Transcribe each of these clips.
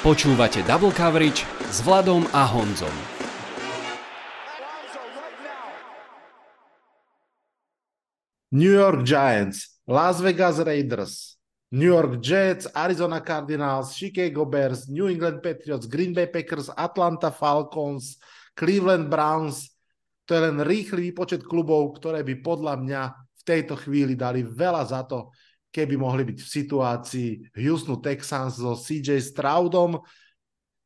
Počúvate Double Coverage s Vladom a Honzom. New York Giants, Las Vegas Raiders, New York Jets, Arizona Cardinals, Chicago Bears, New England Patriots, Green Bay Packers, Atlanta Falcons, Cleveland Browns. To je len rýchly výpočet klubov, ktoré by podľa mňa v tejto chvíli dali veľa za to, keby mohli byť v situácii Houstonu Texans so CJ Stroudom.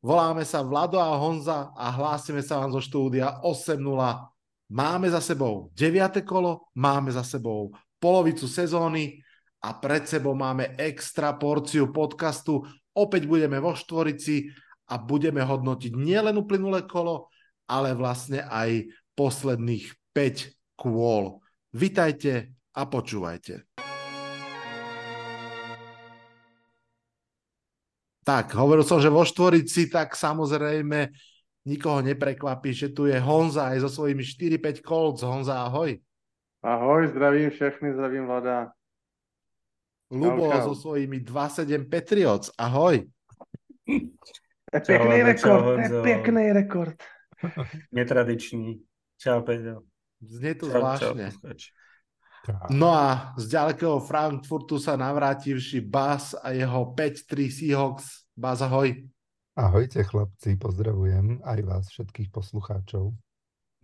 Voláme sa Vlado a Honza a hlásime sa vám zo štúdia 8.0 Máme za sebou 9. kolo, máme za sebou polovicu sezóny a pred sebou máme extra porciu podcastu. Opäť budeme vo štvorici a budeme hodnotiť nielen uplynulé kolo, ale vlastne aj posledných 5 kôl. Vitajte a počúvajte. Tak, hovoril som, že vo štvorici, tak samozrejme nikoho neprekvapí, že tu je Honza aj so svojimi 4-5 Colts. Honza, ahoj. Ahoj, zdravím všechny, zdravím Vlada. Lubo čau, čau. so svojimi 2-7 Patriots. Ahoj. Pekný rekord, pekný rekord. Netradičný. Čau, Peťo. Znie to čau, zvláštne. Čau, no a z ďalekého Frankfurtu sa navrátivši Bas a jeho 5-3 Seahawks. Bas, ahoj. Ahojte chlapci, pozdravujem aj vás, všetkých poslucháčov.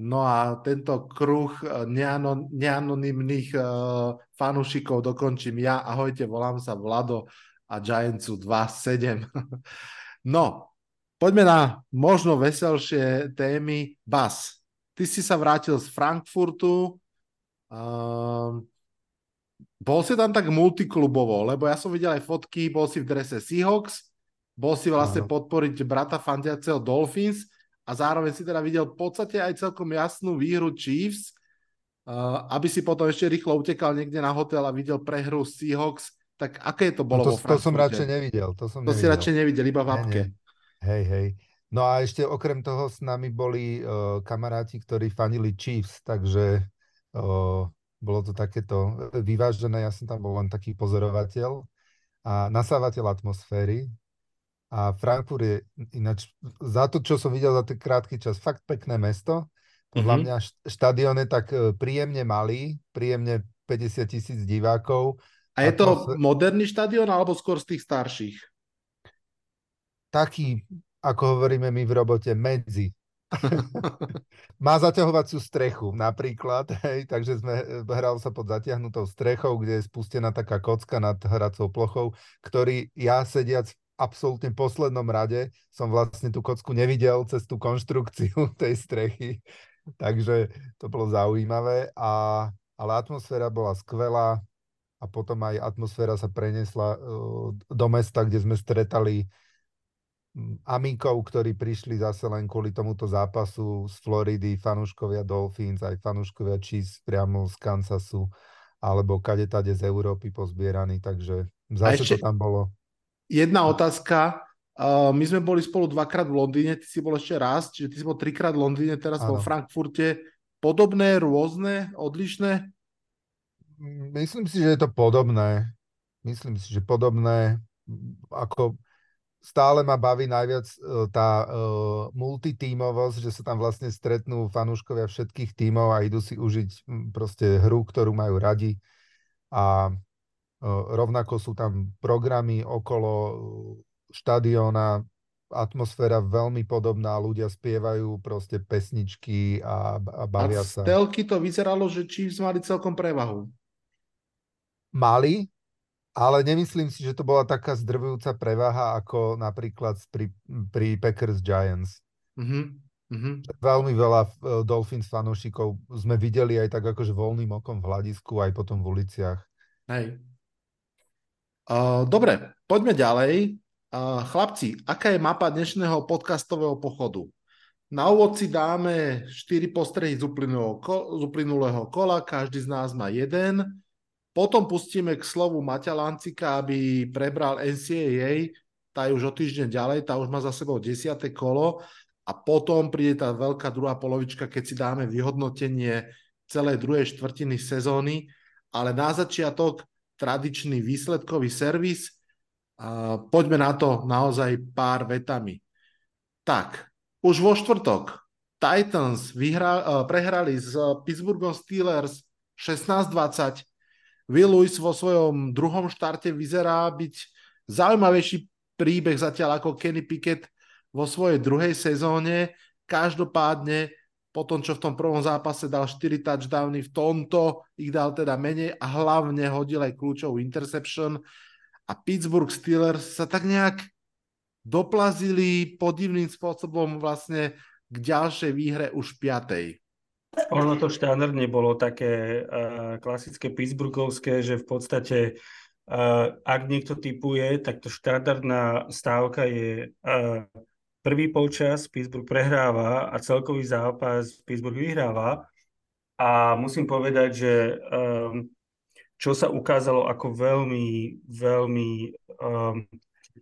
No a tento kruh eh, neanon, neanonimných uh, fanúšikov dokončím ja. Ahojte, volám sa Vlado a Giantsu 2.7. no, poďme na možno veselšie témy. Bas, ty si sa vrátil z Frankfurtu. Uh, bol si tam tak multiklubovo, lebo ja som videl aj fotky, bol si v drese Seahawks, bol si vlastne Áno. podporiť brata fandiaceho Dolphins a zároveň si teda videl v podstate aj celkom jasnú výhru Chiefs, uh, aby si potom ešte rýchlo utekal niekde na hotel a videl prehru Seahawks, tak aké to bolo no to, vo To som radšej nevidel. To, som to nevidel. si radšej nevidel, iba v apke. Hej, hej. No a ešte okrem toho s nami boli uh, kamaráti, ktorí fanili Chiefs, takže bolo to takéto vyvážené. Ja som tam bol len taký pozorovateľ a nasávateľ atmosféry, a Frankfurt je ináč, za to, čo som videl za ten krátky čas, fakt pekné mesto. Podľa mm-hmm. mňa štadión je tak e, príjemne malý, príjemne 50 tisíc divákov. A je to moderný štadión alebo skôr z tých starších? Taký, ako hovoríme my v robote, medzi. Má zaťahovaciu strechu napríklad, hej, takže sme, e, hral sa pod zatiahnutou strechou, kde je spustená taká kocka nad hracou plochou, ktorý ja sediac absolútne poslednom rade som vlastne tú kocku nevidel cez tú konštrukciu tej strechy, takže to bolo zaujímavé, a, ale atmosféra bola skvelá a potom aj atmosféra sa prenesla uh, do mesta, kde sme stretali amíkov, ktorí prišli zase len kvôli tomuto zápasu z Floridy, fanúškovia Dolphins, aj fanúškovia Chiefs priamo z Kansasu, alebo kadetade z Európy pozbieraní, takže zase ešte, to tam bolo jedna otázka. Uh, my sme boli spolu dvakrát v Londýne, ty si bol ešte raz, čiže ty si bol trikrát v Londýne, teraz ano. vo Frankfurte. Podobné, rôzne, odlišné? Myslím si, že je to podobné. Myslím si, že podobné. Ako stále ma baví najviac uh, tá uh, multitímovosť, že sa tam vlastne stretnú fanúškovia všetkých tímov a idú si užiť proste hru, ktorú majú radi. A Rovnako sú tam programy okolo štadióna, atmosféra veľmi podobná, ľudia spievajú proste pesničky a, a bavia sa. A z telky to vyzeralo, že Chiefs mali celkom prevahu. Mali, ale nemyslím si, že to bola taká zdrvujúca prevaha ako napríklad pri, pri Packers Giants. Mm-hmm. Mm-hmm. Veľmi veľa uh, Dolphins fanúšikov sme videli aj tak akože voľným okom v hľadisku, aj potom v uliciach. Hej. Uh, dobre, poďme ďalej. Uh, chlapci, aká je mapa dnešného podcastového pochodu? Na úvod si dáme 4 postrehy z uplynulého, z uplynulého kola, každý z nás má jeden. Potom pustíme k slovu Maťa Lancika, aby prebral NCAA, tá je už o týždeň ďalej, tá už má za sebou 10. kolo a potom príde tá veľká druhá polovička, keď si dáme vyhodnotenie celej druhej štvrtiny sezóny, ale na začiatok tradičný výsledkový servis. Poďme na to naozaj pár vetami. Tak, už vo štvrtok Titans vyhra, uh, prehrali s Pittsburghom Steelers 16-20. Will Lewis vo svojom druhom štarte vyzerá byť zaujímavejší príbeh zatiaľ ako Kenny Pickett vo svojej druhej sezóne. Každopádne po tom, čo v tom prvom zápase dal 4 touchdowny, v tomto ich dal teda menej a hlavne hodil aj kľúčovú interception a Pittsburgh Steelers sa tak nejak doplazili podivným spôsobom vlastne k ďalšej výhre už piatej. Ono to štandardne bolo také uh, klasické Pittsburghovské, že v podstate uh, ak niekto typuje, tak to štandardná stávka je uh, prvý polčas Pittsburgh prehráva a celkový zápas Pittsburgh vyhráva. A musím povedať, že um, čo sa ukázalo ako veľmi, veľmi um,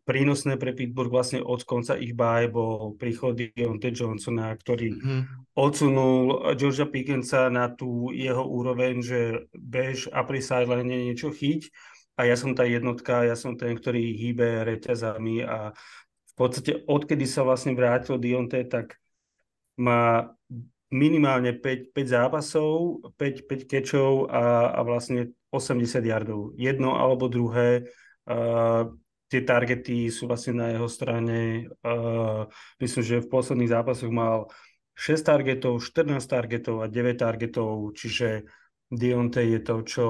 prínosné pre Pittsburgh vlastne od konca ich báj bol príchod Deontay Johnsona, ktorý mm-hmm. odsunul Georgia Pickensa na tú jeho úroveň, že bež a pri sideline niečo chyť a ja som tá jednotka, ja som ten, ktorý hýbe reťazami a v podstate odkedy sa vlastne vrátil Deontay, tak má minimálne 5, 5 zápasov, 5, 5 kečov a, a vlastne 80 yardov. Jedno alebo druhé. Uh, tie targety sú vlastne na jeho strane. Uh, myslím, že v posledných zápasoch mal 6 targetov, 14 targetov a 9 targetov, čiže Dionte je to, čo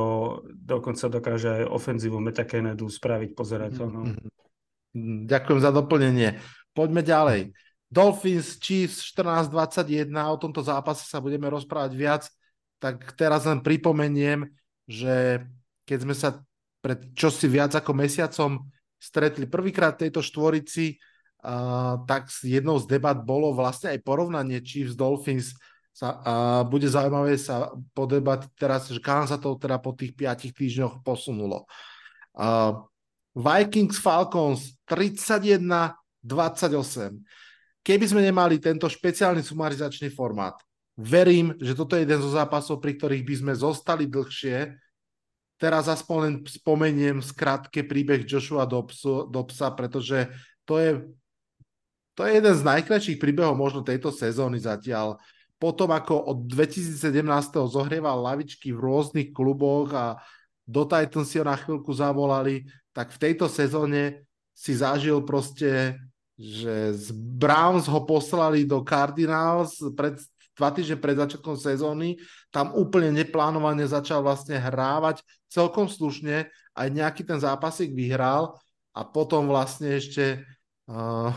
dokonca dokáže aj ofenzívu Meta Kennedy spraviť pozerateľnou. Mm-hmm. Ďakujem za doplnenie. Poďme ďalej. Dolphins Chiefs 14-21, o tomto zápase sa budeme rozprávať viac, tak teraz len pripomeniem, že keď sme sa pred čosi viac ako mesiacom stretli prvýkrát tejto štvorici, uh, tak jednou z debat bolo vlastne aj porovnanie Chiefs Dolphins. Sa, uh, bude zaujímavé sa podebať teraz, že kam sa to teda po tých piatich týždňoch posunulo. Uh, Vikings Falcons 31-28. Keby sme nemali tento špeciálny sumarizačný formát, verím, že toto je jeden zo zápasov, pri ktorých by sme zostali dlhšie. Teraz aspoň len spomeniem skrátke príbeh Joshua Dobsu, Dobsa, pretože to je, to je jeden z najkrajších príbehov možno tejto sezóny zatiaľ. Potom ako od 2017. zohrieval lavičky v rôznych kluboch a do Titans si ho na chvíľku zavolali, tak v tejto sezóne si zažil proste, že z Browns ho poslali do Cardinals pred dva týždne pred začiatkom sezóny, tam úplne neplánovane začal vlastne hrávať celkom slušne, aj nejaký ten zápasik vyhral a potom vlastne ešte uh,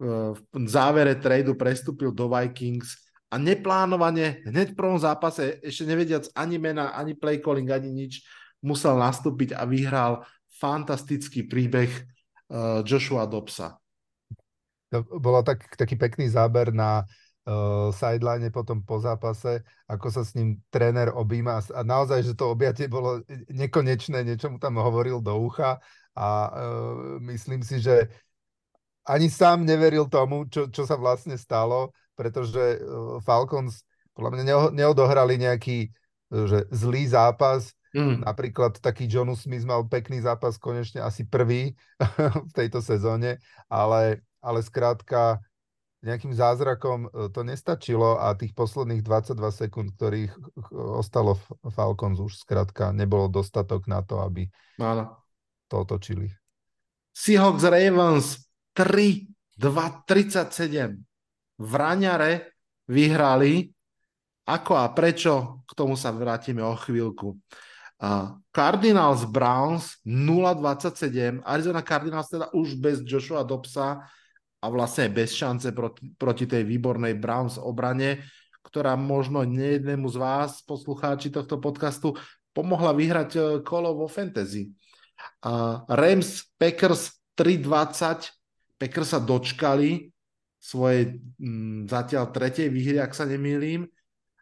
v závere tradu prestúpil do Vikings a neplánovane hneď v prvom zápase, ešte nevediac ani mena, ani play calling, ani nič, musel nastúpiť a vyhral fantastický príbeh uh, Joshua Dobsa. To bolo tak, taký pekný záber na uh, sideline potom po zápase, ako sa s ním tréner objíma. A naozaj, že to objatie bolo nekonečné, niečo mu tam hovoril do ucha. A uh, myslím si, že ani sám neveril tomu, čo, čo sa vlastne stalo, pretože uh, Falcons podľa mňa neodohrali nejaký že zlý zápas, Mm. Napríklad taký John Smith mal pekný zápas, konečne asi prvý v tejto sezóne, ale, ale skrátka nejakým zázrakom e, to nestačilo a tých posledných 22 sekúnd, ktorých ostalo Falcons už skrátka nebolo dostatok na to, aby Áno. to otočili. Seahawks Ravens 3, 2, 37. V Raňare vyhrali. Ako a prečo? K tomu sa vrátime o chvíľku. Uh, Cardinals Browns 0-27. Arizona Cardinals teda už bez Joshua Dobsa a vlastne bez šance proti, proti tej výbornej Browns obrane, ktorá možno nejednému z vás, poslucháči tohto podcastu, pomohla vyhrať e, kolo vo fantasy. Uh, Rams Packers 3-20. Packers sa dočkali svojej m, zatiaľ tretej výhry, ak sa nemýlim.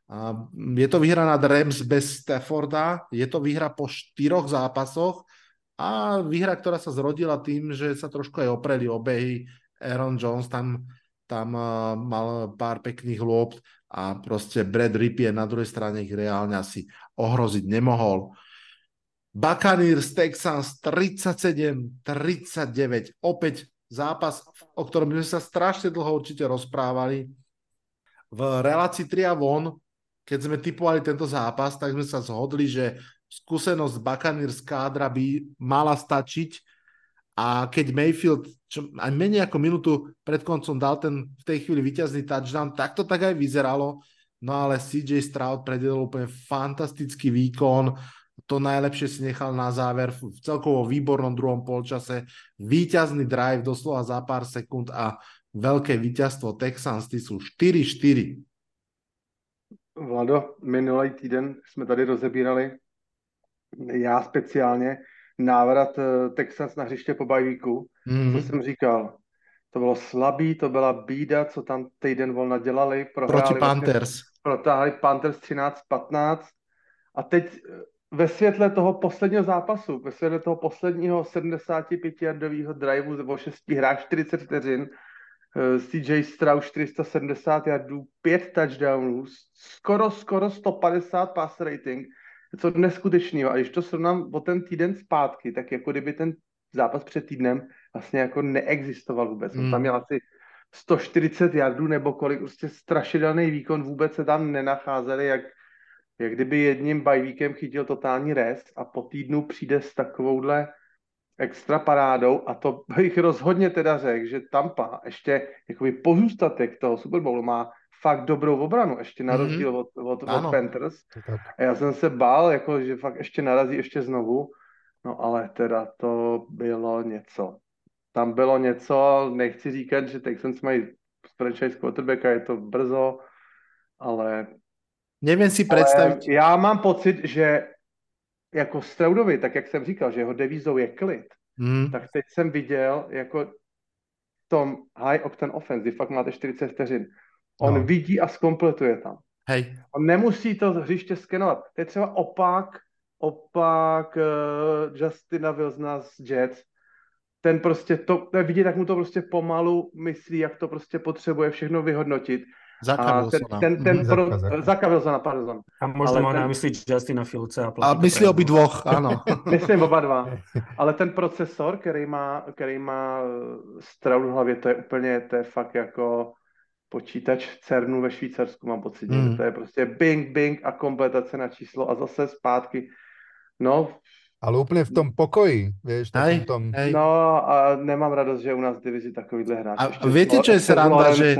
Uh, je to výhra nad Rams bez Stafforda, je to výhra po štyroch zápasoch a výhra, ktorá sa zrodila tým, že sa trošku aj opreli obehy Aaron Jones tam, tam uh, mal pár pekných lôb a proste Brad Ripien na druhej strane ich reálne asi ohroziť nemohol. Buccaneers Texans 37-39. Opäť zápas, o ktorom sme sa strašne dlho určite rozprávali. V relácii 3 a von, keď sme typovali tento zápas, tak sme sa zhodli, že skúsenosť Buccaneers kádra by mala stačiť a keď Mayfield čo, aj menej ako minútu pred koncom dal ten v tej chvíli víťazný touchdown, tak to tak aj vyzeralo. No ale CJ Stroud predvedol úplne fantastický výkon to najlepšie si nechal na záver v celkovo výbornom druhom polčase. Výťazný drive doslova za pár sekúnd a veľké víťazstvo Texans, ty sú 4-4. Vlado, minulý týden jsme tady rozebírali, já speciálně, návrat eh, Texans na hřiště po bajvíku. Mm-hmm. Co jsem říkal? To bylo slabý, to byla bída, co tam týden vol nadělali. Prohráli Proti Panthers. Vlastně, protáhli Panthers 13-15 a teď eh, ve světle toho posledního zápasu, ve světle toho posledního 75-jardového driveu o 6 hrách 40 vteřin, CJ Stroud 470 yardů, 5 touchdownů, skoro, skoro 150 pass rating, co neskutečného. A když to srovnám o ten týden zpátky, tak jako kdyby ten zápas před týdnem vlastně jako neexistoval vůbec. Mm. On tam měl asi 140 yardů nebo kolik, prostě strašidelný výkon, vůbec se tam nenacházeli, jak jak kdyby jedním bajvíkem chytil totální rest a po týdnu přijde s takovouhle extra parádou a to bych rozhodně teda řekl, že Tampa ještě jakoby pozůstatek toho Super Bowlu má fakt dobrou obranu, ještě na mhm. rozdíl mm-hmm. od, od, od Panthers. A já jsem se bál, jako, že fakt ještě narazí ještě znovu, no ale teda to bylo něco. Tam bylo něco, nechci říkat, že Texans mají franchise quarterbacka, je to brzo, ale Nevím si představit. Já mám pocit, že jako Straudovi, tak jak jsem říkal, že jeho devízou je klid, mm. tak teď jsem viděl jako v tom high octane offense, fakt máte 40 vteřin. On no. vidí a zkompletuje tam. Hej. On nemusí to hřiště skenovat. To je třeba opak, opak uh, Justina Wilsona z Jets. Ten prostě to, vidět, tak mu to prostě pomalu myslí, jak to prostě potřebuje všechno vyhodnotit Zaka. Ten, ten, ten pro, Zaka Wilsona, pardon. A možno má na mysli Justina Filce. A, a myslí obi dvoch, ano. Myslím oba dva. Ale ten procesor, který má, který má Stroud v hlavě, to je úplně, to je fakt jako počítač v CERNu ve Švýcarsku, mám pocit, mm. že to je prostě bing, bing a kompletace na číslo a zase zpátky. No, ale úplně v tom pokoji, víš, hej, tom... Hej. No a nemám radost, že u nás v divizi takovýhle hráč. A víte, čo je sranda, že,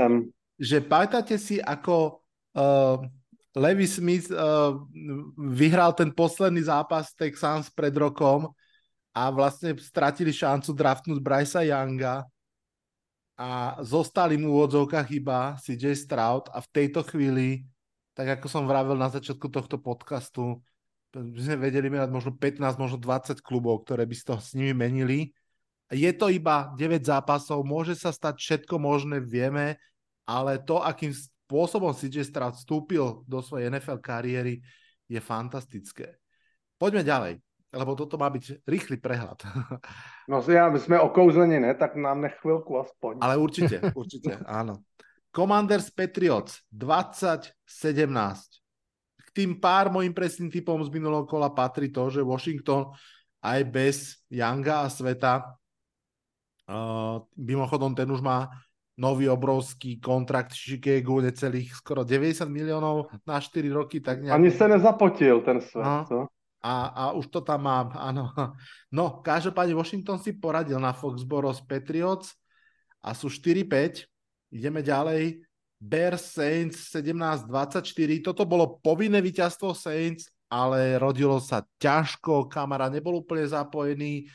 že pamätáte si, ako uh, Levi Smith uh, vyhral ten posledný zápas Texans pred rokom a vlastne stratili šancu draftnúť Brysa Younga a zostali mu v odzovkách iba CJ Stroud a v tejto chvíli, tak ako som vravel na začiatku tohto podcastu, by sme vedeli mať možno 15, možno 20 klubov, ktoré by toho s nimi menili. Je to iba 9 zápasov, môže sa stať všetko možné, vieme, ale to, akým spôsobom CJ Stroud vstúpil do svojej NFL kariéry, je fantastické. Poďme ďalej, lebo toto má byť rýchly prehľad. No ja, my sme okouzlení, ne? Tak nám nech chvíľku aspoň. Ale určite, určite, áno. Commanders Patriots 20-17. K tým pár mojim presným typom z minulého kola patrí to, že Washington aj bez Younga a Sveta uh, mimochodom ten už má nový obrovský kontrakt Chicago, necelých skoro 90 miliónov na 4 roky. Tak nejak... Ani sa nezapotil ten svet, no. co? A, a už to tam má, áno. No, každopádne Washington si poradil na Foxboro s Patriots a sú 4-5. Ideme ďalej. Bears Saints 17-24. Toto bolo povinné víťazstvo Saints, ale rodilo sa ťažko, kamera nebol úplne zapojený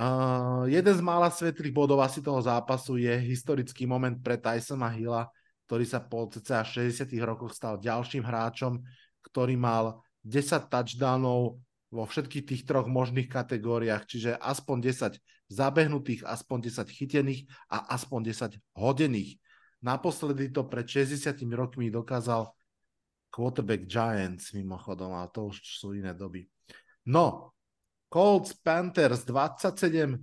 Uh, jeden z mála svetlých bodov asi toho zápasu je historický moment pre Tysona Hilla, ktorý sa po cca 60 rokoch stal ďalším hráčom, ktorý mal 10 touchdownov vo všetkých tých troch možných kategóriách, čiže aspoň 10 zabehnutých, aspoň 10 chytených a aspoň 10 hodených. Naposledy to pred 60 rokmi dokázal quarterback Giants mimochodom, ale to už sú iné doby. No, Colts Panthers 27-13,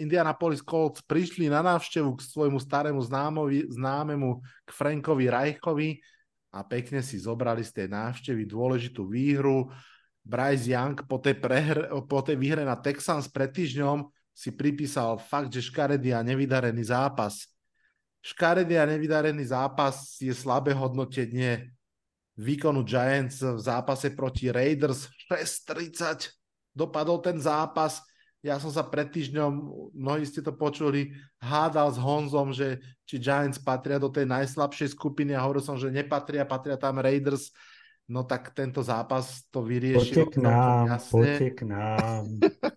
Indianapolis Colts prišli na návštevu k svojmu starému známovi, známemu k Frankovi Rajchovi a pekne si zobrali z tej návštevy dôležitú výhru. Bryce Young po tej, prehr, po tej výhre na Texans pred týždňom si pripísal fakt, že škaredý a nevydarený zápas. Škaredý a nevydarený zápas je slabé hodnotenie výkonu Giants v zápase proti Raiders 6-30 dopadol ten zápas. Ja som sa pred týždňom, mnohí ste to počuli, hádal s Honzom, že či Giants patria do tej najslabšej skupiny a hovoril som, že nepatria, patria tam Raiders no tak tento zápas to vyrieši. Poďte k nám, poďte k nám,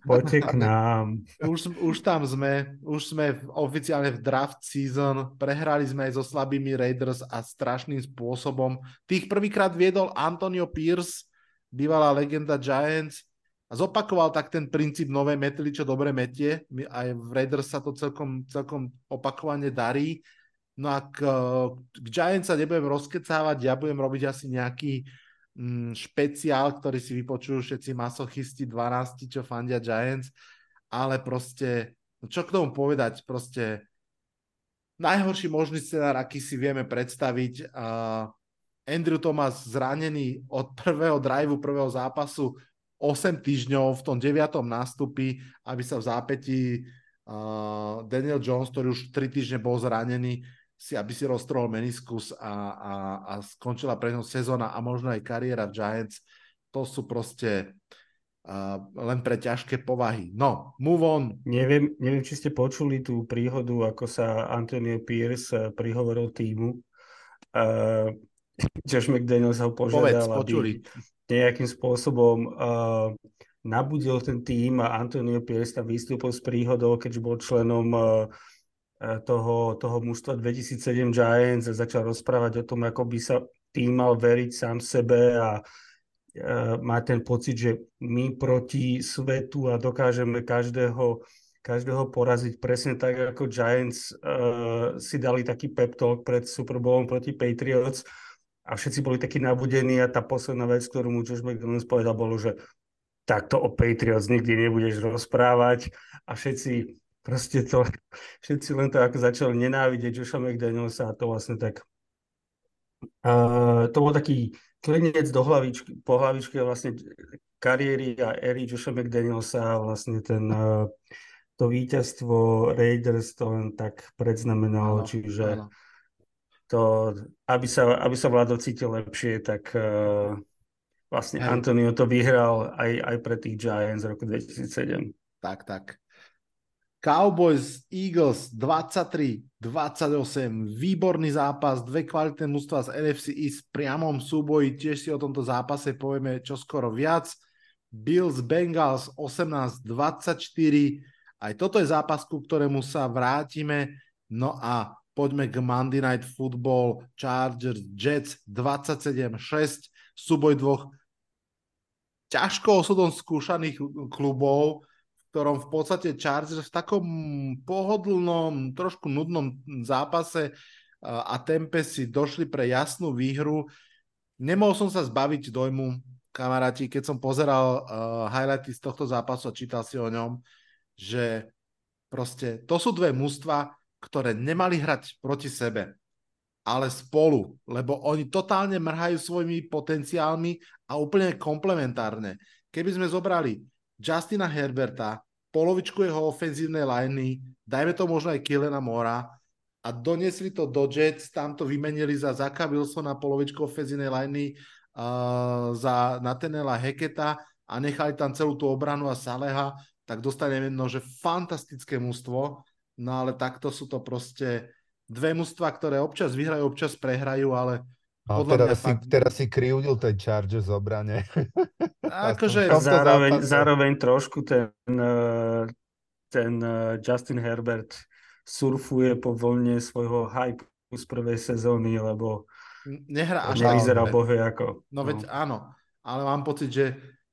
poďte k nám. Už, už tam sme, už sme oficiálne v draft season, prehrali sme aj so slabými Raiders a strašným spôsobom. Tých prvýkrát viedol Antonio Pierce, bývalá legenda Giants, a zopakoval tak ten princíp nové metely, čo dobre metie. Aj v Raiders sa to celkom, celkom opakovane darí. No a k, k Giants sa nebudem rozkecávať, ja budem robiť asi nejaký mm, špeciál, ktorý si vypočujú všetci masochisti 12, čo fandia Giants, ale proste, no čo k tomu povedať, proste najhorší možný scenár, aký si vieme predstaviť, uh, Andrew Thomas zranený od prvého driveu, prvého zápasu 8 týždňov v tom 9. nástupy, aby sa v zápäti uh, Daniel Jones, ktorý už 3 týždne bol zranený, si, aby si roztrhol meniskus a, a, a skončila pre ňou sezóna a možno aj kariéra v Giants, to sú proste uh, len pre ťažké povahy. No, move on. Neviem, neviem, či ste počuli tú príhodu, ako sa Antonio Pierce eh, prihovoril týmu. Uh, Josh McDaniel sa ho požiadal, Povedz, aby nejakým spôsobom uh, nabudil ten tým a Antonio Pierce tam vystúpil s príhodou, keďže bol členom uh, toho, toho mužstva 2007 Giants a začal rozprávať o tom, ako by sa tým mal veriť sám sebe a uh, má ten pocit, že my proti svetu a dokážeme každého, každého poraziť. Presne tak, ako Giants uh, si dali taký pep talk pred Super Bowlom proti Patriots a všetci boli takí nabudení a tá posledná vec, ktorú mu Josh McDonald's povedal, bolo, že takto o Patriots nikdy nebudeš rozprávať a všetci proste to, všetci len to ako začali nenávidieť Josha McDanielsa a to vlastne tak uh, to bol taký klinec do hlavičky, po hlavičke vlastne kariéry a éry Josha McDanielsa a vlastne ten uh, to víťazstvo Raiders to len tak predznamenalo, áno, čiže áno. To, aby sa, aby sa Vlado cítil lepšie, tak uh, vlastne Hej. Antonio to vyhral aj, aj pre tých Giants v roku 2007. Tak, tak. Cowboys, Eagles 23-28, výborný zápas, dve kvalitné mužstva z NFC East v priamom súboji, tiež si o tomto zápase povieme čoskoro viac. Bills, Bengals 18-24, aj toto je zápas, ku ktorému sa vrátime. No a poďme k Monday Night Football, Chargers, Jets 27-6, súboj dvoch ťažko osudom skúšaných klubov, ktorom v podstate Chargers v takom pohodlnom, trošku nudnom zápase a tempe si došli pre jasnú výhru. Nemohol som sa zbaviť dojmu, kamaráti, keď som pozeral uh, highlighty z tohto zápasu a čítal si o ňom, že proste to sú dve mužstva, ktoré nemali hrať proti sebe, ale spolu, lebo oni totálne mrhajú svojimi potenciálmi a úplne komplementárne. Keby sme zobrali Justina Herberta, polovičku jeho ofenzívnej liney, dajme to možno aj Kielena Mora a doniesli to do Jets, tam to vymenili za Zaka Wilsona, polovičku ofenzívnej liney uh, za Natenela Heketa a nechali tam celú tú obranu a Saleha, tak dostaneme jedno, že fantastické mužstvo, no ale takto sú to proste dve mužstva, ktoré občas vyhrajú, občas prehrajú, ale No, teraz, si, fakt... teraz si kryudil ten Chargers obrane. Akože zároveň, zároveň trošku ten, eh, ten eh, Justin Herbert surfuje po vlne svojho hype z prvej sezóny, lebo Nehrá až nevyzerá bohe ako. No, no veď áno, ale mám pocit, že,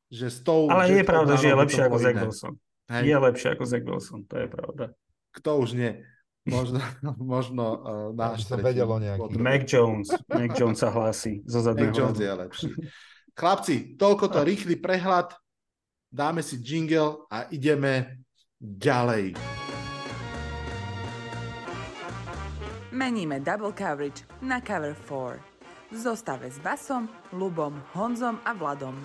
že s tou... Ale je pravda, že je lepšie ako Zach Wilson. Hej. Je lepšie ako Zach Wilson, to je pravda. Kto už nie. Možno, možno uh, náš som vedel o nejaký. Mac Jones. Mac Jones sa hlási zo zadného. Mac Jones je lepší. Chlapci, toľko to rýchly prehľad. Dáme si jingle a ideme ďalej. Meníme double coverage na cover 4. V zostave s Basom, Lubom, Honzom a Vladom.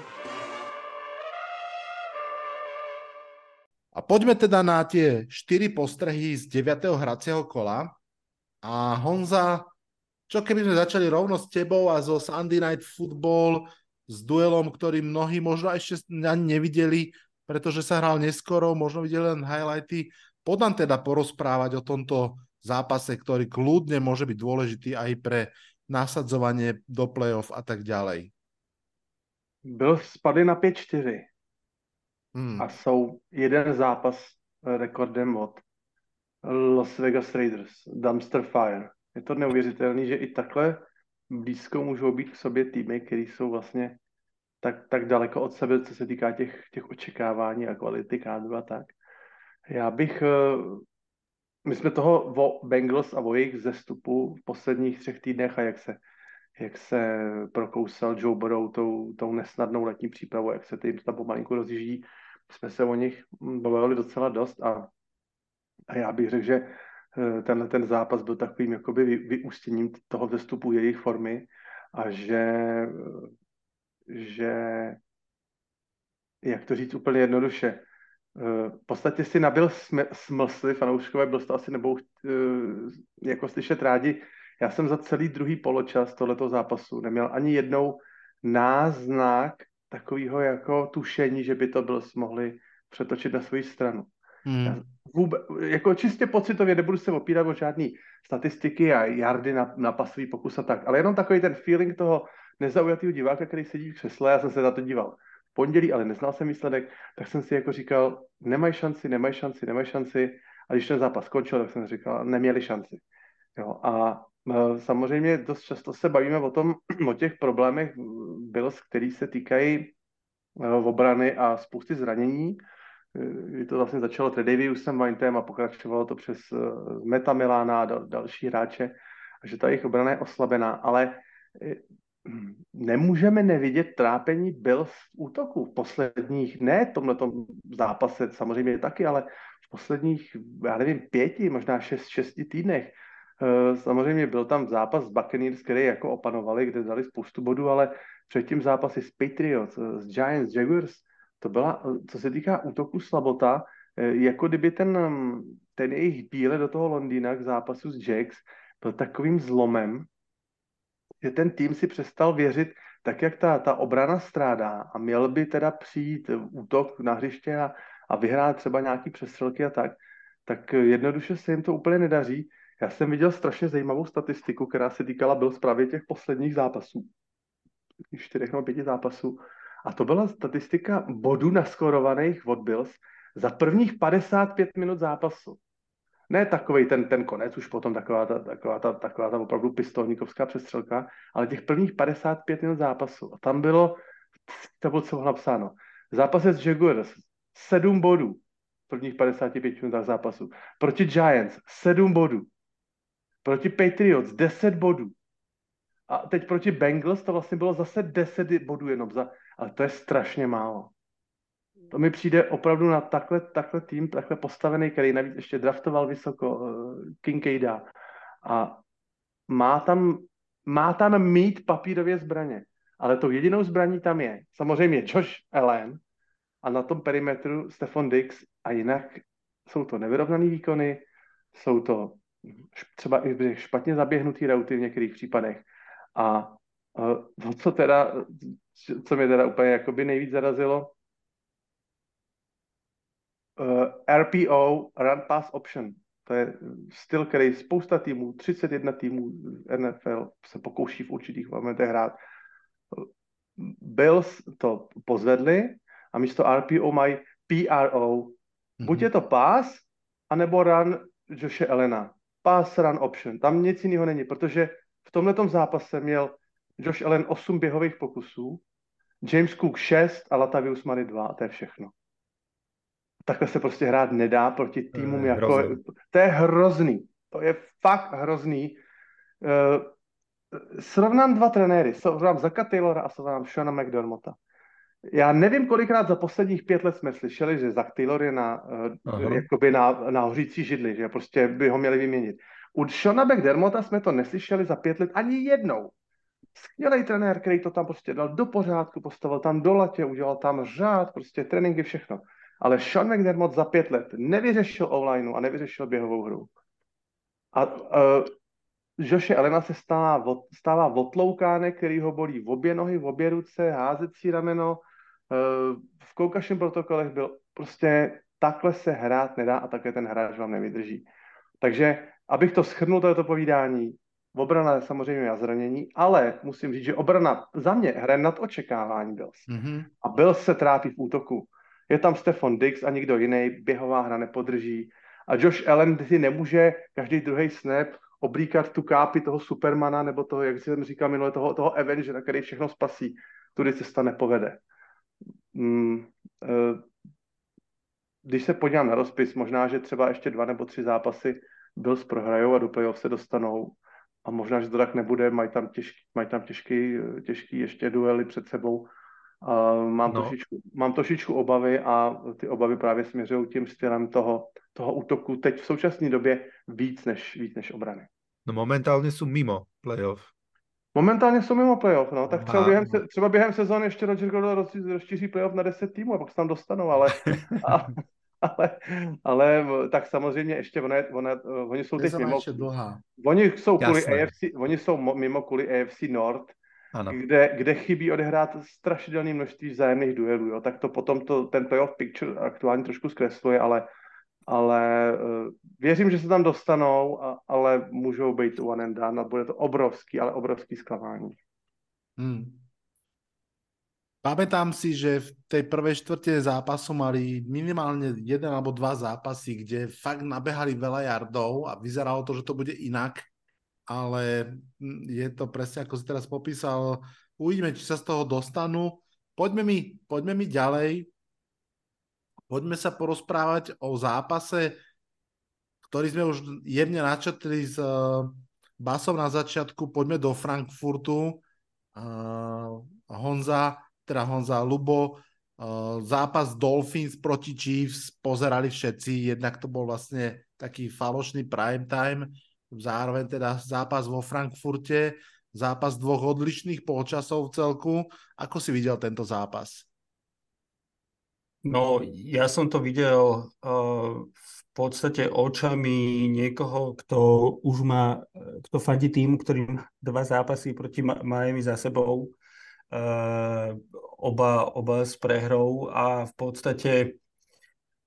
Poďme teda na tie štyri postrehy z 9. hracieho kola. A Honza, čo keby sme začali rovno s tebou a zo Sunday Night Football s duelom, ktorý mnohí možno ešte ani nevideli, pretože sa hral neskoro, možno videli len highlighty. Podám teda porozprávať o tomto zápase, ktorý kľudne môže byť dôležitý aj pre nasadzovanie do playoff a tak ďalej. Byl spadli na 5-4 hmm. a jsou jeden zápas rekordem od Las Vegas Raiders, Dumpster Fire. Je to neuvěřitelné, že i takhle blízko můžou být k sobě týmy, které jsou vlastně tak, tak daleko od sebe, co se týká těch, těch očekávání a kvality kádru a tak. Já bych, eh, my jsme toho o Bengals a o jejich zestupu v posledních třech týdnech a jak se, jak se prokousal Joe Burrow tou, tou nesnadnou letní přípravou, jak se tím tam pomalinku rozjíždí, jsme se o nich bavili docela dost a, a já bych řekl, že eh, tenhle ten zápas byl takovým jakoby vyústěním toho vzestupu jejich formy a že že, jak to říct úplně jednoduše, eh, v podstatě si nabil smlsly, fanouškové byl to asi nebou eh, jako slyšet rádi. Já jsem za celý druhý poločas tohoto zápasu neměl ani jednou náznak takového jako tušení, že by to byl mohli přetočit na svou stranu. Hmm. vůbec, jako čistě pocitově nebudu se opírat o žádný statistiky a jardy na, na pasový pokus a tak, ale jenom takový ten feeling toho, nezaujatého diváka, který sedí v křesle, já jsem se na to díval v pondělí, ale neznal jsem výsledek, tak jsem si jako říkal, nemají šanci, nemají šanci, nemají šanci. A když ten zápas skončil, tak jsem říkal, neměli šanci. Jo, a samozřejmě dost často se bavíme o tom, o těch problémech Bills, který se týkají e, obrany a spousty zranění. Kdy to vlastně začalo Tredaviusem Vintem a pokračovalo to přes Meta Milána a další hráče, že ta jejich obrana je oslabená, ale nemůžeme nevidět trápení byl v útoku v posledních, ne tomhle zápase samozřejmě taky, ale v posledních, já nevím, pěti, možná šest, šesti týdnech. Eh, samozřejmě byl tam zápas s Buccaneers, který jako opanovali, kde dali spoustu bodů, ale předtím zápasy s Patriots, eh, s Giants, Jaguars, to byla, eh, co se týká útoku slabota, jako kdyby ten, ten jejich bíle do toho Londýna k zápasu s Jacks byl takovým zlomem, že ten tým si přestal věřit tak, jak ta, ta obrana strádá a měl by teda přijít útok na hřiště a, a vyhrát třeba nějaký přestřelky a tak, tak jednoduše se jim to úplně nedaří. Já jsem viděl strašně zajímavou statistiku, která se týkala byl právě těch posledních zápasů, čtyřech nebo pěti zápasů. A to byla statistika bodů naskorovaných od Bills za prvních 55 minut zápasu ne takový ten, ten konec, už potom taková ta, taková, ta, taková ta opravdu pistolníkovská přestřelka, ale těch prvních 55 minut zápasu. A tam bylo, to bylo co napsáno, zápase s Jaguars, 7 bodů prvních 55 minutách zápasu. Proti Giants 7 bodů. Proti Patriots 10 bodů. A teď proti Bengals to vlastně bylo zase 10 bodů jenom za, ale to je strašně málo. To mi přijde opravdu na takhle, takhle tým, takhle postavený, který navíc ještě draftoval vysoko uh, Kincaida a má tam, má tam mít papírově zbraně. Ale tou jedinou zbraní tam je samozřejmě Josh Allen a na tom perimetru Stefan Dix a jinak jsou to nevyrovnané výkony, jsou to třeba i špatně zaběhnutý rauty v některých případech. A to, co teda, co mě teda úplně jakoby nejvíc zarazilo, uh, eh, RPO, Run Pass Option. To je styl, který spousta týmů, 31 týmů NFL se pokouší v určitých momentech hrát. Bills to pozvedli a místo RPO mají PRO. Buď je to pass, anebo run Joshe Elena. Pass run option. Tam nic jiného není, protože v tomhle zápase měl Josh Allen 8 běhových pokusů, James Cook 6 a Latavius Murray 2 a to je všechno takhle se prostě hrát nedá proti týmům jako... Hrozný. To je hrozný. To je fakt hrozný. Uh, srovnám dva trenéry. Srovnám Zaka Taylora a srovnám Shona McDermotta. Já nevím, kolikrát za posledních pět let jsme slyšeli, že Zach Taylor je na, uh, jakoby na, na hořící židli, že prostě by ho měli vyměnit. U Shona McDermotta jsme to neslyšeli za pět let ani jednou. Skvělý trenér, který to tam prostě dal do pořádku, postavil tam do latě, udělal tam řád, prostě tréninky, všechno. ale Sean McDermott za pět let nevyřešil online a nevyřešil běhovou hru. A uh, Joše Elena se stává, stává otloukánek, který ho bolí v obě nohy, v obě ruce, házecí rameno. Uh, v koukašem protokolech byl prostě takhle se hrát nedá a také ten hráč vám nevydrží. Takže, abych to schrnul, toto povídání, obrana samozřejmě a zranění, ale musím říct, že obrana za mě hraje nad očekávání Bills. Mm-hmm. A Bills se trápí v útoku. Je tam Stefan Dix a nikdo jiný, běhová hra nepodrží. A Josh Allen si nemůže každý druhý snap oblíkat tu kápi toho Supermana nebo toho, jak jsem říkal minule, toho, toho Avengera, který všechno spasí. Tudy cesta nepovede. Mm, uh, když se podívám na rozpis, možná, že třeba ještě dva nebo tři zápasy Bills prohrajou a do playoff se dostanou a možná, že to tak nebude, mají tam těžký, mají tam těžký, těžký ještě duely před sebou. Uh, mám, no. trošičku, mám trošičku obavy a ty obavy právě směřují tím stylem toho, toho útoku teď v současné době víc než, víc než obrany. No momentálně jsou mimo playoff. Momentálně jsou mimo playoff, no, tak třeba během, třeba během sezóny ještě Roger Goodell roz, rozšíří playoff na 10 týmů a pak se tam dostanou, ale, a, ale, ale tak samozřejmě ještě ono, ono, oni jsou teď mimo. Oni jsou, kvůli AFC, oni jsou mimo kvůli AFC North, ano. Kde, kde chybí odehrát strašidelné množství vzájemných duelů. Jo. Tak to potom to, ten playoff picture aktuálně trošku zkresluje, ale, ale uh, věřím, že se tam dostanou, ale můžou být one and done a bude to obrovský, ale obrovský zklamání. Hmm. Pamätám si, že v tej prvej štvrte zápasu mali minimálne jeden alebo dva zápasy, kde fakt nabehali veľa jardov a vyzeralo to, že to bude inak, ale je to presne ako si teraz popísal. Uvidíme, či sa z toho dostanú. Poďme mi, poďme mi ďalej. Poďme sa porozprávať o zápase, ktorý sme už jemne načetli s uh, Basom na začiatku. Poďme do Frankfurtu. Uh, Honza, teda Honza Lubo, uh, zápas Dolphins proti Chiefs pozerali všetci, jednak to bol vlastne taký falošný prime time, zároveň teda zápas vo Frankfurte, zápas dvoch odlišných polčasov v celku. Ako si videl tento zápas? No, ja som to videl uh, v podstate očami niekoho, kto už má, kto fandí tým, ktorý má dva zápasy proti Miami za sebou uh, oba, oba s prehrou a v podstate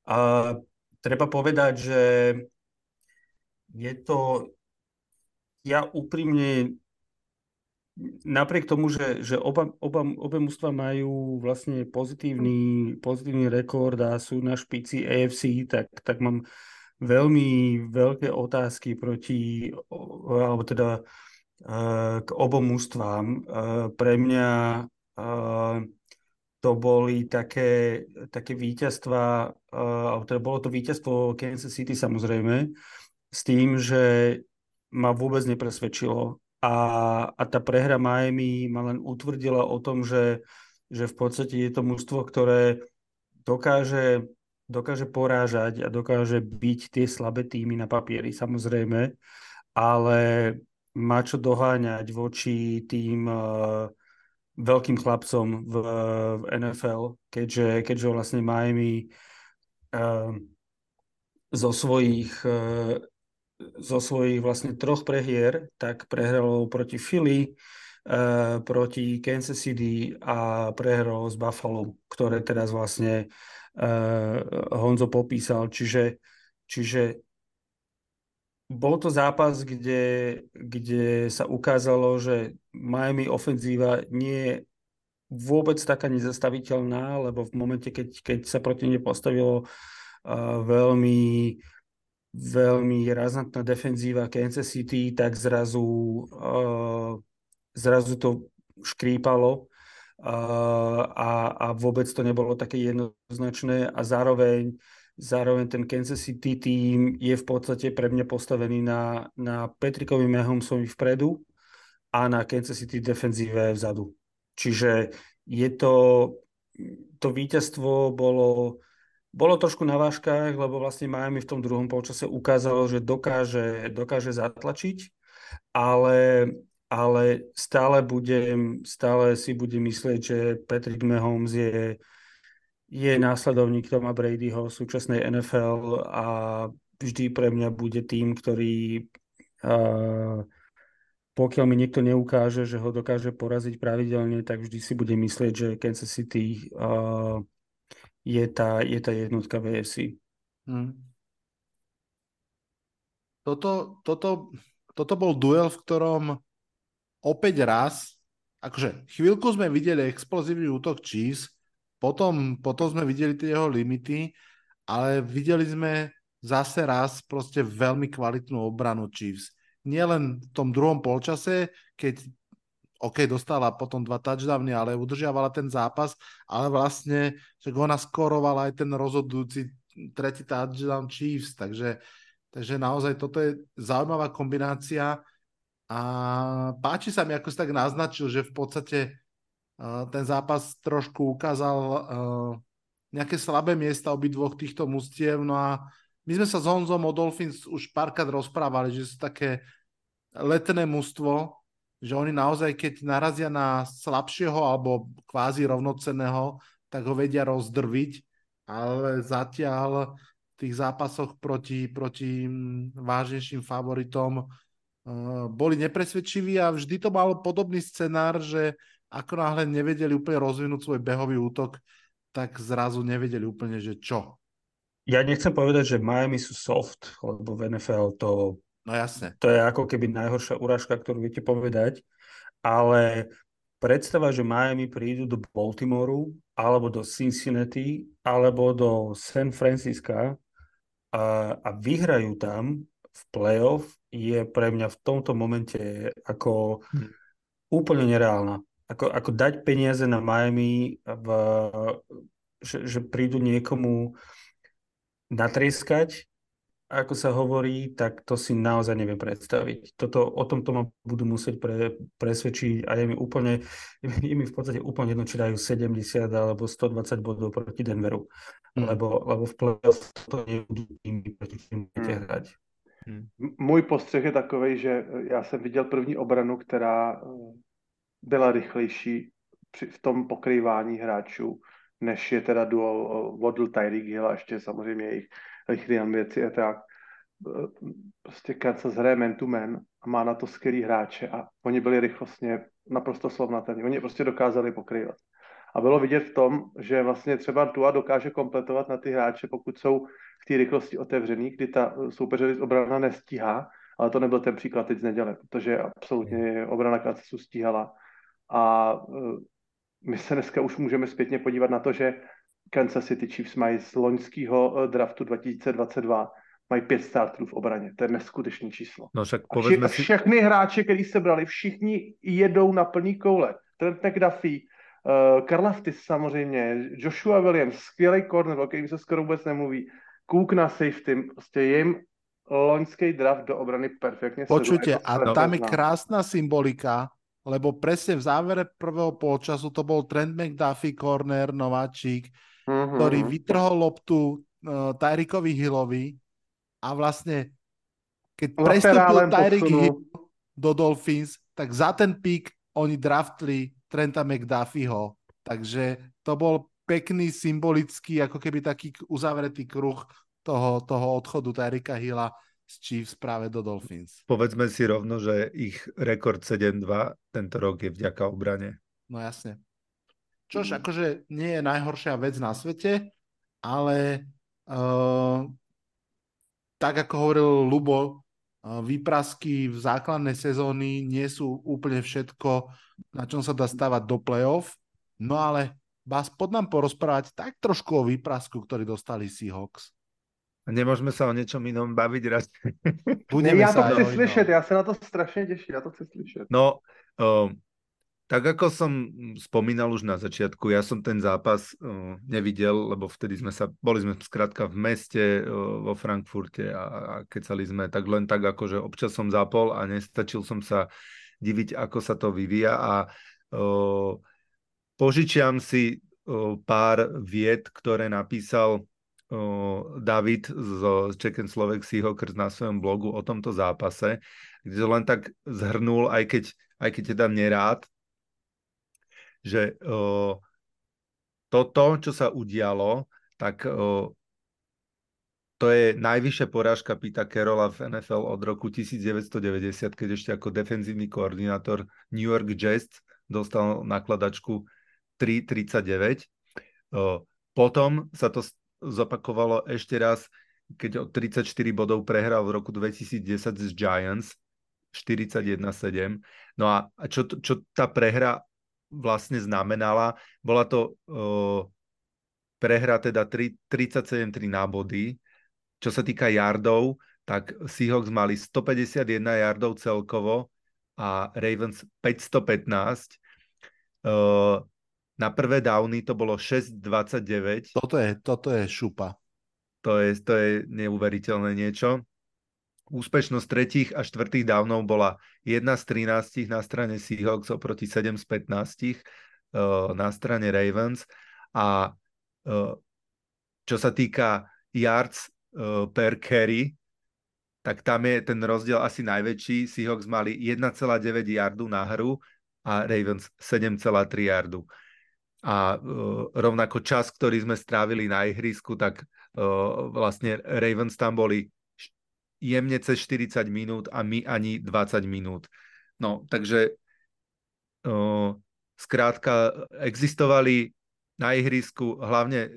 uh, treba povedať, že je to, ja úprimne napriek tomu, že, že oba, oba, obe mužstva majú vlastne pozitívny, pozitívny rekord a sú na špici AFC, tak, tak mám veľmi veľké otázky proti, alebo teda k obom mústvám. Pre mňa to boli také, také víťazstva, alebo teda bolo to víťazstvo Kansas City samozrejme, s tým, že ma vôbec nepresvedčilo. A, a tá prehra Miami ma len utvrdila o tom, že, že v podstate je to mužstvo, ktoré dokáže, dokáže porážať a dokáže byť tie slabé týmy na papieri, samozrejme, ale má čo doháňať voči tým uh, veľkým chlapcom v, v NFL, keďže, keďže vlastne Miami uh, zo svojich uh, zo svojich vlastne troch prehier, tak prehralo proti Philly, uh, proti Kansas City a prehralo s Buffalo, ktoré teraz vlastne uh, Honzo popísal. Čiže, čiže bol to zápas, kde, kde sa ukázalo, že Miami ofenzíva nie je vôbec taká nezastaviteľná, lebo v momente, keď, keď sa proti nej postavilo uh, veľmi, veľmi razantná defenzíva Kansas City, tak zrazu, uh, zrazu to škrípalo uh, a, a vôbec to nebolo také jednoznačné a zároveň Zároveň ten Kansas City tým je v podstate pre mňa postavený na, na Petrikovi Mahomsovi vpredu a na Kansas City defenzíve vzadu. Čiže je to, to víťazstvo bolo, bolo trošku na váškach, lebo vlastne Miami v tom druhom polčase ukázalo, že dokáže, dokáže zatlačiť, ale, ale stále, budem, stále si budem myslieť, že Patrick Mahomes je je následovník Toma Bradyho súčasnej NFL a vždy pre mňa bude tým, ktorý uh, pokiaľ mi niekto neukáže, že ho dokáže poraziť pravidelne, tak vždy si bude myslieť, že Kansas City uh, je, tá, je tá jednotka VFC. Hmm. Toto, toto, toto bol duel, v ktorom opäť raz, akože chvíľku sme videli explozívny útok Chiefs, potom, potom sme videli tie jeho limity, ale videli sme zase raz proste veľmi kvalitnú obranu Chiefs nielen v tom druhom polčase, keď OK, dostala potom dva touchdowny, ale udržiavala ten zápas, ale vlastne, že ona skorovala aj ten rozhodujúci tretí touchdown Chiefs, takže, takže naozaj toto je zaujímavá kombinácia a páči sa mi, ako si tak naznačil, že v podstate uh, ten zápas trošku ukázal uh, nejaké slabé miesta obidvoch týchto mustiev, no a my sme sa s Honzom o Dolphins už párkrát rozprávali, že sú také letné mužstvo, že oni naozaj, keď narazia na slabšieho alebo kvázi rovnocenného, tak ho vedia rozdrviť, ale zatiaľ v tých zápasoch proti, proti mm, vážnejším favoritom uh, boli nepresvedčiví a vždy to mal podobný scenár, že ako náhle nevedeli úplne rozvinúť svoj behový útok, tak zrazu nevedeli úplne, že čo. Ja nechcem povedať, že Miami sú soft, lebo v NFL to No jasne. To je ako keby najhoršia urážka, ktorú viete povedať, ale predstava, že Miami prídu do Baltimoru, alebo do Cincinnati, alebo do San Francisca a, a vyhrajú tam v playoff, je pre mňa v tomto momente ako hm. úplne nereálna. Ako, ako dať peniaze na Miami, v, že, že prídu niekomu natrieskať ako sa hovorí, tak to si naozaj neviem predstaviť. Toto, o tomto ma budú musieť pre, presvedčiť a je mi úplne, je mi v podstate úplne jedno, či dajú 70 alebo 120 bodov proti Denveru. Hmm. Lebo, lebo v play-off to nebudú tými, proti tým budete hmm. hrať. Můj postřeh je takový, že já jsem viděl první obranu, která eh, byla rychlejší při, v tom pokrývání hráčů, než je teda duo eh, Waddle Tyreek Hill a ještě samozřejmě jejich rychlý věci a tak. Prostě Kansas hraje man to man a má na to skvělý hráče a oni byli rychlostně naprosto slovnatelní. Oni prostě dokázali pokrývat. A bylo vidět v tom, že vlastně třeba Tua dokáže kompletovat na ty hráče, pokud jsou v té rychlosti otevřený, kdy ta soupeře obrana nestíhá, ale to nebyl ten příklad teď z neděle, protože absolutně obrana Kansasu stíhala. A e, my se dneska už můžeme zpětně podívat na to, že Kansas City Chiefs mají z loňského eh, draftu 2022 mají pět starterů v obraně. To je neskutečné číslo. No však a vši- si... všechny hráče, kteří se brali, všichni jedou na plný koule. Trent McDuffie, uh, Karlaftis samozřejmě, Joshua Williams, skvělý corner, o kterým se skoro vůbec nemluví, Cook na safety, prostě jim loňský draft do obrany perfektně Počujte, a tam je krásna symbolika, lebo presne v závere prvého polčasu to bol Trent McDuffie, corner, nováčik, mm-hmm. ktorý vytrhol loptu uh, Tyrikovi Hillovi a vlastne keď prestúpil Tyrik Hill do Dolphins, tak za ten pík oni draftli Trenta McDuffieho. Takže to bol pekný, symbolický, ako keby taký uzavretý kruh toho, toho odchodu Tyrika Hilla z Chiefs práve do Dolphins. Povedzme si rovno, že ich rekord 7-2 tento rok je vďaka obrane. No jasne. Čož mm. akože nie je najhoršia vec na svete, ale uh, tak ako hovoril Lubo, uh, výprasky v základnej sezóny nie sú úplne všetko, na čom sa dá stavať do play-off, no ale vás pod nám porozprávať tak trošku o výprasku, ktorý dostali Seahawks. Nemôžeme sa o niečom inom baviť raz. Budeme ja to chci slyšet, ja sa na to strašne teším, ja to chci slyšet. No, uh, tak ako som spomínal už na začiatku, ja som ten zápas uh, nevidel, lebo vtedy sme sa, boli sme skrátka v meste uh, vo Frankfurte a, a kecali sme tak len tak, ako že občas som zapol a nestačil som sa diviť, ako sa to vyvíja a uh, požičiam si uh, pár vied, ktoré napísal uh, David z Czech and Slovak Seahawkers na svojom blogu o tomto zápase, kde to len tak zhrnul, aj keď, aj keď teda nerád, že uh, toto, čo sa udialo, tak o, to je najvyššia porážka Pita Carola v NFL od roku 1990, keď ešte ako defenzívny koordinátor New York Jets dostal nakladačku 3,39. Potom sa to zopakovalo ešte raz, keď o 34 bodov prehral v roku 2010 z Giants 41-7. No a čo, čo tá prehra vlastne znamenala? Bola to uh, prehra teda 37-3 na body, čo sa týka yardov, tak Seahawks mali 151 yardov celkovo a Ravens 515. Uh, na prvé downy to bolo 6,29. Toto je, toto je šupa. To je, to je neuveriteľné niečo. Úspešnosť tretích a štvrtých downov bola 1 z 13 na strane Seahawks oproti 7 z 15 uh, na strane Ravens. A uh, čo sa týka yards uh, per carry, tak tam je ten rozdiel asi najväčší. Seahawks mali 1,9 yardu na hru a Ravens 7,3 yardu. A rovnako čas, ktorý sme strávili na ihrisku, tak vlastne Ravens tam boli jemne cez 40 minút a my ani 20 minút. No, takže uh, skrátka existovali na ihrisku hlavne e,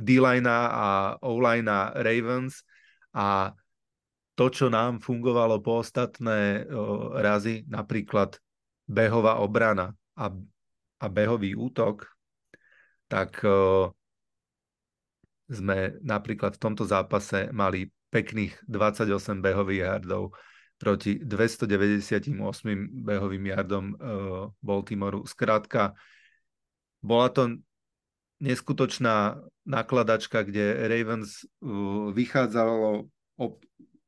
D-line a O-line Ravens a to, čo nám fungovalo po ostatné o, razy, napríklad behová obrana a, a behový útok, tak o, sme napríklad v tomto zápase mali pekných 28 behových yardov proti 298 behovým yardom uh, Baltimoru. Skrátka, bola to neskutočná nakladačka, kde Ravens uh, vychádzalo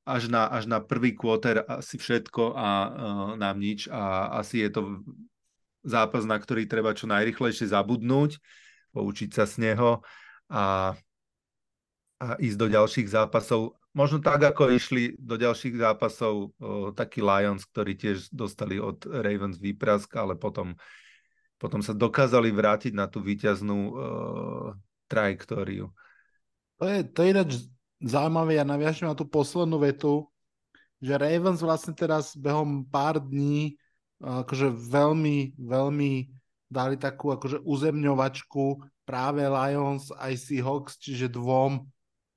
až na, až na prvý quarter asi všetko a uh, nám nič a asi je to zápas, na ktorý treba čo najrychlejšie zabudnúť, poučiť sa z neho a, a ísť do ďalších zápasov. Možno tak, ako išli do ďalších zápasov uh, takí Lions, ktorí tiež dostali od Ravens výprask, ale potom potom sa dokázali vrátiť na tú výťaznú uh, trajektóriu. To je, to je ináč zaujímavé, ja naviažem na tú poslednú vetu, že Ravens vlastne teraz behom pár dní akože veľmi, veľmi dali takú akože uzemňovačku práve Lions aj Seahawks, čiže dvom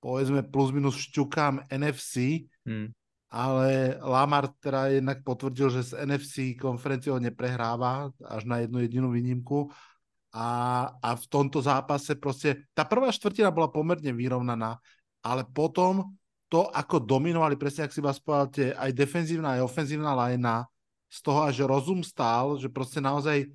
povedzme plus minus šťukám NFC. Hmm ale Lamar teda jednak potvrdil, že z NFC konferenciou neprehráva až na jednu jedinú výnimku a, a v tomto zápase proste, tá prvá štvrtina bola pomerne vyrovnaná, ale potom to, ako dominovali, presne ak si vás povedal, aj defenzívna, aj ofenzívna lajna, z toho až rozum stál, že proste naozaj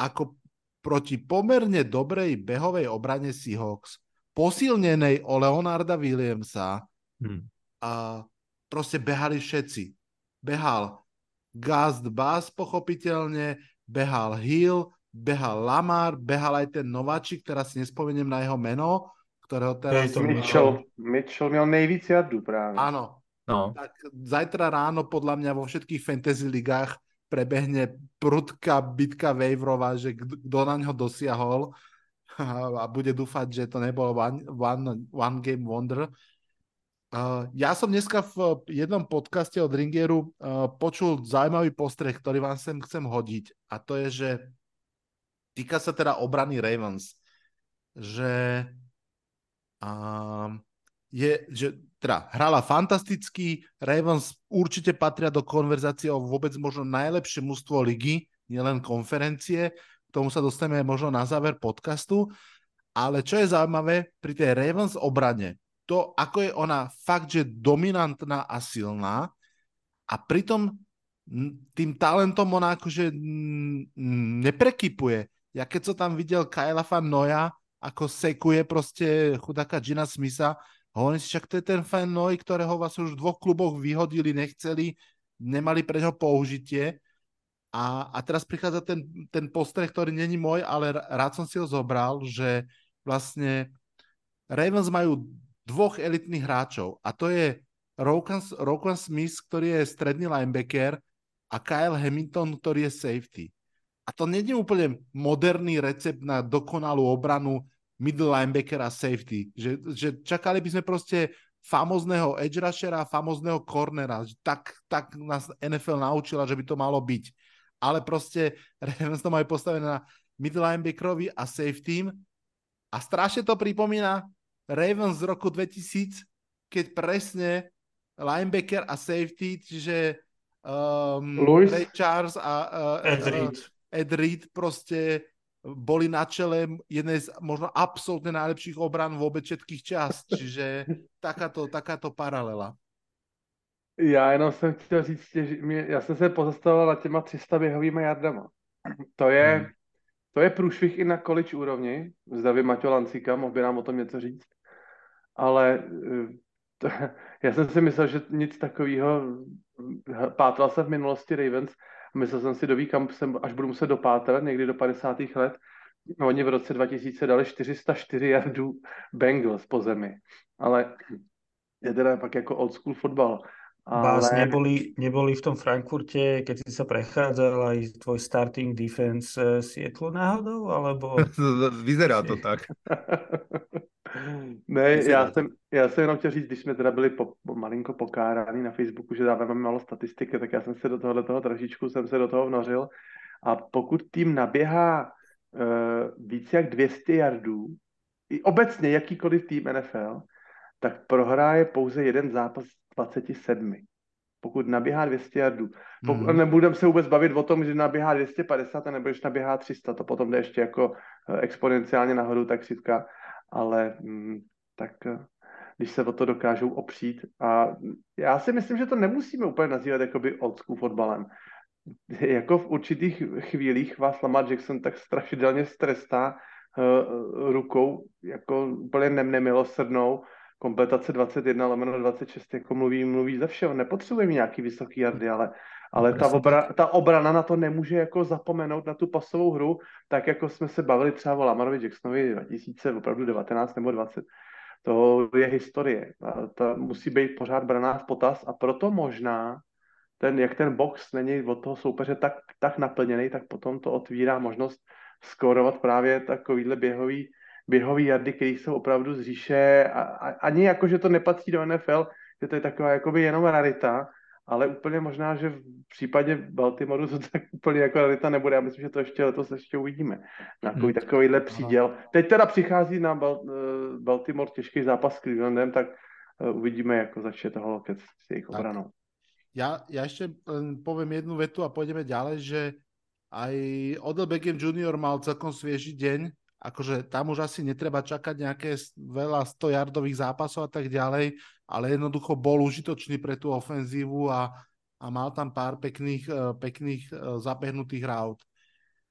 ako proti pomerne dobrej behovej obrane Seahawks, posilnenej o Leonarda Williamsa, hmm. a proste behali všetci. Behal Gast Bass pochopiteľne, behal Hill, behal Lamar, behal aj ten nováčik, teraz si nespomeniem na jeho meno, ktorého teraz... To Mitchell, Mitchell měl nejvíc jardů práve. Áno. No. Tak zajtra ráno podľa mňa vo všetkých fantasy ligách prebehne prudká bitka Waverová, že kto na ňo dosiahol a bude dúfať, že to nebolo one, one, one game wonder. Uh, ja som dneska v jednom podcaste od Ringeru uh, počul zaujímavý postreh, ktorý vám sem chcem hodiť. A to je, že týka sa teda obrany Ravens. Že uh, je, že teda hrala fantasticky, Ravens určite patria do konverzácie o vôbec možno najlepšie mužstvo ligy, nielen konferencie, tomu sa dostaneme možno na záver podcastu, ale čo je zaujímavé, pri tej Ravens obrane, to, ako je ona fakt, že dominantná a silná a pritom tým talentom ona akože neprekypuje. Ja keď som tam videl Kyla Fan Noja, ako sekuje proste chudáka Gina Smitha, hovorím si, však to je ten Fan Noy, ktorého vás už v dvoch kluboch vyhodili, nechceli, nemali pre ňo použitie. A, a teraz prichádza ten, ten postreh, ktorý není môj, ale rád som si ho zobral, že vlastne Ravens majú dvoch elitných hráčov a to je Rokan Smith, ktorý je stredný linebacker a Kyle Hamilton, ktorý je safety. A to je úplne moderný recept na dokonalú obranu middle linebacker a safety. Že, že čakali by sme proste famozného edge rushera, famozného cornera. Tak, tak nás NFL naučila, že by to malo byť. Ale proste Ravens to majú postavené na middle linebackerovi a safety a strašne to pripomína Ravens z roku 2000, keď presne linebacker a safety, čiže um, Ray Charles a uh, Ed Reed. Uh, Ed Reed proste boli na čele jednej z možno absolútne najlepších obran vôbec všetkých čas. Čiže takáto, takáto paralela. Já jenom jsem chtěl říct, že mě, já jsem se pozastavoval na těma 300 běhovými jardama. To je, hmm. to je průšvih i na college úrovni. Zdravím Maťo Lancika, mohl by nám o tom něco říct. Ale eh, to, já jsem si myslel, že nic takového, pátral jsem v minulosti Ravens, myslel jsem si, do kam jsem, až budu muset dopátrat, někdy do 50. let, oni v roce 2000 dali 404 jardů Bengals po zemi. Ale je teda pak jako old school fotbal. Vás ale... neboli, neboli v tom Frankfurte, keď si sa prechádzal aj tvoj starting defense uh, Sietlu náhodou, alebo... Vyzerá to tak. ne, já jsem, já jsem jenom chtěl říct, když jsme teda byli po, malinko pokáraný na Facebooku, že dáváme malo statistiky, tak já jsem se do tohohle toho trošičku jsem se do toho vnořil. A pokud tým naběhá uh, víc jak 200 yardů, i obecně jakýkoliv tým NFL, tak prohraje pouze jeden zápas 27. Pokud naběhá 200 yardů. Pokud, hmm. Nebudeme se vůbec bavit o tom, že naběhá 250 a nebo když naběhá 300, to potom jde ještě jako eh, exponenciálně nahoru, tak sítka, ale hm, tak eh, když se o to dokážou opřít. A já si myslím, že to nemusíme úplně nazývat jakoby old school fotbalem. Jako v určitých chvílích vás Lamar Jackson tak strašidelně strestá uh, rukou, jako úplně nemilosrdnou, kompletace 21 lomeno 26 jako mluví, mluví ze všeho. Nepotřebujeme nějaký vysoký jardy, ale, ale ta, obra, ta obrana na to nemůže jako zapomenout na tu pasovou hru, tak jako jsme se bavili třeba o Lamarovi Jacksonovi 2000, opravdu 19 nebo 20. To je historie. A ta musí být pořád braná v potaz a proto možná ten, jak ten box není od toho soupeře tak, tak naplněný, tak potom to otvírá možnost skórovat právě takovýhle běhový běhový jardy, které jsou opravdu z říše, a, a, ani jako, že to nepatří do NFL, že to je taková jakoby jenom rarita, ale úplně možná, že v případě Baltimoru to tak úplně jako rarita nebude. Já myslím, že to ještě letos ještě uvidíme. Na takový, takovýhle příděl. Teď teda přichází na Bal, uh, Baltimore těžký zápas s Clevelandem, tak uh, uvidíme, jako začne toho lokec s jejich obranou. Ja, ja ešte poviem jednu vetu a pôjdeme ďalej, že aj Odell Beckham Jr. mal celkom svieži deň, akože tam už asi netreba čakať nejaké veľa 100 yardových zápasov a tak ďalej, ale jednoducho bol užitočný pre tú ofenzívu a, a mal tam pár pekných, e, pekných e, zabehnutých raut.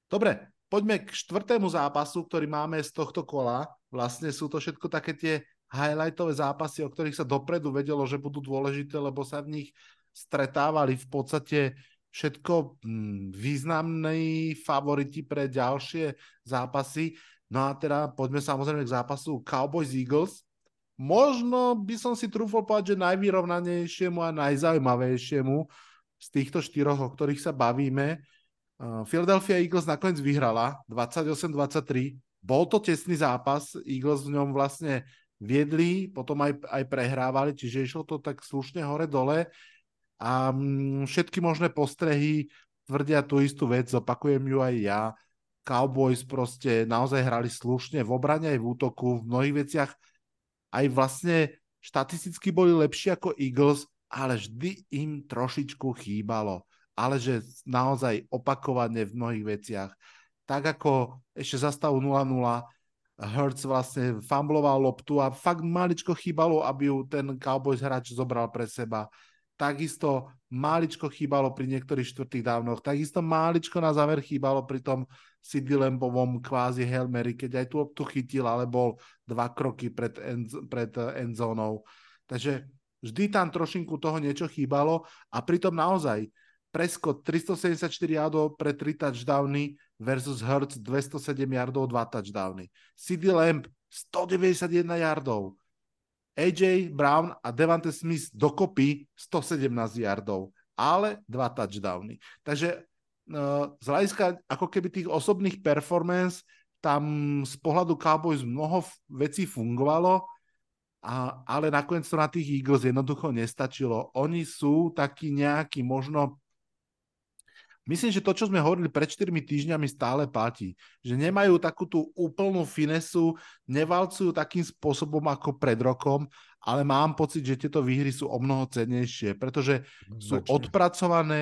Dobre, poďme k štvrtému zápasu, ktorý máme z tohto kola. Vlastne sú to všetko také tie highlightové zápasy, o ktorých sa dopredu vedelo, že budú dôležité, lebo sa v nich stretávali v podstate všetko hm, významní favoriti pre ďalšie zápasy. No a teda poďme samozrejme k zápasu Cowboys-Eagles. Možno by som si trúfol povedať, že najvyrovnanejšiemu a najzaujímavejšiemu z týchto štyroch, o ktorých sa bavíme. Uh, Philadelphia Eagles nakoniec vyhrala 28-23. Bol to tesný zápas, Eagles v ňom vlastne viedli, potom aj, aj prehrávali, čiže išlo to tak slušne hore-dole a mm, všetky možné postrehy tvrdia tú istú vec, opakujem ju aj ja Cowboys proste naozaj hrali slušne v obrane aj v útoku, v mnohých veciach aj vlastne štatisticky boli lepšie ako Eagles, ale vždy im trošičku chýbalo. Ale že naozaj opakovane v mnohých veciach. Tak ako ešte za stavu 0-0 Hurts vlastne fumbloval loptu a fakt maličko chýbalo, aby ju ten Cowboys hráč zobral pre seba takisto máličko chýbalo pri niektorých štvrtých dávnoch, takisto máličko na záver chýbalo pri tom Sidney Lambovom kvázi Hail keď aj tu tu chytil, ale bol dva kroky pred, end, pred eh, endzónou. Takže vždy tam trošinku toho niečo chýbalo a pritom naozaj Prescott 374 yardov pre 3 touchdowny versus Hurts 207 yardov 2 touchdowny. CD Lamb 191 yardov. AJ Brown a Devante Smith dokopy 117 yardov, ale dva touchdowny. Takže z hľadiska ako keby tých osobných performance tam z pohľadu Cowboys mnoho vecí fungovalo, a, ale nakoniec to na tých Eagles jednoducho nestačilo. Oni sú takí nejakí možno Myslím, že to, čo sme hovorili pred 4 týždňami, stále platí. Že nemajú takú tú úplnú finesu, nevalcujú takým spôsobom ako pred rokom, ale mám pocit, že tieto výhry sú o mnoho cennejšie, pretože sú Začne. odpracované,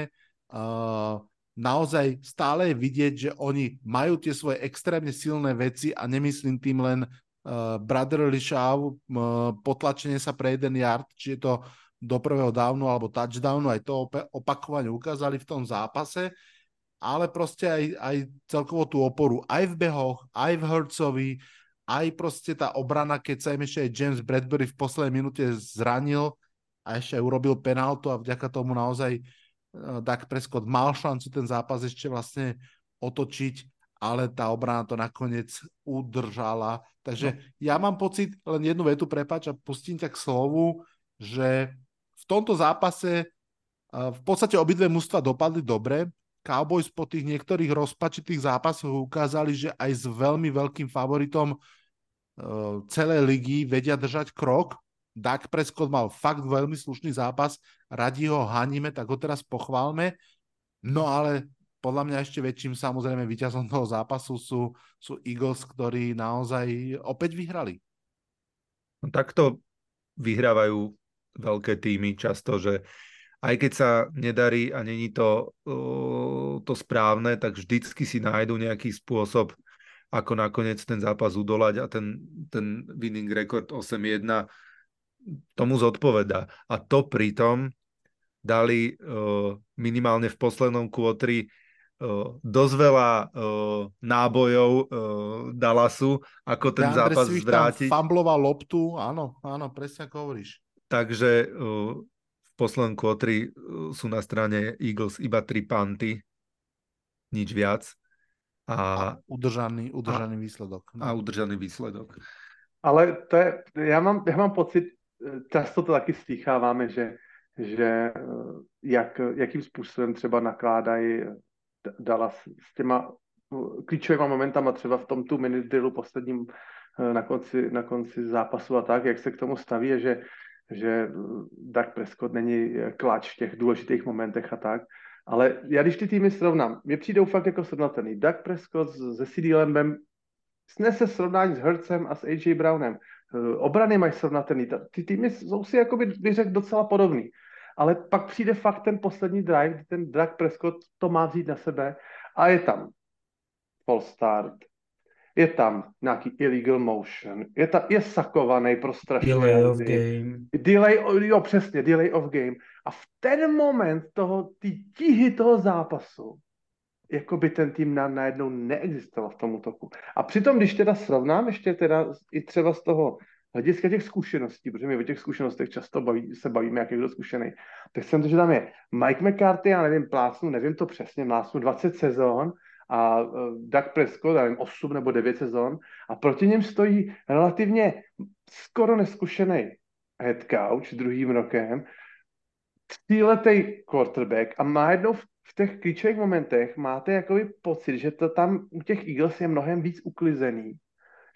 uh, naozaj stále vidieť, že oni majú tie svoje extrémne silné veci a nemyslím tým len uh, brotherly shove, uh, potlačenie sa pre jeden yard, či je to do prvého downu alebo touchdownu, aj to opakovane ukázali v tom zápase, ale proste aj, aj celkovo tú oporu aj v behoch, aj v Hercovi, aj proste tá obrana, keď sa im ešte aj James Bradbury v poslednej minúte zranil a ešte aj urobil penáltu a vďaka tomu naozaj uh, Dak Prescott mal šancu ten zápas ešte vlastne otočiť, ale tá obrana to nakoniec udržala. Takže no. ja mám pocit, len jednu vetu prepač a pustím ťa k slovu, že v tomto zápase v podstate obidve mužstva dopadli dobre. Cowboys po tých niektorých rozpačitých zápasoch ukázali, že aj s veľmi veľkým favoritom e, celej ligy vedia držať krok. Dak Prescott mal fakt veľmi slušný zápas, radi ho haníme, tak ho teraz pochválme. No ale podľa mňa ešte väčším samozrejme víťazom toho zápasu sú, sú Eagles, ktorí naozaj opäť vyhrali. No, takto vyhrávajú veľké týmy často, že aj keď sa nedarí a není to, to správne, tak vždycky si nájdu nejaký spôsob, ako nakoniec ten zápas udolať a ten, ten winning record 8-1 tomu zodpoveda. A to pritom dali uh, minimálne v poslednom kvotri uh, dosť veľa uh, nábojov uh, Dallasu, ako ten Deandre zápas Swift zvrátiť. Fambloval loptu, áno, áno, presne ako hovoríš. Takže v poslednom kvotri sú na strane Eagles iba tri panty, nič viac. A, a udržaný, udržaný a, výsledok. A udržaný výsledok. Ale to je, já mám, já mám pocit, často to taky slycháváme, že, že jak, jakým způsobem třeba nakládají Dallas s těma klíčovými momentama třeba v tom tu minute posledním na konci, na konci zápasu a tak, jak se k tomu staví, že že Dak Prescott není kláč v těch důležitých momentech a tak. Ale já když ty týmy srovnám, mě přijdou fakt jako srovnatelný. Dak Prescott se CD Lambem snese srovnání s Hertzem a s AJ Brownem. Obrany mají srovnatelný. Ty týmy jsou si, jakoby, bych řekl, docela podobný. Ale pak přijde fakt ten poslední drive, kdy ten Dak Prescott to má vzít na sebe a je tam false start, je tam nějaký illegal motion, je, ta, je sakovaný pro strašně. Delay of game. Delay, jo, přesně, delay of game. A v ten moment toho, ty tíhy toho zápasu, jako by ten tým na, najednou neexistoval v tom útoku. A přitom, když teda srovnám ještě teda i třeba z toho hlediska těch zkušeností, protože my o těch zkušenostech často baví, se bavíme, jak je kdo zkušený, tak jsem to, že tam je Mike McCarthy, já nevím, plásnu, nevím to přesně, mlásnu 20 sezón, a e, Doug Prescott, nevím, 8 nebo 9 sezon a proti něm stojí relativně skoro neskušený head coach druhým rokem, tříletý quarterback a má jednou v, v těch klíčových momentech máte jakoby pocit, že to tam u těch Eagles je mnohem víc uklizený.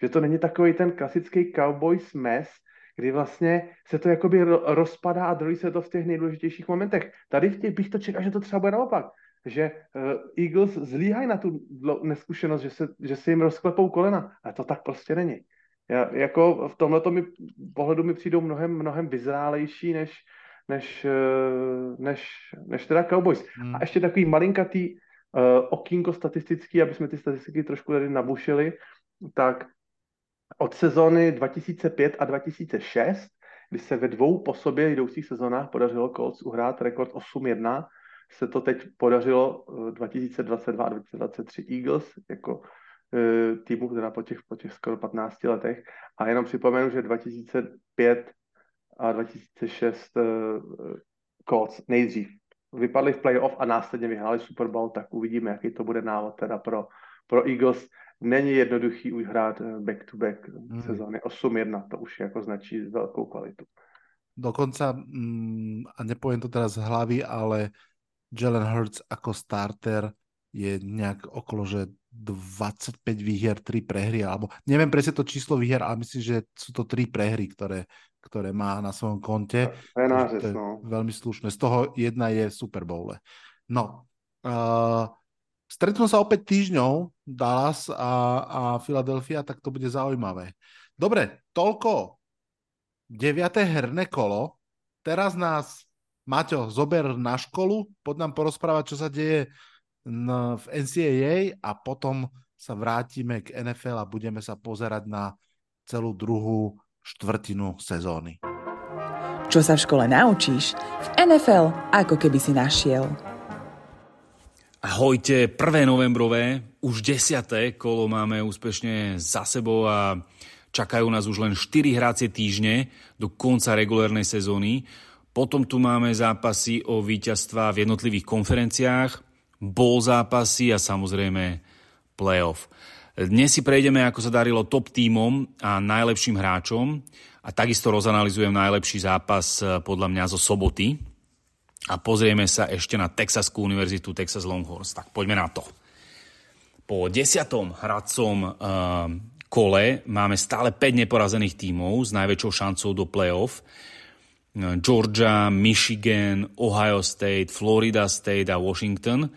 Že to není takový ten klasický cowboy smes, kdy vlastně se to jakoby rozpadá a drolí se to v těch nejdůležitějších momentech. Tady v těch bych to čekal, že to třeba bude naopak že uh, Eagles zlíhají na tu neskušenost, že se, že se jim rozklepou kolena. Ale to tak prostě není. Já, jako v tomhle pohledu mi přijdou mnohem, mnohem vyzrálejší než, než, uh, než, než teda Cowboys. Hmm. A ještě takový malinkatý uh, okýnko statistický, aby jsme ty statistiky trošku tady nabušili, tak od sezóny 2005 a 2006, kdy se ve dvou po sobě jdoucích sezónách podařilo Colts uhrát rekord 8-1, se to teď podařilo 2022 a 2023 Eagles jako týmu, teda po těch, po těch skoro 15 letech. A jenom připomenu, že 2005 a 2006 uh, e, Colts nejdřív vypadli v playoff a následně vyhráli Super Bowl, tak uvidíme, jaký to bude návod teda pro, pro Eagles. Není jednoduchý už hrát back-to-back hmm. sezóny 8-1, to už jako značí velkou kvalitu. Dokonca, mm, a nepoviem to teraz z hlavy, ale Jalen Hurts ako starter je nejak okolo, že 25 výhier, 3 prehry, alebo neviem presne to číslo výhier, ale myslím, že sú to 3 prehry, ktoré, ktoré má na svojom konte. To je nářez, no. veľmi slušné. Z toho jedna je Super Bowl. No, uh, stretnú sa opäť týždňov Dallas a, a Philadelphia, tak to bude zaujímavé. Dobre, toľko 9. herné kolo. Teraz nás Maťo zober na školu, poď nám porozprávať, čo sa deje v NCAA a potom sa vrátime k NFL a budeme sa pozerať na celú druhú štvrtinu sezóny. Čo sa v škole naučíš, v NFL ako keby si našiel. Ahojte, 1. novembrové, už 10. kolo máme úspešne za sebou a čakajú nás už len 4 hrácie týždne do konca regulérnej sezóny. Potom tu máme zápasy o víťazstva v jednotlivých konferenciách, bol zápasy a samozrejme playoff. Dnes si prejdeme, ako sa darilo top tímom a najlepším hráčom a takisto rozanalizujem najlepší zápas eh, podľa mňa zo soboty a pozrieme sa ešte na Texaskú univerzitu Texas Longhorns. Tak poďme na to. Po desiatom hradcom uh, kole máme stále 5 neporazených tímov s najväčšou šancou do playoff. Georgia, Michigan, Ohio State, Florida State a Washington.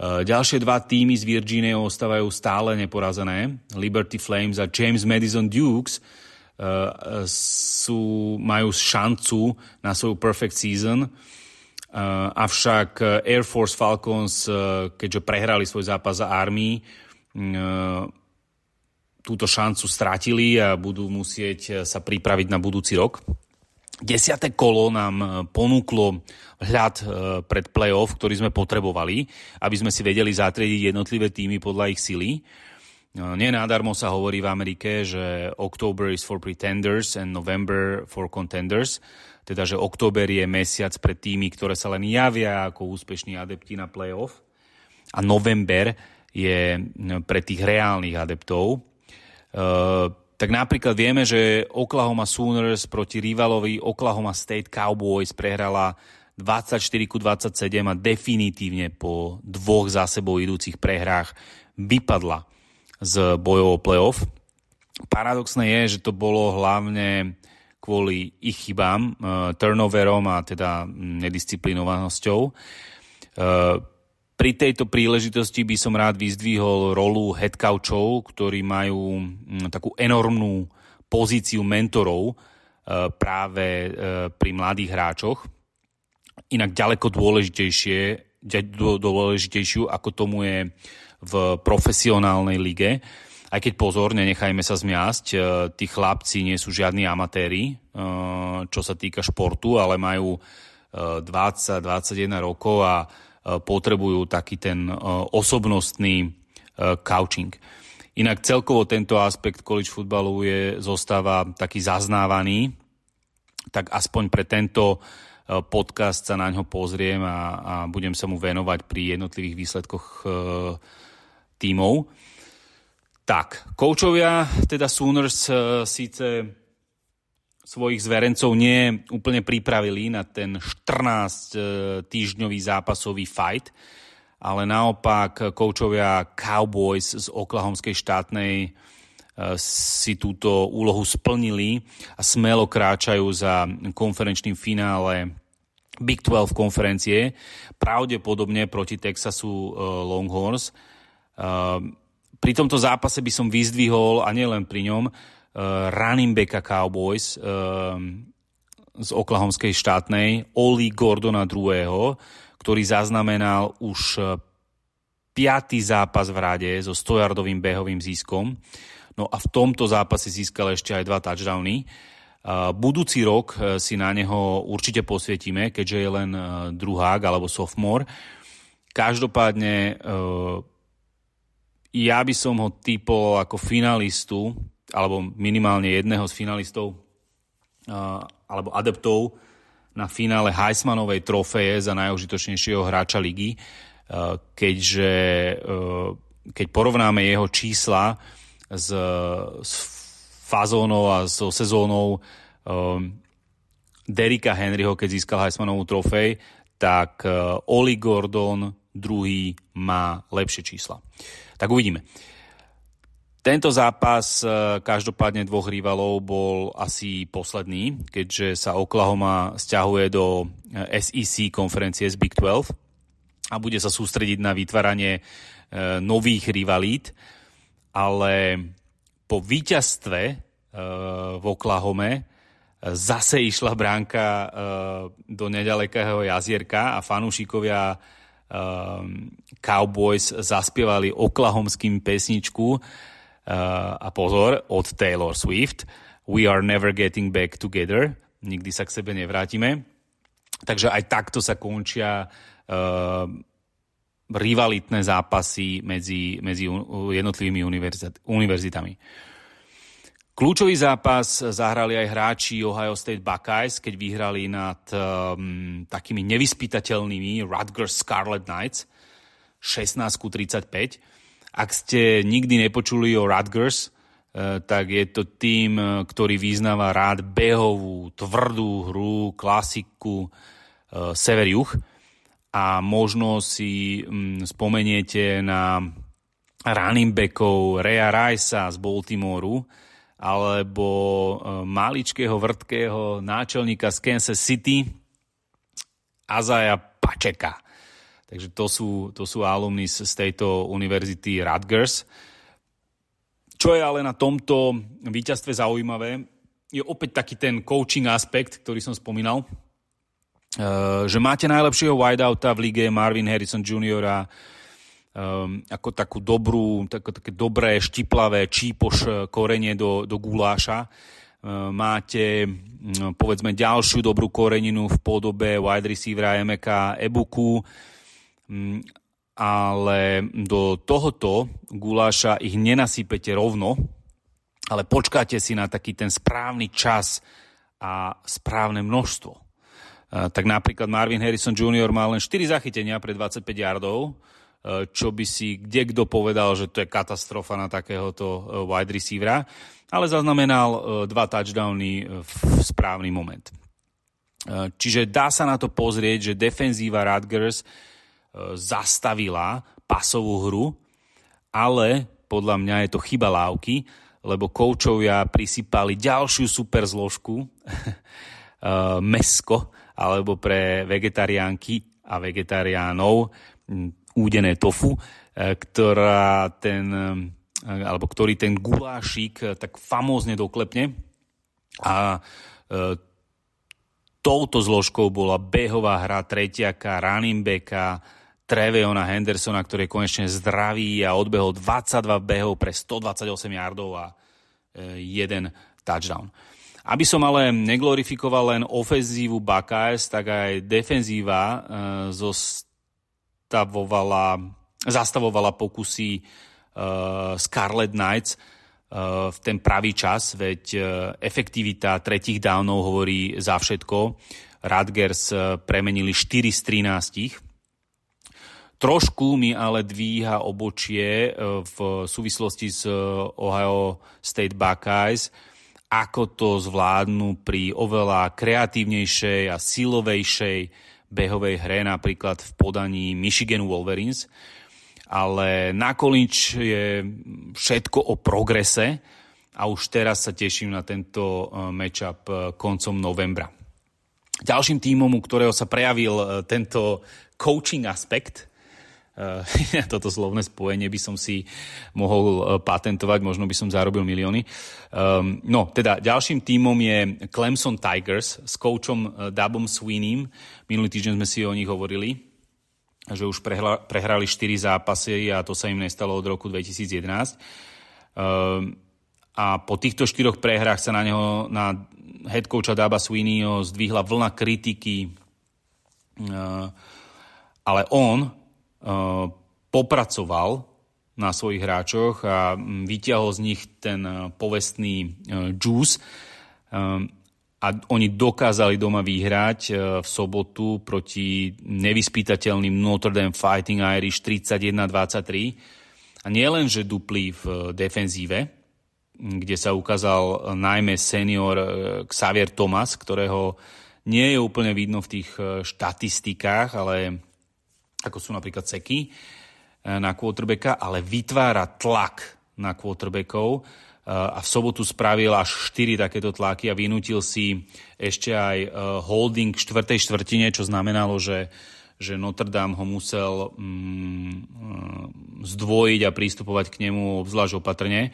Ďalšie dva týmy z Virginie ostávajú stále neporazené. Liberty Flames a James Madison Dukes e, sú, majú šancu na svoju perfect season. E, avšak Air Force Falcons, keďže prehrali svoj zápas za Army, túto šancu strátili a budú musieť sa pripraviť na budúci rok. Desiate kolo nám e, ponúklo hľad e, pred playoff, ktorý sme potrebovali, aby sme si vedeli zatriediť jednotlivé týmy podľa ich sily. E, nenádarmo sa hovorí v Amerike, že October is for pretenders and November for contenders. Teda, že október je mesiac pre týmy, ktoré sa len javia ako úspešní adepti na playoff. A november je pre tých reálnych adeptov tak napríklad vieme, že Oklahoma Sooners proti rivalovi Oklahoma State Cowboys prehrala 24 ku 27 a definitívne po dvoch za sebou idúcich prehrách vypadla z bojov o playoff. Paradoxné je, že to bolo hlavne kvôli ich chybám, uh, turnoverom a teda nedisciplinovanosťou. Pri tejto príležitosti by som rád vyzdvihol rolu headcouchov, ktorí majú mm, takú enormnú pozíciu mentorov e, práve e, pri mladých hráčoch. Inak ďaleko dôležitejšie, dôležitejšiu, ako tomu je v profesionálnej lige. Aj keď pozor, nenechajme sa zmiasť, e, tí chlapci nie sú žiadni amatéri, čo sa týka športu, ale majú 20-21 rokov a potrebujú taký ten e, osobnostný e, coaching. Inak celkovo tento aspekt college futbalu je, zostáva taký zaznávaný, tak aspoň pre tento e, podcast sa na ňo pozriem a, a budem sa mu venovať pri jednotlivých výsledkoch e, tímov. Tak, koučovia, teda Sooners e, síce svojich zverencov nie úplne pripravili na ten 14 týždňový zápasový fight, ale naopak koučovia Cowboys z Oklahomskej štátnej e, si túto úlohu splnili a smelo kráčajú za konferenčným finále Big 12 konferencie, pravdepodobne proti Texasu e, Longhorns. E, pri tomto zápase by som vyzdvihol, a nielen pri ňom, running backa Cowboys uh, z Oklahomskej štátnej, Oli Gordona II., ktorý zaznamenal už eh, piatý zápas v rade so 100-yardovým behovým ziskom. No a v tomto zápase získal ešte aj dva touchdowny. Budúci rok si na neho určite posvietime, keďže je len druhák alebo sophomore. Každopádne ja by som ho typol ako finalistu alebo minimálne jedného z finalistov alebo adeptov na finále Heismanovej trofeje za najužitočnejšieho hráča ligy, keďže keď porovnáme jeho čísla s, s fazónou a so sezónou Derika Henryho, keď získal Heismanovú trofej, tak Oli Gordon druhý má lepšie čísla. Tak uvidíme. Tento zápas e, každopádne dvoch rivalov bol asi posledný, keďže sa Oklahoma stiahuje do e, SEC konferencie z Big 12 a bude sa sústrediť na vytváranie e, nových rivalít, ale po víťazstve v Oklahome zase išla bránka do nedalekého jazierka a fanúšikovia Cowboys zaspievali oklahomským pesničku a pozor, od Taylor Swift. We are never getting back together. Nikdy sa k sebe nevrátime. Takže aj takto sa končia uh, rivalitné zápasy medzi, medzi jednotlivými univerzitami. Kľúčový zápas zahrali aj hráči Ohio State Buckeyes, keď vyhrali nad um, takými nevyspytateľnými Rutgers Scarlet Knights 16 35. Ak ste nikdy nepočuli o Rutgers, eh, tak je to tým, eh, ktorý vyznáva rád behovú, tvrdú hru, klasiku eh, sever-juh a možno si mm, spomeniete na running backov Rea Ricea z Baltimoru alebo maličkého, vrtkého náčelníka z Kansas City Azaja Pačeka. Takže to sú, to sú alumni z tejto univerzity Rutgers. Čo je ale na tomto víťazstve zaujímavé, je opäť taký ten coaching aspekt, ktorý som spomínal, uh, že máte najlepšieho wideouta v lige Marvin Harrison Jr. Um, ako takú dobrú, tako, také dobré, štiplavé čípoš korenie do, do guláša. Uh, máte, um, povedzme, ďalšiu dobrú koreninu v podobe wide receivera Emeka Ebuku, ale do tohoto guláša ich nenasypete rovno, ale počkáte si na taký ten správny čas a správne množstvo. Tak napríklad Marvin Harrison Jr. mal len 4 zachytenia pre 25 yardov, čo by si kde kto povedal, že to je katastrofa na takéhoto e, wide receivera, ale zaznamenal e, dva touchdowny e, v správny moment. Čiže dá sa na to pozrieť, že defenzíva Rutgers zastavila pasovú hru, ale podľa mňa je to chyba lávky, lebo koučovia prisypali ďalšiu super zložku, eh, mesko, alebo pre vegetariánky a vegetariánov hm, údené tofu, eh, ktorá ten, eh, alebo ktorý ten gulášik tak famózne doklepne. A touto zložkou bola behová hra tretiaka, running backa, Treveona Hendersona, ktorý je konečne zdravý a odbehol 22 behov pre 128 yardov a e, jeden touchdown. Aby som ale neglorifikoval len ofenzívu Buckeyes, tak aj defenzíva e, zostavovala, zastavovala pokusy e, Scarlet Knights v ten pravý čas, veď efektivita tretích downov hovorí za všetko. Radgers premenili 4 z 13 Trošku mi ale dvíha obočie e, v súvislosti s e, Ohio State Buckeyes, ako to zvládnu pri oveľa kreatívnejšej a silovejšej behovej hre, napríklad v podaní Michigan Wolverines. Ale na Kolinč je všetko o progrese a už teraz sa teším na tento e, matchup koncom novembra. Ďalším týmom, u ktorého sa prejavil tento coaching aspekt, toto slovné spojenie by som si mohol eh, patentovať, možno by som zarobil milióny. Um, no, teda ďalším tímom je Clemson Tigers s koučom eh, Dabom Sweeneym. Minulý týždeň sme si o nich hovorili, že už prehla, prehrali 4 zápasy a to sa im nestalo od roku 2011. Um, a po týchto štyroch prehrách sa na neho, na head coacha Daba Sweeneyho zdvihla vlna kritiky, uh, ale on Eh, popracoval na svojich hráčoch a mm, vyťahol z nich ten eh, povestný eh, juice a oni dokázali doma vyhrať v sobotu proti nevyspytateľným Notre Dame Fighting Irish 31-23 a nie len, že dupli v defenzíve, kde sa ukázal najmä senior Xavier Thomas, ktorého nie je úplne vidno v tých štatistikách, ale ako sú napríklad seky na quarterbacka, ale vytvára tlak na quarterbackov a v sobotu spravil až 4 takéto tlaky a vynútil si ešte aj holding v štvrtej štvrtine, čo znamenalo, že že Notre Dame ho musel mm, zdvojiť a prístupovať k nemu obzvlášť opatrne.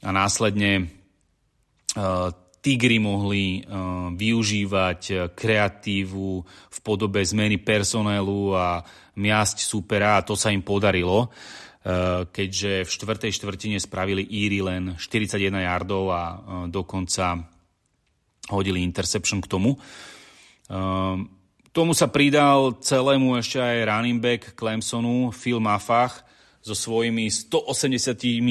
A následne Tigry mohli uh, využívať kreatívu v podobe zmeny personelu a miasť supera a to sa im podarilo, uh, keďže v štvrtej štvrtine spravili Íry len 41 yardov a dokonca hodili interception k tomu. Tomu sa pridal celému ešte aj running back Clemsonu Phil Mafach so svojimi 186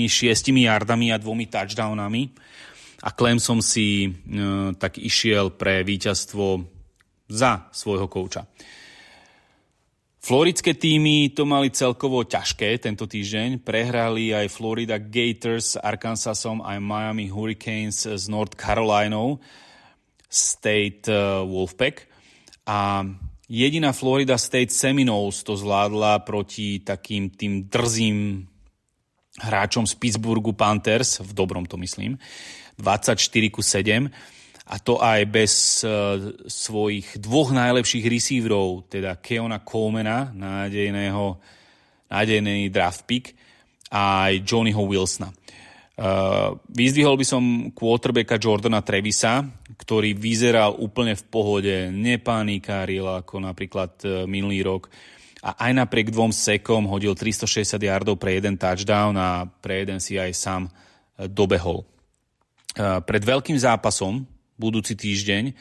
yardami a dvomi touchdownami. A Clemson si e, tak išiel pre víťazstvo za svojho kouča. Floridské týmy to mali celkovo ťažké tento týždeň. Prehrali aj Florida Gators s Arkansasom aj Miami Hurricanes s North Carolina State e, Wolfpack. A jediná Florida State Seminoles to zvládla proti takým tým drzým hráčom z Pittsburghu Panthers, v dobrom to myslím, 24 ku 7 a to aj bez uh, svojich dvoch najlepších receiverov, teda Keona Colemana, nádejného, nádejný draft pick, a aj Johnnyho Wilsona. Uh, vyzdvihol by som quarterbacka Jordana Trevisa, ktorý vyzeral úplne v pohode, nepanikáril ako napríklad uh, minulý rok a aj napriek dvom sekom hodil 360 yardov pre jeden touchdown a pre jeden si aj sám dobehol. Uh, pred veľkým zápasom, budúci týždeň,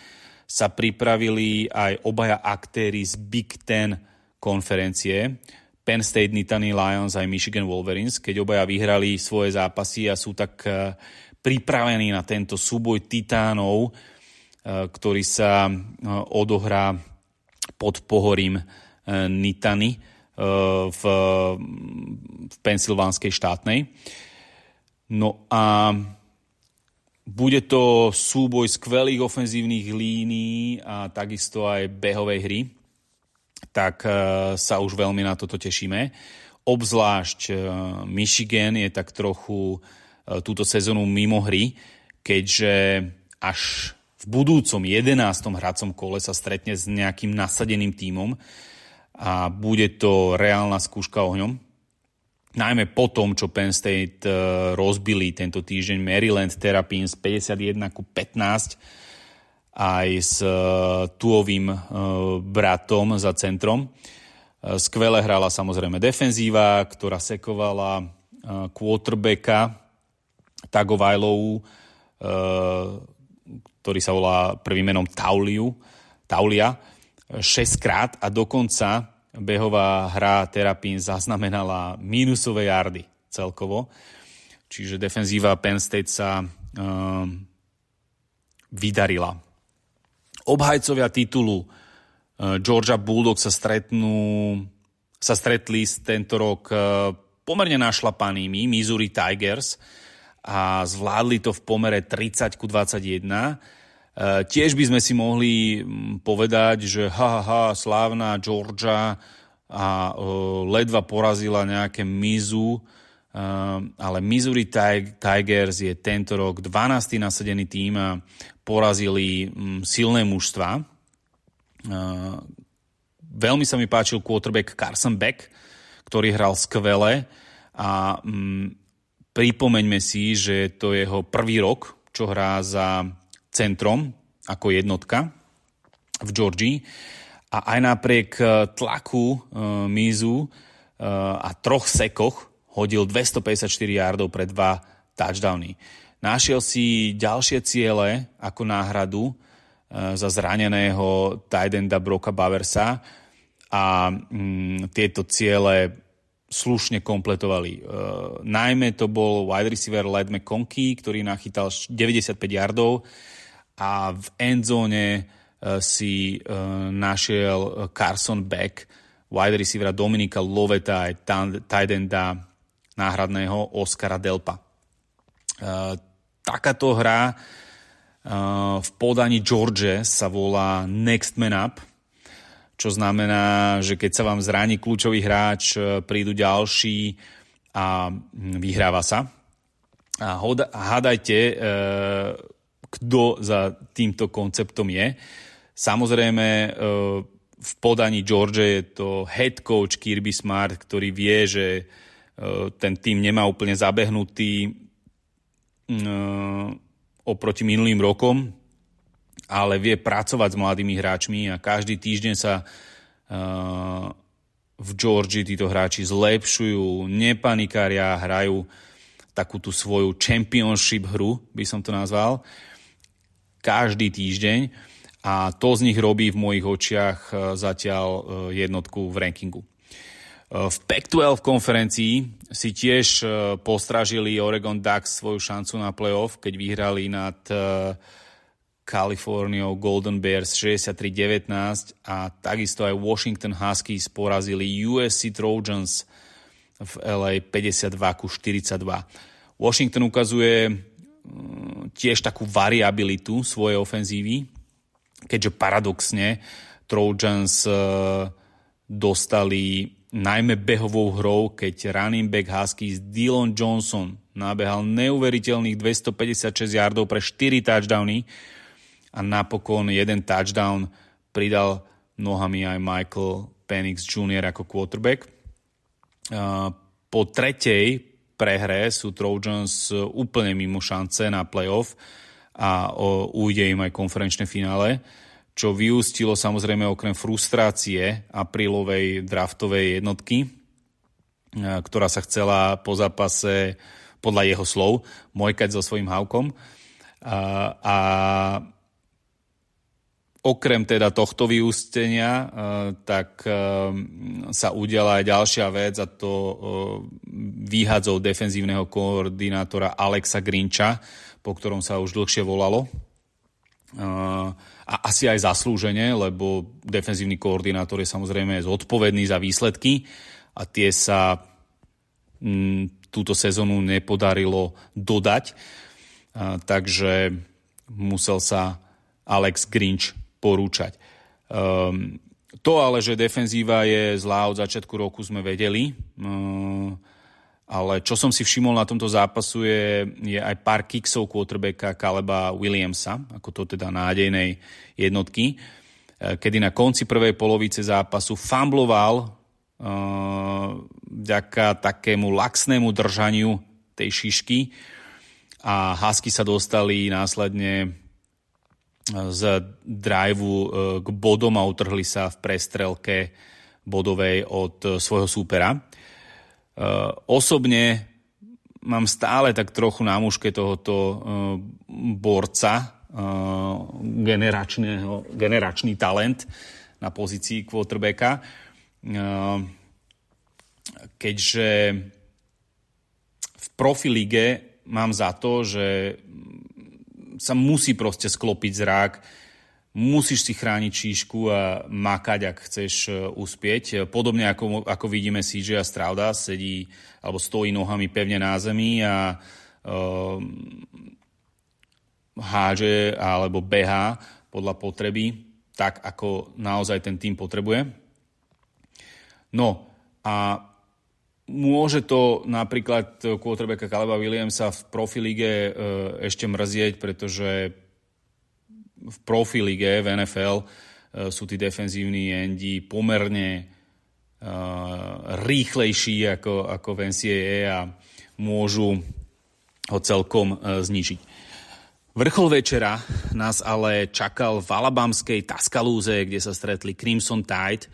sa pripravili aj obaja aktéry z Big Ten konferencie. Penn State Nittany Lions aj Michigan Wolverines, keď obaja vyhrali svoje zápasy a sú tak eh, pripravení na tento súboj titánov, eh, ktorý sa odohrá pod pohorím Nittany v, v Pensylvánskej štátnej. No a bude to súboj skvelých ofenzívnych línií a takisto aj behovej hry tak e, sa už veľmi na toto tešíme. Obzvlášť e, Michigan je tak trochu e, túto sezónu mimo hry, keďže až v budúcom 11. hracom kole sa stretne s nejakým nasadeným tímom a bude to reálna skúška ohňom. Najmä po tom, čo Penn State rozbili tento týždeň Maryland Terrapins 51 ku 15, aj s e, Tuovým e, bratom za centrom. E, skvele hrala samozrejme defenzíva, ktorá sekovala quarterbacka Tagovajlovu, ktorý sa volá prvým menom Tauliu, Taulia, 6 krát a dokonca behová hra Terapín zaznamenala mínusové jardy celkovo. Čiže defenzíva Penn State sa um, vydarila obhajcovia titulu eh, Georgia Bulldogs sa stretnú, sa stretli tento rok eh, pomerne našlapanými Missouri Tigers a zvládli to v pomere 30 ku 21. Eh, tiež by sme si mohli mm, povedať, že ha, ha, ha slávna Georgia a ledva porazila nejaké Mizu, ale Missouri Tigers je tento rok 12. nasadený tým a porazili mm, silné mužstva. Veľmi sa mi páčil quarterback Carson Beck, ktorý hral skvele a mm, pripomeňme si, že to je jeho prvý rok, čo hrá za centrom ako jednotka v Georgii a aj napriek e, tlaku uh, Mizu uh, a troch sekoch hodil 254 yardov pre dva touchdowny. Našiel si ďalšie ciele ako náhradu e, za zraneného Tidenda Broka Baversa a mm, tieto ciele slušne kompletovali. E, najmä to bol wide receiver Led McConkey, ktorý nachytal 95 yardov a v endzone e, si e, našiel Carson Beck, wide receivera Dominika Loveta aj Tidenda náhradného Oscara Delpa. E, takáto hra v podaní George sa volá Next Man Up, čo znamená, že keď sa vám zráni kľúčový hráč, prídu ďalší a vyhráva sa. A hádajte, kto za týmto konceptom je. Samozrejme, e, v podaní George je to head coach Kirby Smart, ktorý vie, že ten tým nemá úplne zabehnutý oproti minulým rokom, ale vie pracovať s mladými hráčmi a každý týždeň sa v Georgii títo hráči zlepšujú, nepanikária, hrajú takú tú svoju championship hru, by som to nazval, každý týždeň a to z nich robí v mojich očiach uh, zatiaľ uh, jednotku v rankingu. V Pac-12 konferencii si tiež postražili Oregon Ducks svoju šancu na playoff, keď vyhrali nad Kaliforniou Golden Bears 63-19 a takisto aj Washington Huskies porazili USC Trojans v LA 52 42. Washington ukazuje tiež takú variabilitu svojej ofenzívy, keďže paradoxne Trojans e, dostali najmä behovou hrou, keď running back Huskies Dylan Johnson nabehal neuveriteľných 256 yardov pre 4 touchdowny, a napokon jeden touchdown pridal nohami aj Michael Penix Jr. ako quarterback. Po tretej prehre sú Trojans úplne mimo šance na playoff a ujde im aj konferenčné finále, čo vyústilo samozrejme okrem frustrácie aprílovej draftovej jednotky, ktorá sa chcela po zápase podľa jeho slov mojkať so svojím havkom. A, a Okrem teda tohto vyústenia, eh, tak eh, sa udiala aj ďalšia vec a to eh, výhadzov defenzívneho koordinátora Alexa Grinča, po ktorom sa už dlhšie volalo. A asi aj zaslúžene, lebo defenzívny koordinátor je samozrejme zodpovedný za výsledky a tie sa túto sezónu nepodarilo dodať. Takže musel sa Alex Grinch porúčať. Um, to ale, že defenzíva je zlá od začiatku roku sme vedeli, um, ale čo som si všimol na tomto zápasu je, je aj pár kiksov quarterbacka Kaleba Williamsa, ako to teda nádejnej jednotky, e, kedy na konci prvej polovice zápasu fumbloval uh, vďaka takému laxnému držaniu tej šišky. A Husky sa dostali následne z driveu e, k bodom a utrhli sa v prestrelke bodovej od e, svojho súpera. E, osobne mám stále tak trochu na muške tohoto borca, generačného, generačný talent na pozícii quarterbacka, keďže v profilige mám za to, že sa musí proste sklopiť zrák, musíš si chrániť číšku a makať, ak chceš e, uspieť. Podobne ako, ako vidíme CJ a Strauda, sedí alebo stojí nohami pevne na zemi a uh, háže alebo behá podľa potreby, tak ako naozaj ten tým potrebuje. No a Môže to napríklad quarterbacka Kaleba Williamsa v profilige e, ešte mrzieť, pretože v profilige v NFL e, sú tí defenzívni endi pomerne e, rýchlejší ako, ako v NCAA a môžu ho celkom znižiť. Vrchol večera nás ale čakal v alabamskej Tuscalooze, kde sa stretli Crimson Tide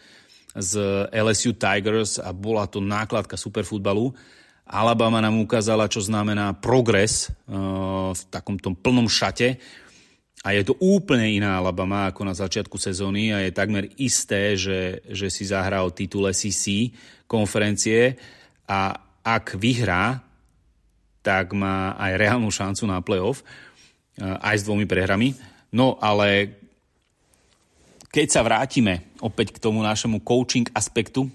z LSU Tigers a bola to nákladka superfutbalu. Alabama nám ukázala, čo znamená progres uh, v takom tom plnom šate a je to úplne iná Alabama ako na začiatku sezóny a je takmer isté, že, že si zahrá o titul SEC konferencie a ak vyhrá, tak má aj reálnu šancu na playoff uh, aj s dvomi prehrami. No ale keď sa vrátime opäť k tomu našemu coaching aspektu,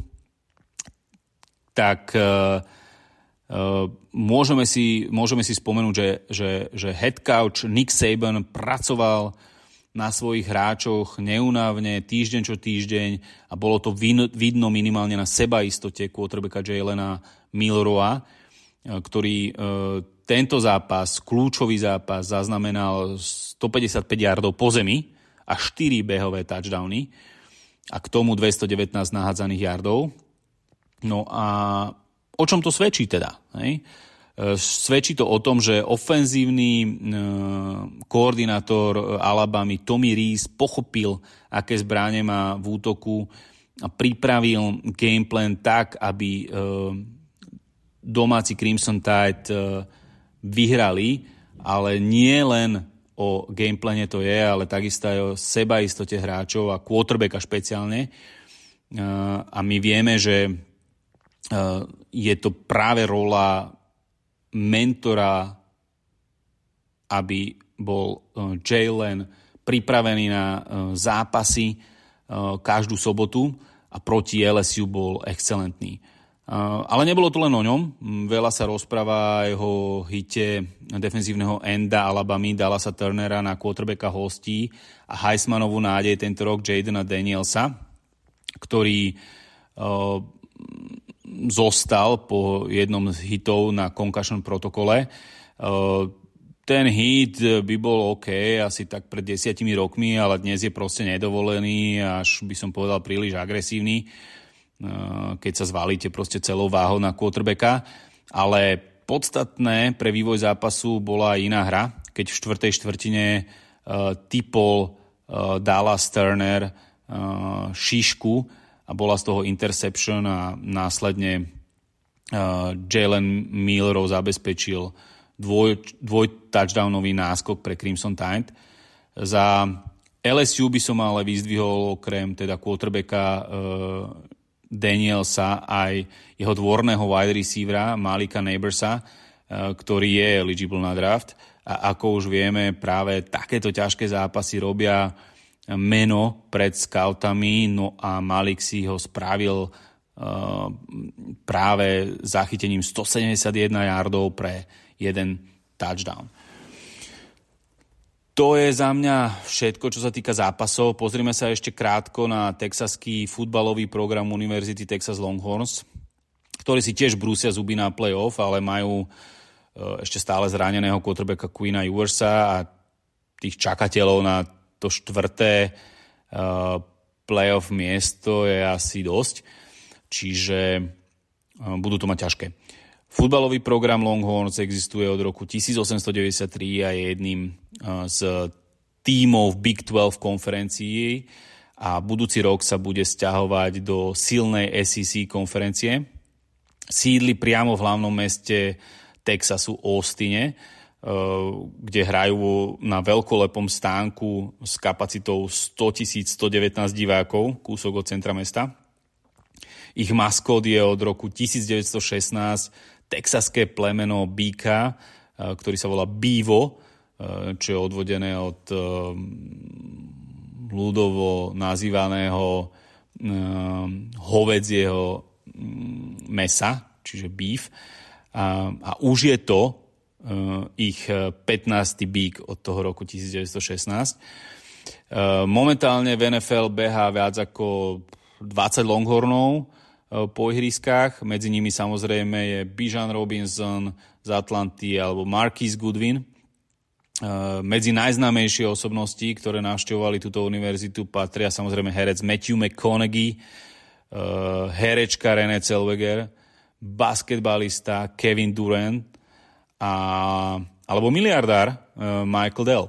tak uh, uh, môžeme, si, môžeme si spomenúť, že, že, že head coach Nick Saban pracoval na svojich hráčoch neunávne, týždeň čo týždeň a bolo to vidno minimálne na sebaistote quarterbacka Jalena Milroa, ktorý tento zápas, kľúčový zápas, zaznamenal 155 yardov po zemi a 4 behové touchdowny a k tomu 219 nahádzaných yardov. No a o čom to svedčí teda? Hej? E, svedčí to o tom, že ofenzívny e, koordinátor Alabamy Tommy Rees pochopil, aké zbranie má v útoku a pripravil gameplan tak, aby e, domáci Crimson Tide vyhrali, ale nie len o gameplane to je, ale takisto aj o sebaistote hráčov a quarterbacka špeciálne. A my vieme, že je to práve rola mentora, aby bol Jalen pripravený na zápasy každú sobotu a proti LSU bol excelentný. Ale nebolo to len o ňom. Veľa sa rozpráva o jeho hite defenzívneho enda Alabamy Dallasa Turnera na quarterbacka hostí a Heismanovú nádej tento rok Jadena Danielsa, ktorý uh, zostal po jednom z hitov na concussion protokole. Uh, ten hit by bol OK asi tak pred desiatimi rokmi, ale dnes je proste nedovolený, až by som povedal príliš agresívny. Eh, keď sa zvalíte proste celou váhou na quarterbacka, ale podstatné pre vývoj zápasu bola iná hra, keď v štvrtej štvrtine uh, typol uh, Dallas Turner uh, šišku a bola z toho interception a následne uh, Jalen Millerov zabezpečil dvoj, dvoj touchdownový náskok pre Crimson Tide. Za LSU by som ale vyzdvihol okrem teda quarterbacka uh, Danielsa aj jeho dvorného wide receivera Malika Neighborsa, eh, ktorý je eligible na draft. A ako už vieme, práve takéto ťažké zápasy robia meno pred scoutami, no a Malik si ho spravil uh, práve zachytením 171 yardov pre jeden touchdown. To je za mňa všetko, čo sa týka zápasov. Pozrime sa ešte krátko na texaský futbalový program Univerzity Texas Longhorns, ktorí si tiež brúsia zuby na playoff, ale majú e, ešte stále zraneného quarterbacka Queena Ewersa a tých čakateľov na to štvrté e, playoff miesto je asi dosť. Čiže e, budú to mať ťažké. Futbalový program Longhorns existuje od roku 1893 a je jedným z tímov Big 12 konferencii a budúci rok sa bude stiahovať do silnej SEC konferencie. Sídli priamo v hlavnom meste Texasu Austine, kde hrajú na veľkolepom stánku s kapacitou 100 119 divákov, kúsok od centra mesta. Ich maskód je od roku 1916 texaské plemeno býka, e, ktorý sa volá Bívo, e, čo je odvodené od e, ľudovo nazývaného hovedzieho mm, mesa, čiže beef. A, a už je to ich 15. bík od toho roku 1916. Momentálne v NFL beha viac ako 20 longhornov, Eh, po ihriskách. Medzi nimi samozrejme je Bijan Robinson z Atlanty alebo Marquis Goodwin. Eh, medzi najznámejšie osobnosti, ktoré navštevovali túto univerzitu, patria samozrejme herec Matthew McConaughey, eh, herečka René Zellweger, basketbalista Kevin Durant a, alebo miliardár Michael Dell.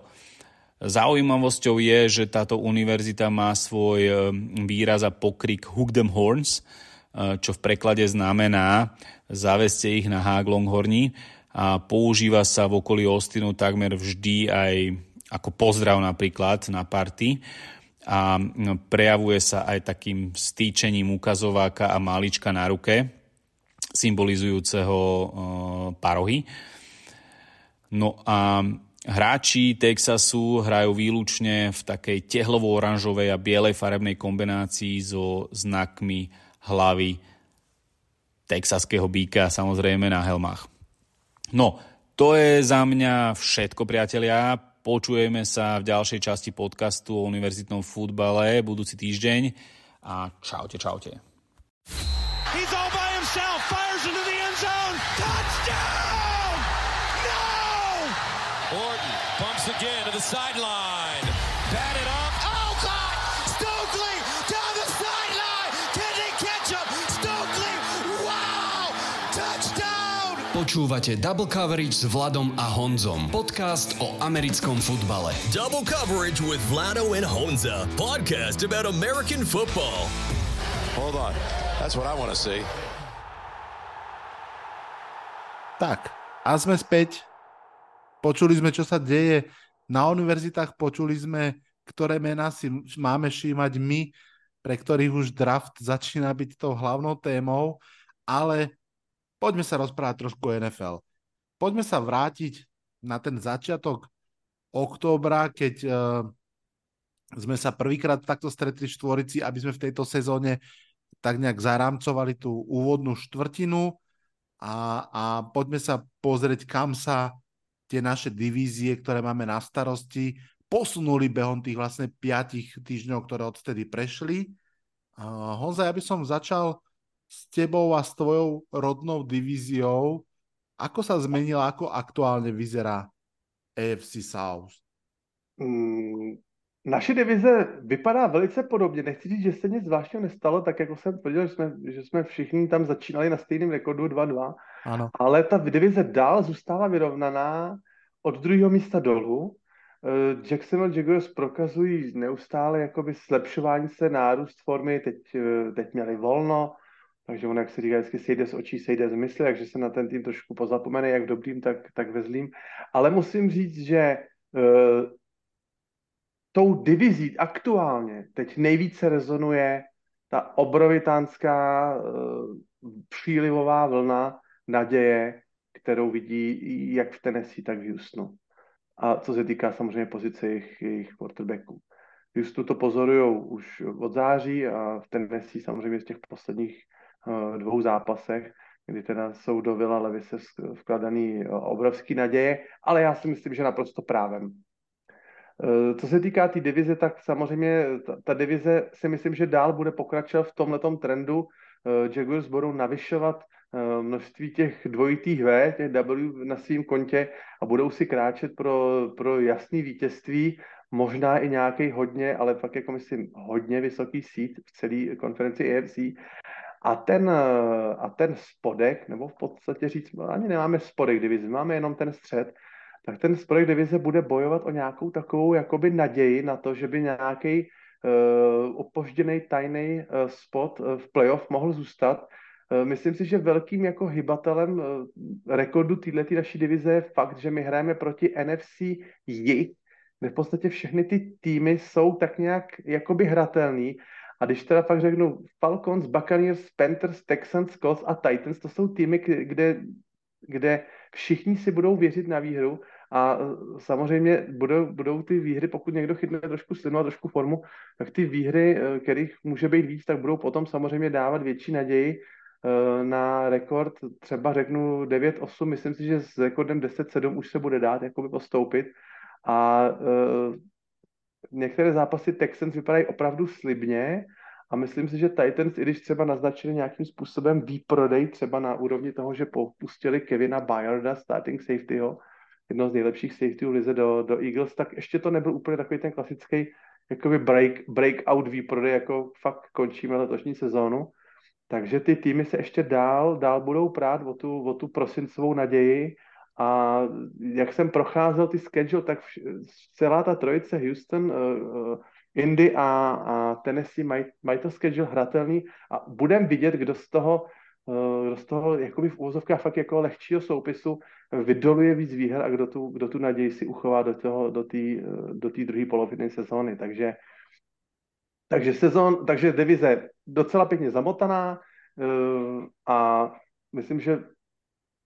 Zaujímavosťou je, že táto univerzita má svoj výraz a pokrik Hook them horns, Eh, čo v preklade znamená zaveste ich na hák Longhorni a používa sa v okolí Austinu takmer vždy aj ako pozdrav napríklad na party a prejavuje sa aj takým stýčením ukazováka a malička na ruke symbolizujúceho uh, parohy. No a hráči Texasu hrajú výlučne v takej tehlovo-oranžovej a bielej farebnej kombinácii so znakmi hlavy texaského býka samozrejme na helmách. No, to je za mňa všetko, priatelia. Počujeme sa v ďalšej časti podcastu o univerzitnom futbale budúci týždeň a čaute, čaute. He's all by himself, fires into the end zone. Touchdown! No! Orton bumps again to the sideline. Počúvate Double Coverage s Vladom a Honzom. Podcast o americkom futbale. Double Coverage with Vlado and Honza. Podcast about American football. Hold on. That's what I want to see. Tak, a sme späť. Počuli sme, čo sa deje na univerzitách, počuli sme, ktoré mená si máme všímať my, pre ktorých už draft začína byť tou hlavnou témou, ale poďme sa rozprávať trošku o NFL. Poďme sa vrátiť na ten začiatok októbra, keď uh, sme sa prvýkrát takto stretli v štvorici, aby sme v tejto sezóne tak nejak zarámcovali tú úvodnú štvrtinu a, a poďme sa pozrieť, kam sa tie naše divízie, ktoré máme na starosti, posunuli behom tých vlastne 5 týždňov, ktoré odtedy prešli. Uh, Honza, ja by som začal s tebou a s tvojou rodnou divíziou. Ako sa zmenila, ako aktuálne vyzerá AFC South? Mm, naše divize vypadá velice podobně. Nechci říct, že se nic zvláštního nestalo, tak jako jsem tvrdil, že jsme, že jsme všichni tam začínali na stejném rekordu 2-2. Ano. Ale ta divize dál zůstává vyrovnaná od druhého místa dolů. Eh, Jacksonville Jaguars prokazují neustále jakoby zlepšování se, nárůst formy, teď, eh, teď měli volno, takže on, jak se říká, vždycky sejde z očí, sejde z mysli, takže se na ten tým trošku pozapomene, jak v dobrým, tak, tak ve zlým. Ale musím říct, že uh, tou divizí aktuálně teď nejvíce rezonuje ta obrovitánská uh, přílivová vlna naděje, kterou vidí jak v Tennessee, tak v Houstonu. A co se týká samozřejmě pozice jejich, jejich quarterbacků. V Houstonu to pozorují už od září a v Tennessee samozřejmě z těch posledních dvou zápasech, kdy teda jsou do Vila Levise vkladaný uh, obrovský naděje, ale já si myslím, že naprosto právem. Uh, co se týká té tý divize, tak samozřejmě ta, ta divize si myslím, že dál bude pokračovat v tomhletom trendu. Jaguars budou navyšovat Eh, množství těch dvojitých V, těch W na svém kontě a budou si kráčet pro, pro jasný vítězství, možná i nějaký hodně, ale fakt jako myslím hodně vysoký sít v celé konferenci EFC. A ten, eh, a ten spodek, nebo v podstatě říct, ani nemáme spodek divize, máme jenom ten střed, tak ten spodek divize bude bojovat o nějakou takovou jakoby naději na to, že by nějaký uh, opožděný tajný uh, spot uh, v playoff mohl zůstat, Eh, myslím si, že velkým jako hybatelem eh, rekordu této naší divize je fakt, že my hrajeme proti NFC jich, kde v podstatě všechny ty týmy jsou tak nějak jakoby hratelný. A když teda fakt řeknu Falcons, Buccaneers, Panthers, Texans, Colts a Titans, to jsou týmy, kde, kde všichni si budou věřit na výhru a eh, samozřejmě budou, budou ty výhry, pokud někdo chytne trošku slinu a trošku formu, tak ty výhry, kterých může být víc, tak budou potom samozřejmě dávat větší naději Eh, na rekord, třeba řeknu 9-8, myslím si, že s rekordem 10-7 už se bude dát jakoby postoupit a některé zápasy Texans vypadají opravdu slibně a myslím si, že Titans, i když třeba naznačili nějakým způsobem výprodej, třeba na úrovni toho, že popustili Kevina Bayarda, starting safetyho, jedno z nejlepších safetyů lize do, do Eagles, tak ještě to nebyl úplně takový ten klasický jakoby break, breakout výprodej, jako fakt končíme letošní sezónu. Takže ty týmy se ještě dál, dál budou prát o tu, o tu prosincovou naději a jak jsem procházel ty schedule, tak celá ta trojice Houston, uh, Indy a, a Tennessee mají, mají to schedule hratelný a budem vidět, kdo z toho, uh, kdo z toho jakoby v úvozovkách fakt jako lehčího soupisu vydoluje víc výher a kdo tu, kdo tu naději si uchová do té do do druhé poloviny sezóny. Takže takže, sezon, takže divize docela pěkně zamotaná a myslím, že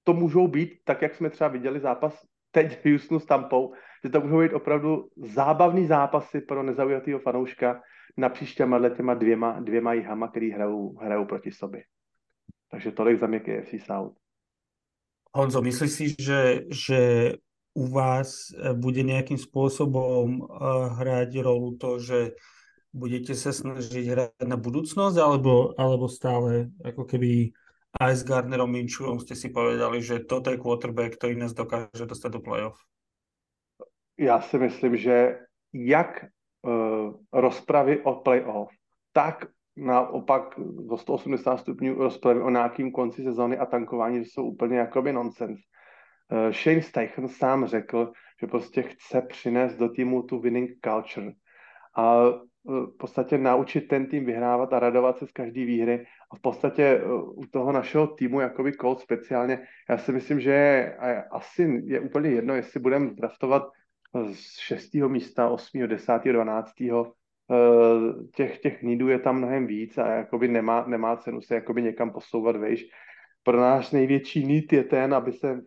to můžou být, tak jak jsme třeba viděli zápas teď Houstonu s Tampou, že to můžou být opravdu zábavný zápasy pro nezaujatého fanouška na příštěma těma dvěma, dvěma jihama, který hrajou, hrajou proti sobě. Takže tolik za mě KFC South. Honzo, myslíš si, že, že u vás e, bude nejakým spôsobom hrať rolu to, že budete sa snažiť hrať na budúcnosť, alebo, alebo stále ako keby aj s Gardnerom Minšuom ste si povedali, že toto je quarterback, ktorý nás dokáže dostať do playoff? Já si myslím, že jak uh, rozpravy o playoff, tak naopak do 180 stupňů rozpravy o nějakým konci sezóny a tankování jsou úplně jakoby nonsens. Uh, Shane Steichen sám řekl, že prostě chce přinést do týmu tu winning culture a v podstatě naučit ten tým vyhrávat a radovat se z každé výhry. A v podstatě eh, u toho našeho týmu, jakoby Colt speciálně, já si myslím, že asi je úplně jedno, jestli budeme draftovat z 6. místa, 8., 10., 12. Těch, těch nídů je tam mnohem víc a jakoby nemá, nemá cenu se jakoby někam posouvat vejš. Pro náš největší nít je ten, aby se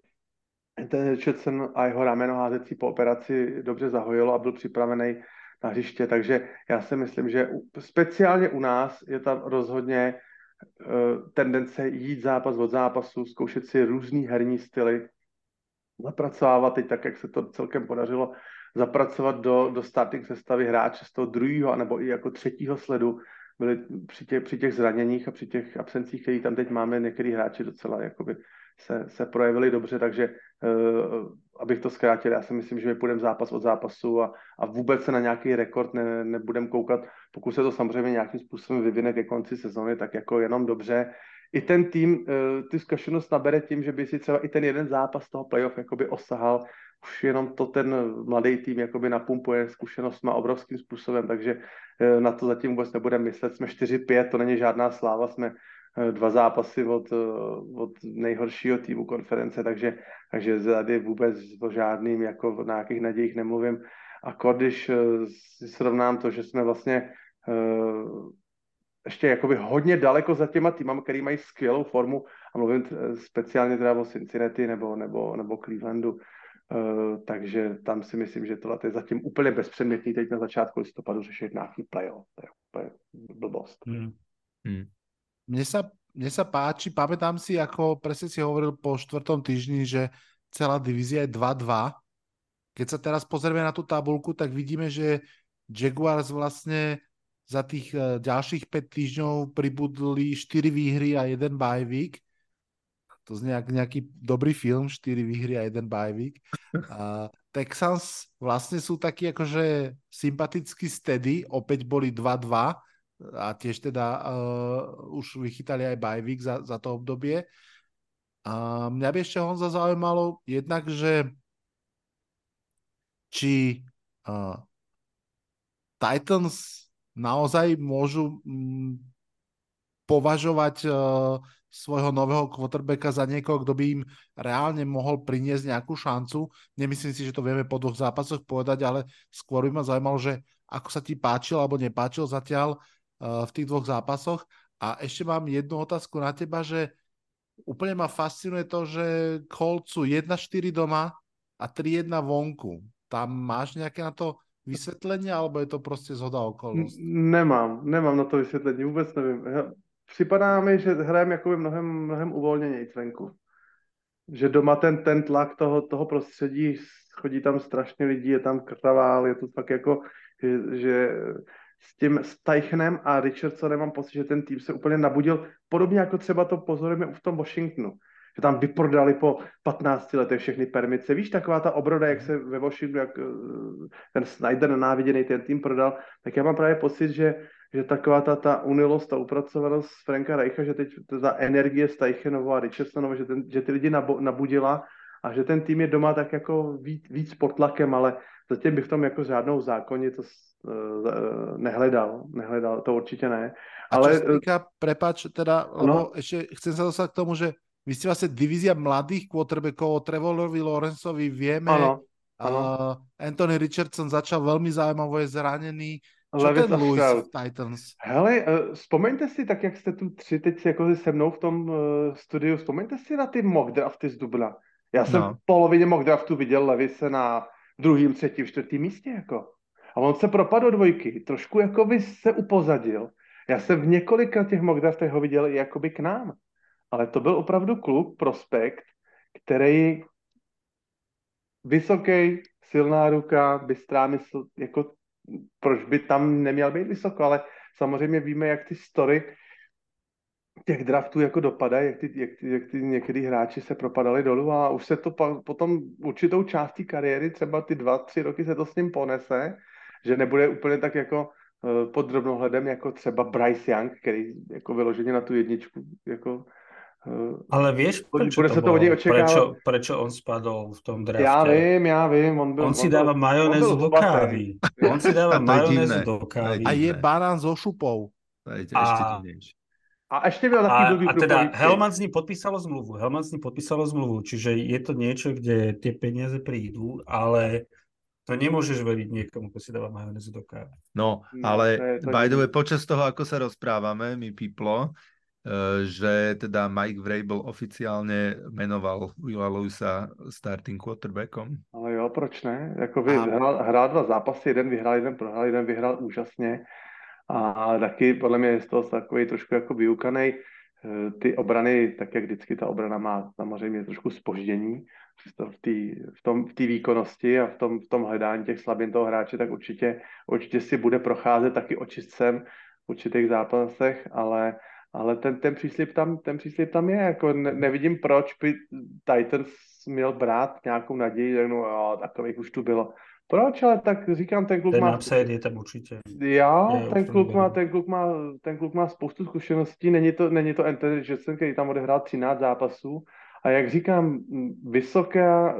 ten Richardson a jeho rameno házecí po operaci dobře zahojilo a byl připravený na hřiště, takže já si myslím, že speciálně u nás je tam rozhodně uh, tendence jít zápas od zápasu, zkoušet si různý herní styly, zapracovávat teď tak, jak se to celkem podařilo, zapracovat do, do starting sestavy hráče z toho druhého nebo i jako třetího sledu, byli při těch, při těch zraněních a při těch absencích, které tam teď máme, některý hráči docela jakoby se, se projevili dobře, takže uh, abych to zkrátil, já si myslím, že my půjdeme zápas od zápasu a, a vůbec se na nějaký rekord ne, nebudeme koukat, pokud se to samozřejmě nějakým způsobem vyvine ke konci sezóny, tak jako jenom dobře. I ten tým uh, ty zkušenost nabere tím, že by si třeba i ten jeden zápas toho playoff jakoby osahal, už jenom to ten mladý tým jakoby napumpuje zkušenost má obrovským způsobem, takže uh, na to zatím vůbec nebudeme myslet. Jsme 4-5, to není žádná sláva, jsme Eh, dva zápasy od, eh, od nejhoršího týmu konference, takže, takže tady vůbec o žádným jako o nějakých nadějích nemluvím. A když eh, si srovnám to, že jsme vlastně ještě jakoby hodně daleko za těma týmami, který mají skvělou formu a mluvím speciálně teda o Cincinnati nebo, nebo, nebo Clevelandu, uh, takže tam si myslím, že tohle je zatím úplně bezpředmětný teď na začátku listopadu řešit nějaký playoff. To je úplně blbost. Hmm. Hmm mne sa, mne sa páči, pamätám si, ako presne si hovoril po štvrtom týždni, že celá divízia je 2-2. Keď sa teraz pozrieme na tú tabulku, tak vidíme, že Jaguars vlastne za tých uh, ďalších 5 týždňov pribudli 4 výhry a 1 bye week. To znie nejak, nejaký dobrý film, 4 výhry a 1 bye week. Uh, Texans vlastne sú takí akože sympaticky steady, opäť boli 2-2 a tiež teda uh, už vychytali aj bajvik za, za to obdobie. A mňa by ešte Honza zaujímalo jednak, že či uh, Titans naozaj môžu um, považovať uh, svojho nového quarterbacka za niekoho, kto by im reálne mohol priniesť nejakú šancu. Nemyslím si, že to vieme po dvoch zápasoch povedať, ale skôr by ma zaujímalo, že ako sa ti páčil alebo nepáčil zatiaľ v tých dvoch zápasoch. A ešte mám jednu otázku na teba, že úplne ma fascinuje to, že Colts sú 1-4 doma a 3-1 vonku. Tam máš nejaké na to vysvětlení, alebo je to prostě zhoda okolností? Nemám, nemám na to vysvětlení, vůbec nevím. Připadá mi, že hrajeme jakoby mnohem, mnohem uvolněněji venku. Že doma ten, ten tlak toho, toho prostředí, chodí tam strašně lidí, je tam kravál, je to tak jako, že, že s tím Steichnem a Richardsonem mám pocit, že ten tým se úplně nabudil, podobně jako třeba to pozorujeme v tom Washingtonu, že tam vyprodali po 15 letech všechny permice. Víš, taková ta obroda, jak se ve Washingtonu, jak eh, ten Snyder nenáviděný ten tým prodal, tak já mám právě pocit, že, že taková ta, ta unilost, ta upracovanost Franka Reicha, že teď ta energie Steichenovo a Richardsonova, že, ten, že ty lidi nabudila a že ten tým je doma tak jako víc, víc pod tlakem, ale zatím bych v tom jako žádnou zákonitost uh, nehledal. Nehledal, to určitě ne. Ale... A čo sa týka, prepač, teda, no. ešte chcem sa dostať k tomu, že vy ste vlastne divízia mladých quarterbackov, Trevorovi Lawrenceovi vieme, ano. Ano. Uh, Anthony Richardson začal veľmi zaujímavo, je zranený. Čo Levis ten Louis v Titans? Hele, vzpomeňte si, tak jak jste tu tři teď jako se mnou v tom uh, studiu, vzpomeňte si na ty mock drafty z Dubna. Já jsem no. v polovině mock draftu viděl Levise na druhým, třetím, čtvrtým místě, jako. A on se propadl do dvojky, trošku jako by se upozadil. Já jsem v několika těch mock draftech ho viděl i jakoby k nám. Ale to byl opravdu kluk, prospekt, který vysoký, silná ruka, bystrá mysl, jako proč by tam neměl být vysoko, ale samozřejmě víme, jak ty story těch draftů jako dopadají, jak ty, jak, jak ty některý hráči se propadali dolů a už se to pa, potom určitou částí kariéry, třeba ty dva, tři roky se to s ním ponese, že nebude úplně tak jako uh, pod drobnohledem jako třeba Bryce Young, který jako vyloženě na tu jedničku jako uh, ale vieš, prečo bude to se to očekávat? Prečo, prečo on spadol v tom drafte? Já vím, já vím. On, byl, on si dáva majonézu do kávy. On si dáva majonézu do kávy. A je banán so šupou. To je ešte divnejšie. A ešte byl taký blbý A teda Helman s ním podpísalo zmluvu. Helman s ním podpísalo zmluvu, čiže je to niečo, kde tie peniaze prídu, ale to nemôžeš veriť niekomu, kto si dáva majonézu do kávy. No, no ale to by the way, počas toho, ako sa rozprávame, mi piplo, uh, že teda Mike Vrabel oficiálne menoval Willa Lewisa starting quarterbackom. Ale jo, proč ne? Jako by hrál, hrál dva zápasy, jeden vyhrál, jeden prohrál, jeden vyhrál úžasně a taky podle mě je z toho takový trošku jako vyukaný. Eh, ty obrany, tak jak vždycky ta obrana má samozřejmě trošku spoždění v té v v výkonnosti a v tom, v tom hledání těch slabin toho hráče, tak určitě, určitě si bude procházet taky očistcem v určitých zápasech, ale, ale ten, ten, příslip tam, ten příslip tam je. Jako ne, nevidím, proč by Titans měl brát nějakou naději, no jo, takových už tu bylo. Proč, ale tak říkám, ten kluk ten má... Ten upside je tam určitě. Je ten kluk, má, ten, kluk má, ten kluk má spoustu zkušeností, není to, není to Anthony Jetson, který tam odehrál 13 zápasů a jak říkám, vysoká,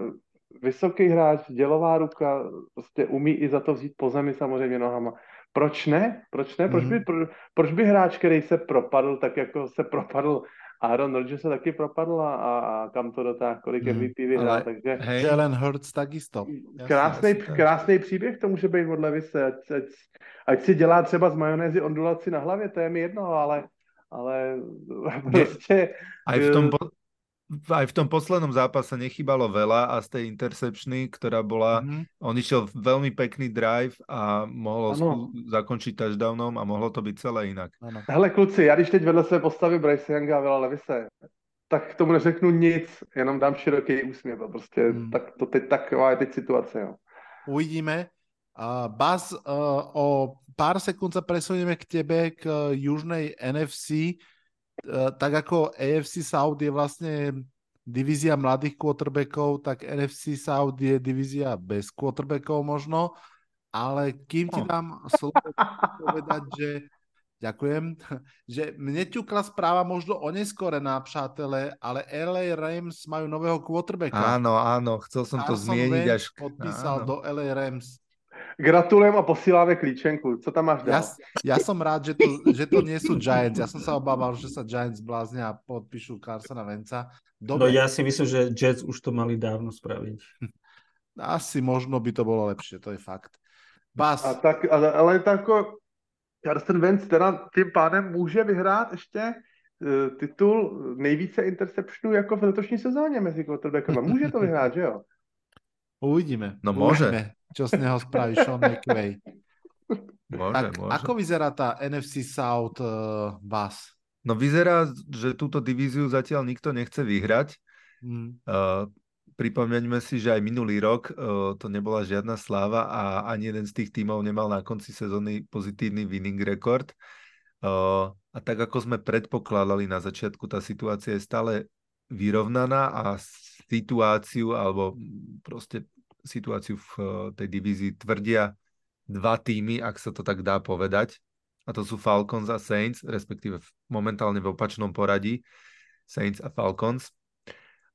vysoký hráč, dělová ruka, prostě umí i za to vzít po zemi samozřejmě nohama. Proč ne? Proč ne? Proč, mm-hmm. by, pro, proč by hráč, který se propadl, tak jako se propadl Aaron Rodgers se taky propadl a, a kam to dotáhl, kolik hmm. MVP vyhrál, Ale, takže... Hej. Jalen Hurts takisto. Krásný, krásný příběh to může být od Levise, ať, ať, ať si dělá třeba z majonézy ondulaci na hlavě, to je mi jedno, ale ale prostě... Aj v tom, aj v tom poslednom zápase nechybalo veľa a z tej intercepčny, ktorá bola, mm-hmm. on išiel veľmi pekný drive a mohlo ano. zakončiť touchdownom a mohlo to byť celé inak. Ano. Hele kluci, já když teď vedle sebe postavím Bryce Younga a Vila Levise, tak k tomu neřeknu nic, jenom dám široký úsměv. Prostě mm. tak to teď taková je teď situace. Jo. Uvidíme. Uh, Baz, uh, o pár sekúnd sa presunieme k tebe, k uh, južnej NFC. Eh, tak ako AFC South je vlastne divízia mladých quarterbackov, tak NFC South je divízia bez quarterbackov možno, ale kým ti dám slovo povedať, že ďakujem, že mne ťukla správa možno oneskorená, přátelé, ale LA Rams majú nového quarterbacka. Áno, áno, chcel som Carson to zmieniť až... podpísal áno. do LA Rams. Gratulujem a posíláme klíčenku. Co tam máš dál? Ja, ja som rád, že to, že to nie sú Giants. Ja som sa obával, že sa Giants bláznia a podpíšu Carsona Venca. Dobre. No ja si myslím, že Jets už to mali dávno spraviť. Asi možno by to bolo lepšie, to je fakt. Bas. A tak, ale, ale tak ako Carson Wentz teda tím pádem může vyhrát ještě uh, titul nejvíce interceptionů jako v letošní sezóně mezi quarterbackama. Může to vyhrát, že jo? Uvidíme. No môže. Uvidíme, čo z neho spraví Sean McVay. Môže, tak môže. ako vyzerá tá NFC South uh, vás? No vyzerá, že túto divíziu zatiaľ nikto nechce vyhrať. Mm. Uh, pripomeňme si, že aj minulý rok uh, to nebola žiadna sláva a ani jeden z tých tímov nemal na konci sezóny pozitívny winning record. Uh, a tak ako sme predpokladali na začiatku, tá situácia je stále vyrovnaná a situáciu alebo proste situáciu v eh, tej divízii tvrdia dva týmy, ak sa to tak dá povedať. A to sú Falcons a Saints, respektíve momentálne v opačnom poradí Saints a Falcons.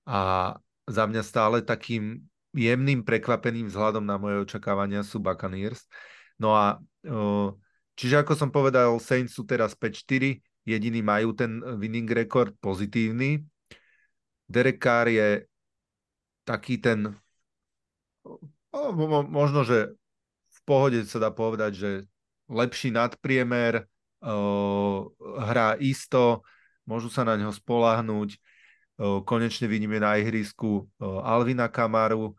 A za mňa stále takým jemným prekvapeným vzhľadom na moje očakávania sú Buccaneers. No a eh, čiže ako som povedal, Saints sú teraz 5-4, jediní majú ten winning record pozitívny. Derek Carr je taký ten, možno, že v pohode sa dá povedať, že lepší nadpriemer, hrá isto, môžu sa na neho spolahnúť. Konečne vidíme na ihrisku Alvina Kamaru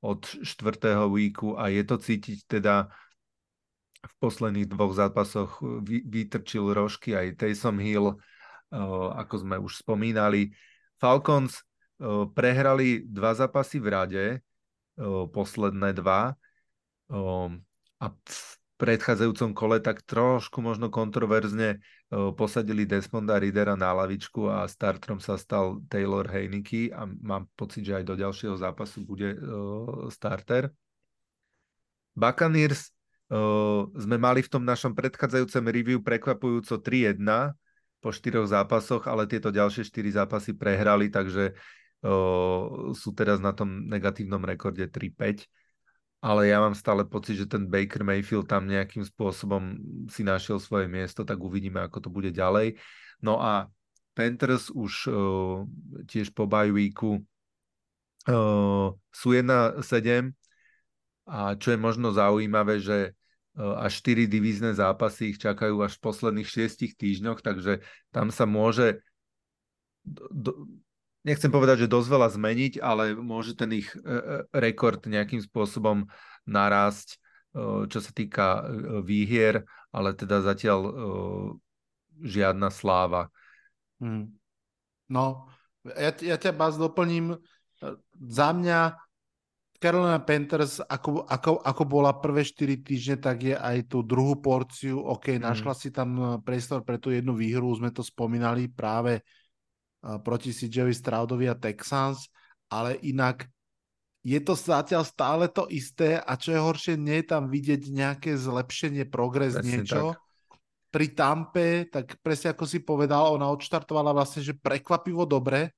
od štvrtého víku a je to cítiť teda v posledných dvoch zápasoch vytrčil rožky aj Taysom Hill, ako sme už spomínali. Falcons prehrali dva zápasy v rade posledné dva. A v predchádzajúcom kole tak trošku možno kontroverzne posadili Desmonda Ridera na lavičku a startrom sa stal Taylor Heineke a mám pocit, že aj do ďalšieho zápasu bude starter. Buccaneers sme mali v tom našom predchádzajúcom review prekvapujúco 3-1 po štyroch zápasoch, ale tieto ďalšie štyri zápasy prehrali, takže sú teraz na tom negatívnom rekorde 3-5 ale ja mám stále pocit, že ten Baker Mayfield tam nejakým spôsobom si našiel svoje miesto, tak uvidíme, ako to bude ďalej. No a Panthers už uh, tiež po bye weeku uh, sú 1-7 a čo je možno zaujímavé, že až 4 divízne zápasy ich čakajú až v posledných 6 týždňoch, takže tam sa môže do, nechcem povedať, že dosť veľa zmeniť, ale môže ten ich e, e, rekord nejakým spôsobom narásť, e, čo sa týka výhier, ale teda zatiaľ žiadna sláva. Hmm. No, ja, ja ťa Baz doplním. Za mňa Carolina Panthers, ako, ako, ako bola prvé 4 týždne, tak je aj tú druhú porciu. OK, hmm. našla si tam priestor pre tú jednu výhru, sme to spomínali práve proti CJ Stroudovi a Texans, ale inak je to zatiaľ stále to isté a čo je horšie, nie je tam vidieť nejaké zlepšenie, progres, presne niečo. Tak. Pri Tampe, tak presne ako si povedal, ona odštartovala vlastne, že prekvapivo dobre,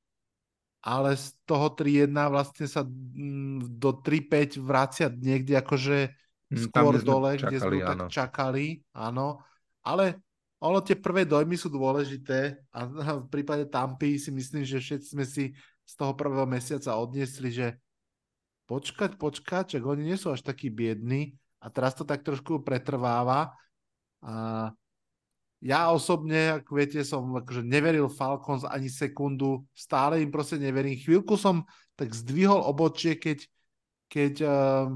ale z toho 3-1 vlastne sa mm, do 3-5 vracia niekde akože mm, skôr dole, čakali, kde sme áno. tak čakali, áno. Ale ono tie prvé dojmy sú dôležité a v prípade Tampy si myslím, že všetci sme si z toho prvého mesiaca odniesli, že počkať, počkať, čak oni nie sú až takí biední a teraz to tak trošku pretrváva. A ja osobne, ako viete, som akože neveril Falcons ani sekundu, stále im proste neverím. Chvíľku som tak zdvihol obočie, keď, keď uh,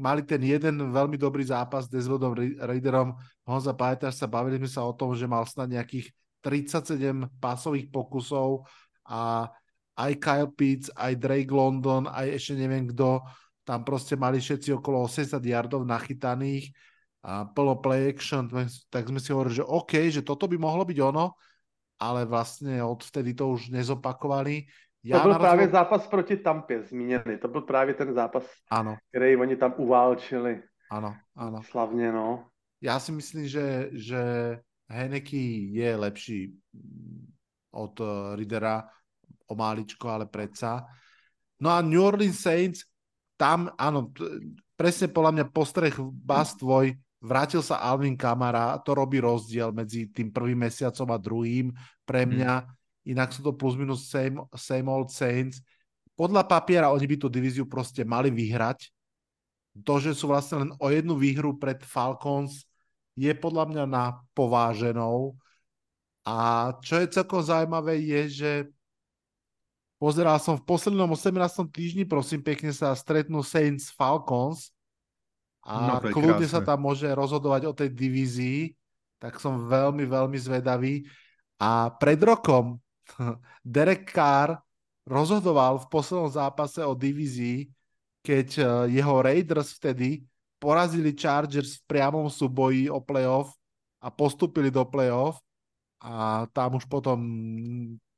mali ten jeden veľmi dobrý zápas s Desmondom Raiderom. Honza, pamätáš sa, bavili sme sa o tom, že mal snad nejakých 37 pásových pokusov a aj Kyle Pitts, aj Drake London, aj ešte neviem kto, tam proste mali všetci okolo 80 yardov nachytaných a plno play action, tak sme si hovorili, že OK, že toto by mohlo byť ono, ale vlastne odvtedy to už nezopakovali. Já to byl narazil... právě zápas proti Tampě zmíněný. To byl právě ten zápas, ano. který oni tam uválčili. Ano, ano. Slavně, no. Já si myslím, že, že Heineke je lepší od uh, Ridera o máličko, ale predsa. No a New Orleans Saints, tam, áno, presne podľa mňa postreh bas tvoj, vrátil sa Alvin Kamara, to robí rozdiel medzi tým prvým mesiacom a druhým pre mhm. mňa. Hmm inak sú to plus minus same, same old Saints. Podľa papiera oni by tú divíziu proste mali vyhrať. To, že sú vlastne len o jednu výhru pred Falcons, je podľa mňa na pováženou. A čo je celkom zaujímavé je, že pozeral som v poslednom 18. týždni, prosím pekne sa stretnú Saints Falcons a no, kľudne krásne. sa tam môže rozhodovať o tej divízii, tak som veľmi, veľmi zvedavý. A pred rokom Derek Carr rozhodoval v poslednom zápase o divízii, keď eh, jeho Raiders vtedy porazili Chargers v priamom súboji o playoff a postupili do playoff a tam už potom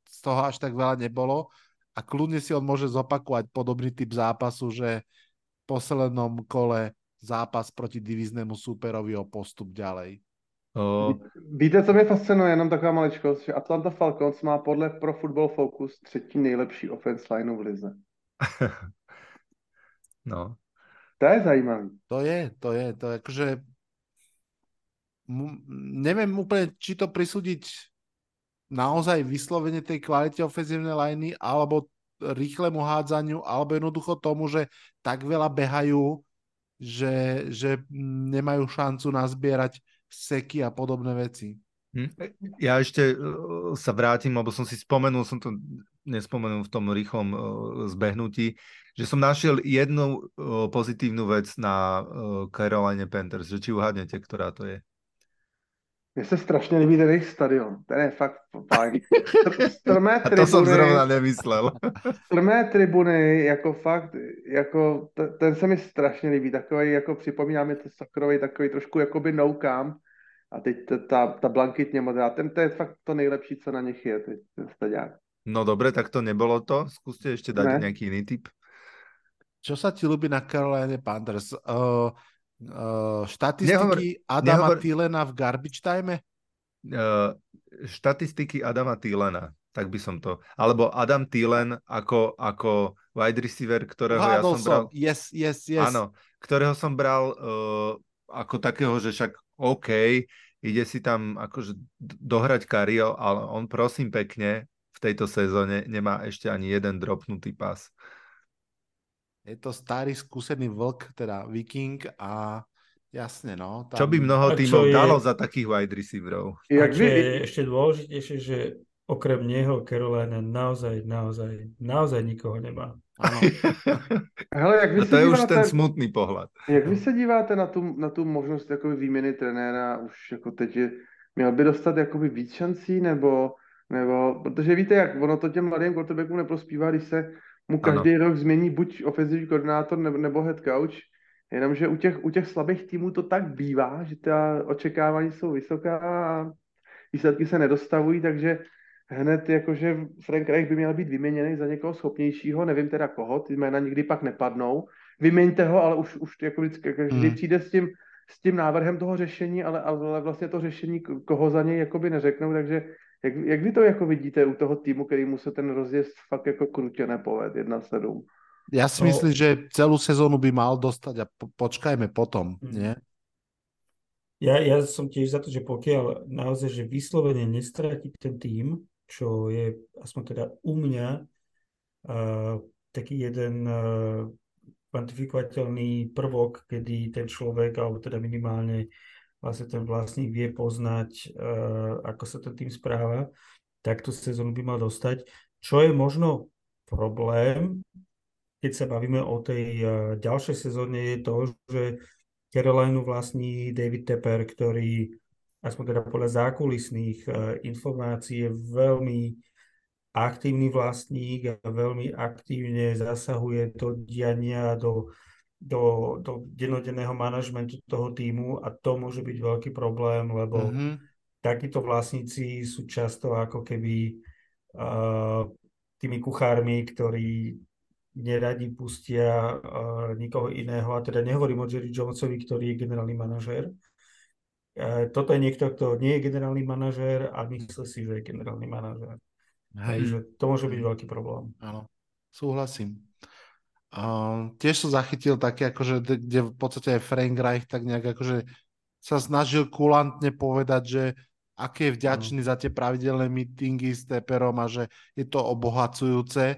z toho až tak veľa nebolo a kľudne si on môže zopakovať podobný typ zápasu, že v poslednom kole zápas proti divíznemu súperovi o postup ďalej. Uh, Víte, co mě fascinuje, jenom taková maličkost, že Atlanta Falcons má podle Pro Football Focus třetí nejlepší offense line v lize. no. To je zajímavý. To je, to je, to je akože neviem úplne, či to prisúdiť naozaj vyslovene tej kvalite ofenzívnej liney, alebo rýchlemu hádzaniu, alebo jednoducho tomu, že tak veľa behajú, že, že nemajú šancu nazbierať seky a podobné veci. Hm? Ja ešte uh, sa vrátim, lebo som si spomenul, som to nespomenul v tom rýchlom uh, zbehnutí, že som našiel jednu uh, pozitívnu vec na Caroline Panthers, že či uhádnete, ktorá to je. Mně se strašně líbí ten jejich stadion. Ten je fakt fajn. Strmé A to som tribuny, zrovna nemyslel. strmé tribuny, jako fakt, jako t- ten se mi strašně líbí. Takový, jako připomíná mi to sakrový, takový trošku jakoby no camp. A teď ta, ta, ta blankitně modrá, ten to je fakt to nejlepší, co na nich je, teď, ten stadiák. No dobre, tak to nebolo to. Skúste ešte dať Ne. nejaký iný tip. Čo sa ti ľúbi na Carolina Panthers? Uh, uh, štatistiky Nehovor- Adama nehovor- Thielena v garbage time? Uh, štatistiky Adama Thielena, tak by som to. Alebo Adam Thielen ako, ako wide receiver, ktorého ja Hádol som bral... som. Yes, yes, yes. Áno, ktorého som bral uh, ako takého, že však OK, ide si tam akože dohrať kariel, ale on prosím pekne v tejto sezóne nemá ešte ani jeden dropnutý pas. Je to starý skúsený vlk, teda viking a jasne, no. Tam... Čo by mnoho tímov je- dalo za takých wide receiverov? A čo je ešte dôležitejšie, že okrem neho Carolina naozaj, naozaj, naozaj nikoho nemá. Hele, jak vy A se to je už ten smutný pohľad. jak vy se díváte na tu, na tu možnost jakoby výměny trenéra už jako teď je, měl by dostat jakoby víc šancí, nebo, nebo, protože víte, jak ono to těm mladým quarterbackům neprospívá, když se mu každý rok změní buď ofenzivní koordinátor nebo, nebo head coach, jenomže u těch, u těch slabých týmů to tak bývá, že ta očekávání jsou vysoká a výsledky se nedostavují, takže hned jakože Frank Reich by měl být vyměněný za někoho schopnějšího, nevím teda koho, ty jména nikdy pak nepadnou. Vyměňte ho, ale už, už jako vždycky, každý Hmm. přijde s tím, s tím návrhem toho řešení, ale, ale vlastně to řešení, koho za něj jakoby neřeknou, takže jak, jak vy to jako vidíte u toho týmu, který mu se ten rozjezd fakt jako krutě nepoved, 1-7? Ja si No. myslím, že celú sezónu by mal dostať a po, počkajme potom, Mhm. nie? Ja, ja som tiež za to, že pokiaľ naozaj, že vyslovene nestratí ten tým, čo je aspoň teda u mňa uh, taký jeden uh, kvantifikovateľný prvok, kedy ten človek, alebo teda minimálne vlastne ten vlastník vie poznať, uh, ako sa ten tým správa, tak tú sezónu by mal dostať. Čo je možno problém, keď sa bavíme o tej uh, ďalšej sezóne, je to, že Carolinu vlastní David Tepper, ktorý aspoň teda podľa zákulisných uh, informácií je veľmi aktívny vlastník a veľmi aktívne zasahuje do diania, do, do, do dennodenného manažmentu toho týmu a to môže byť veľký problém, lebo Mhm. takíto vlastníci sú často ako keby uh, tými kuchármi, ktorí neradi pustia uh, nikoho iného. A teda nehovorím o Jerry Jonesovi, ktorý je generálny manažér. Uh, toto je niekto, kto nie je generálny manažér a myslí si, že je generálny manažér. Hej, Takže to môže byť veľký problém. áno, súhlasím. Uh, tiež som zachytil také, akože, kde v podstate aj Frank Reich tak nejak akože sa snažil kulantne povedať, že aký je vďačný za tie pravidelné meetingy s Teperom a že je to obohacujúce.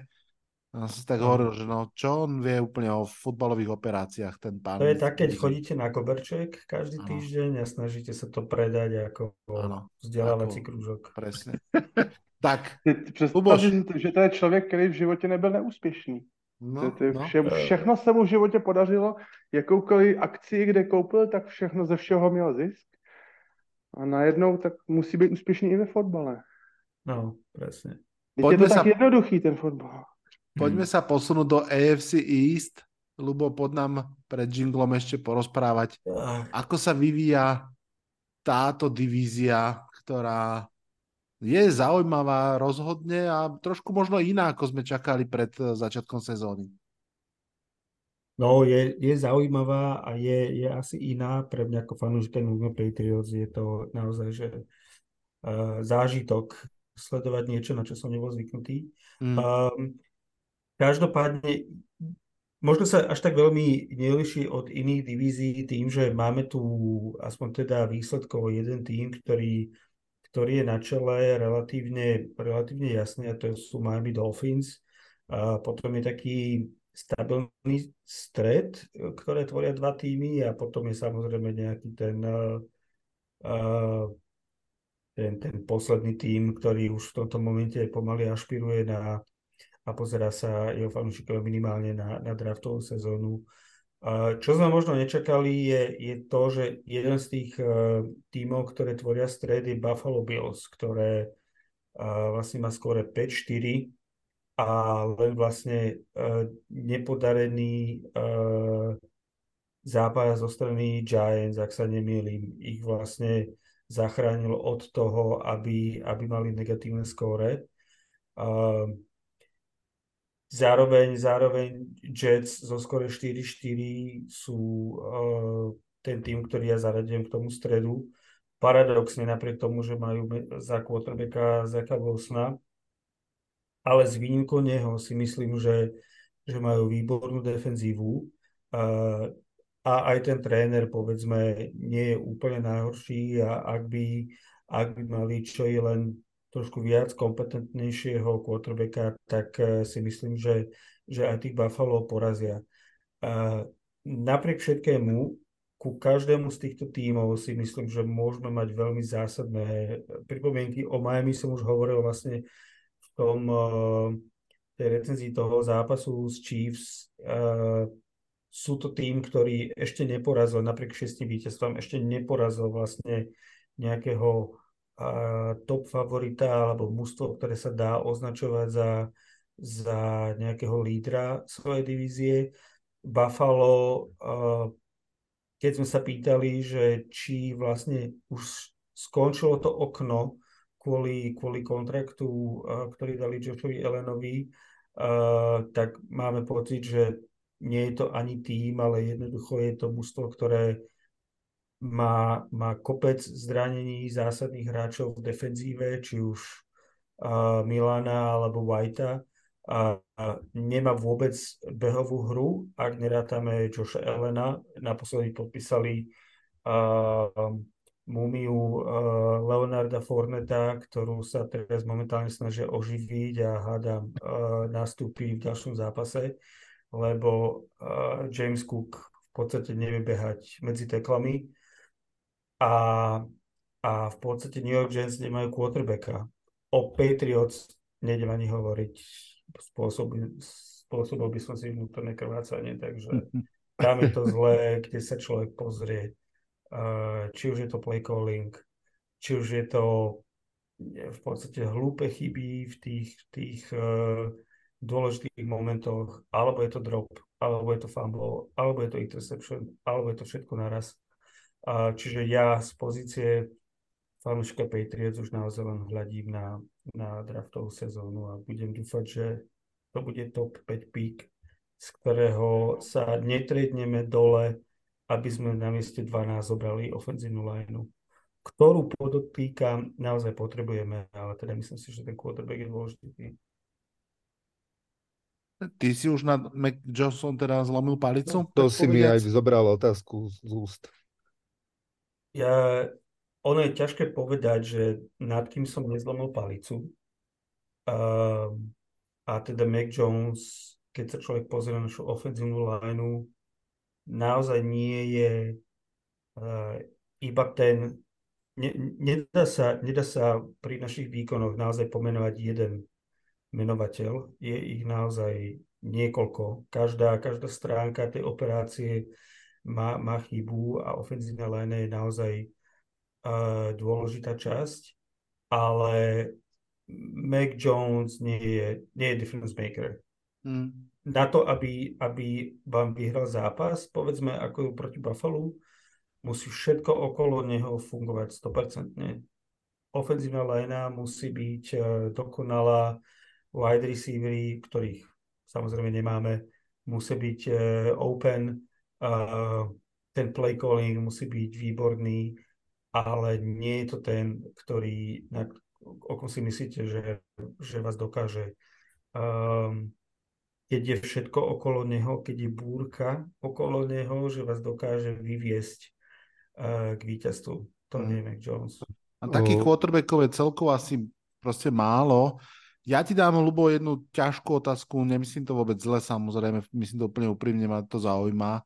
A som si tak No. hovoril, že no čo on vie úplne o futbalových operáciách, ten pán. To je tak, keď chodíte na koberček každý Áno. týždeň a snažíte sa to predať ako Áno, vzdelávací ako- krúžok. Presne. tak, představ že to je člověk, který v životě nebyl neúspěšný. No, To, to je no. vše, všechno se mu v životě podařilo, jakoukoliv akci, kde koupil, tak všechno ze všeho měl zisk. A najednou tak musí být úspěšný i ve fotbale. No, presne. Teď je to tak sa- jednoduchý, ten fotbal. Poďme sa posunúť do AFC East. Lubo, pod nám pred jinglom ešte porozprávať, Ah, ako sa vyvíja táto divízia, ktorá je zaujímavá rozhodne a trošku možno iná, ako sme čakali pred eh, začiatkom sezóny. No, je, je zaujímavá a je, je asi iná pre mňa ako fanúšika New England Patriots. Je to naozaj, že uh, zážitok sledovať niečo, na čo som nebol zvyknutý. Mm. Um, každopádne, možno sa až tak veľmi neliší od iných divízií tým, že máme tu aspoň teda výsledkovo jeden tým, ktorý, ktorý je na čele relatívne, relatívne jasný a to sú Miami Dolphins. A potom je taký stabilný stred, ktoré tvoria dva týmy a potom je samozrejme nejaký ten, uh, ten, ten posledný tým, ktorý už v tomto momente pomaly ašpiruje na a pozerá sa jeho fanúšikov minimálne na, na draftovú sezónu Čo sme možno nečakali je, je to, že jeden z tých tímov, ktoré tvoria stred je Buffalo Bills, ktoré vlastne má skore 5-4 a len vlastne nepodarený zápas zo strany Giants, ak sa nemýlim, ich vlastne zachránil od toho, aby, aby mali negatívne skóre. Zároveň, zároveň Jets zo skore 4-4 sú uh, ten tým, ktorý ja zaradujem k tomu stredu. Paradoxne napriek tomu, že majú za quarterbacka Zaka Wilsona, ale z výnimkou neho si myslím, že, že majú výbornú defenzívu uh, a aj ten tréner, povedzme, nie je úplne najhorší a ak by, ak by mali čo je len trošku viac kompetentnejšieho quarterbacka, tak eh, si myslím, že, že aj tých Buffalo porazia. A napriek všetkému, ku každému z týchto tímov si myslím, že môžeme mať veľmi zásadné pripomienky. O Miami som už hovoril vlastne v tom uh, tej recenzii toho zápasu s Chiefs. Uh, sú to tým, ktorý ešte neporazil, napriek šestým víťazstvom, ešte neporazil vlastne nejakého top favorita alebo mužstvo, ktoré sa dá označovať za, za nejakého lídra svojej divízie. Buffalo, keď sme sa pýtali, že či vlastne už skončilo to okno kvôli, kvôli kontraktu, ktorý dali Joshovi Elenovi, tak máme pocit, že nie je to ani tým, ale jednoducho je to mužstvo, ktoré má, má kopec zranení zásadných hráčov v defenzíve, či už uh, Milana alebo Whitea a, a nemá vôbec behovú hru, ak nerátame Josha Elena. Naposledy podpísali uh, mumiu uh, Leonarda Forneta, ktorú sa teraz momentálne snažia oživiť a hádam uh, nastúpi v ďalšom zápase, lebo uh, James Cook v podstate nevie behať medzi teklami a, a v podstate New York Giants nemajú quarterbacka. O Patriots nejdem ani hovoriť, spôsobil, spôsobil by som si vnútorné krvácanie, takže tam je to zlé, kde sa človek pozrie. Či už je to play calling, či už je to v podstate hlúpe chyby v tých, tých uh, dôležitých momentoch, alebo je to drop, alebo je to fumble, alebo je to interception, alebo je to všetko naraz. A čiže ja z pozície fanúšika Patriots už naozaj len hľadím na, na draftovú sezónu a budem dúfať, že to bude top 5 pík, z ktorého sa netredneme dole, aby sme na mieste 12 zobrali ofenzívnu lineu, ktorú podotýkam naozaj potrebujeme, ale teda myslím si, že ten quarterback je dôležitý. Ty si už na Mac Johnson teda zlomil palicu? No, to si mi aj zobral otázku z úst ja, ono je ťažké povedať, že nad kým som nezlomil palicu. Uh, a teda Mac Jones, keď sa človek pozrie na našu ofenzívnu lineu, naozaj nie je uh, iba ten, ne, nedá, sa, nedá sa pri našich výkonoch naozaj pomenovať jeden menovateľ, je ich naozaj niekoľko. Každá, každá stránka tej operácie má, má chybu a ofenzívna line je naozaj uh, dôležitá časť, ale Mac Jones nie je, nie je difference maker. Mm. Na to, aby, aby vám vyhral zápas, povedzme ako proti Buffalo, musí všetko okolo neho fungovať 100%. Ofenzívna linea musí byť uh, dokonalá, wide receivery, ktorých samozrejme nemáme, musí byť uh, open, ten play calling musí byť výborný, ale nie je to ten, ktorý, na, o kom si myslíte, že, že vás dokáže um, keď je všetko okolo neho, keď je búrka okolo neho, že vás dokáže vyviesť uh, k víťazstvu. To mm. nie je Mac Jones. A takých quarterbackov je celkovo asi proste málo. Ja ti dám, Lubo, jednu ťažkú otázku, nemyslím to vôbec zle, samozrejme, myslím to úplne úprimne, ma to zaujíma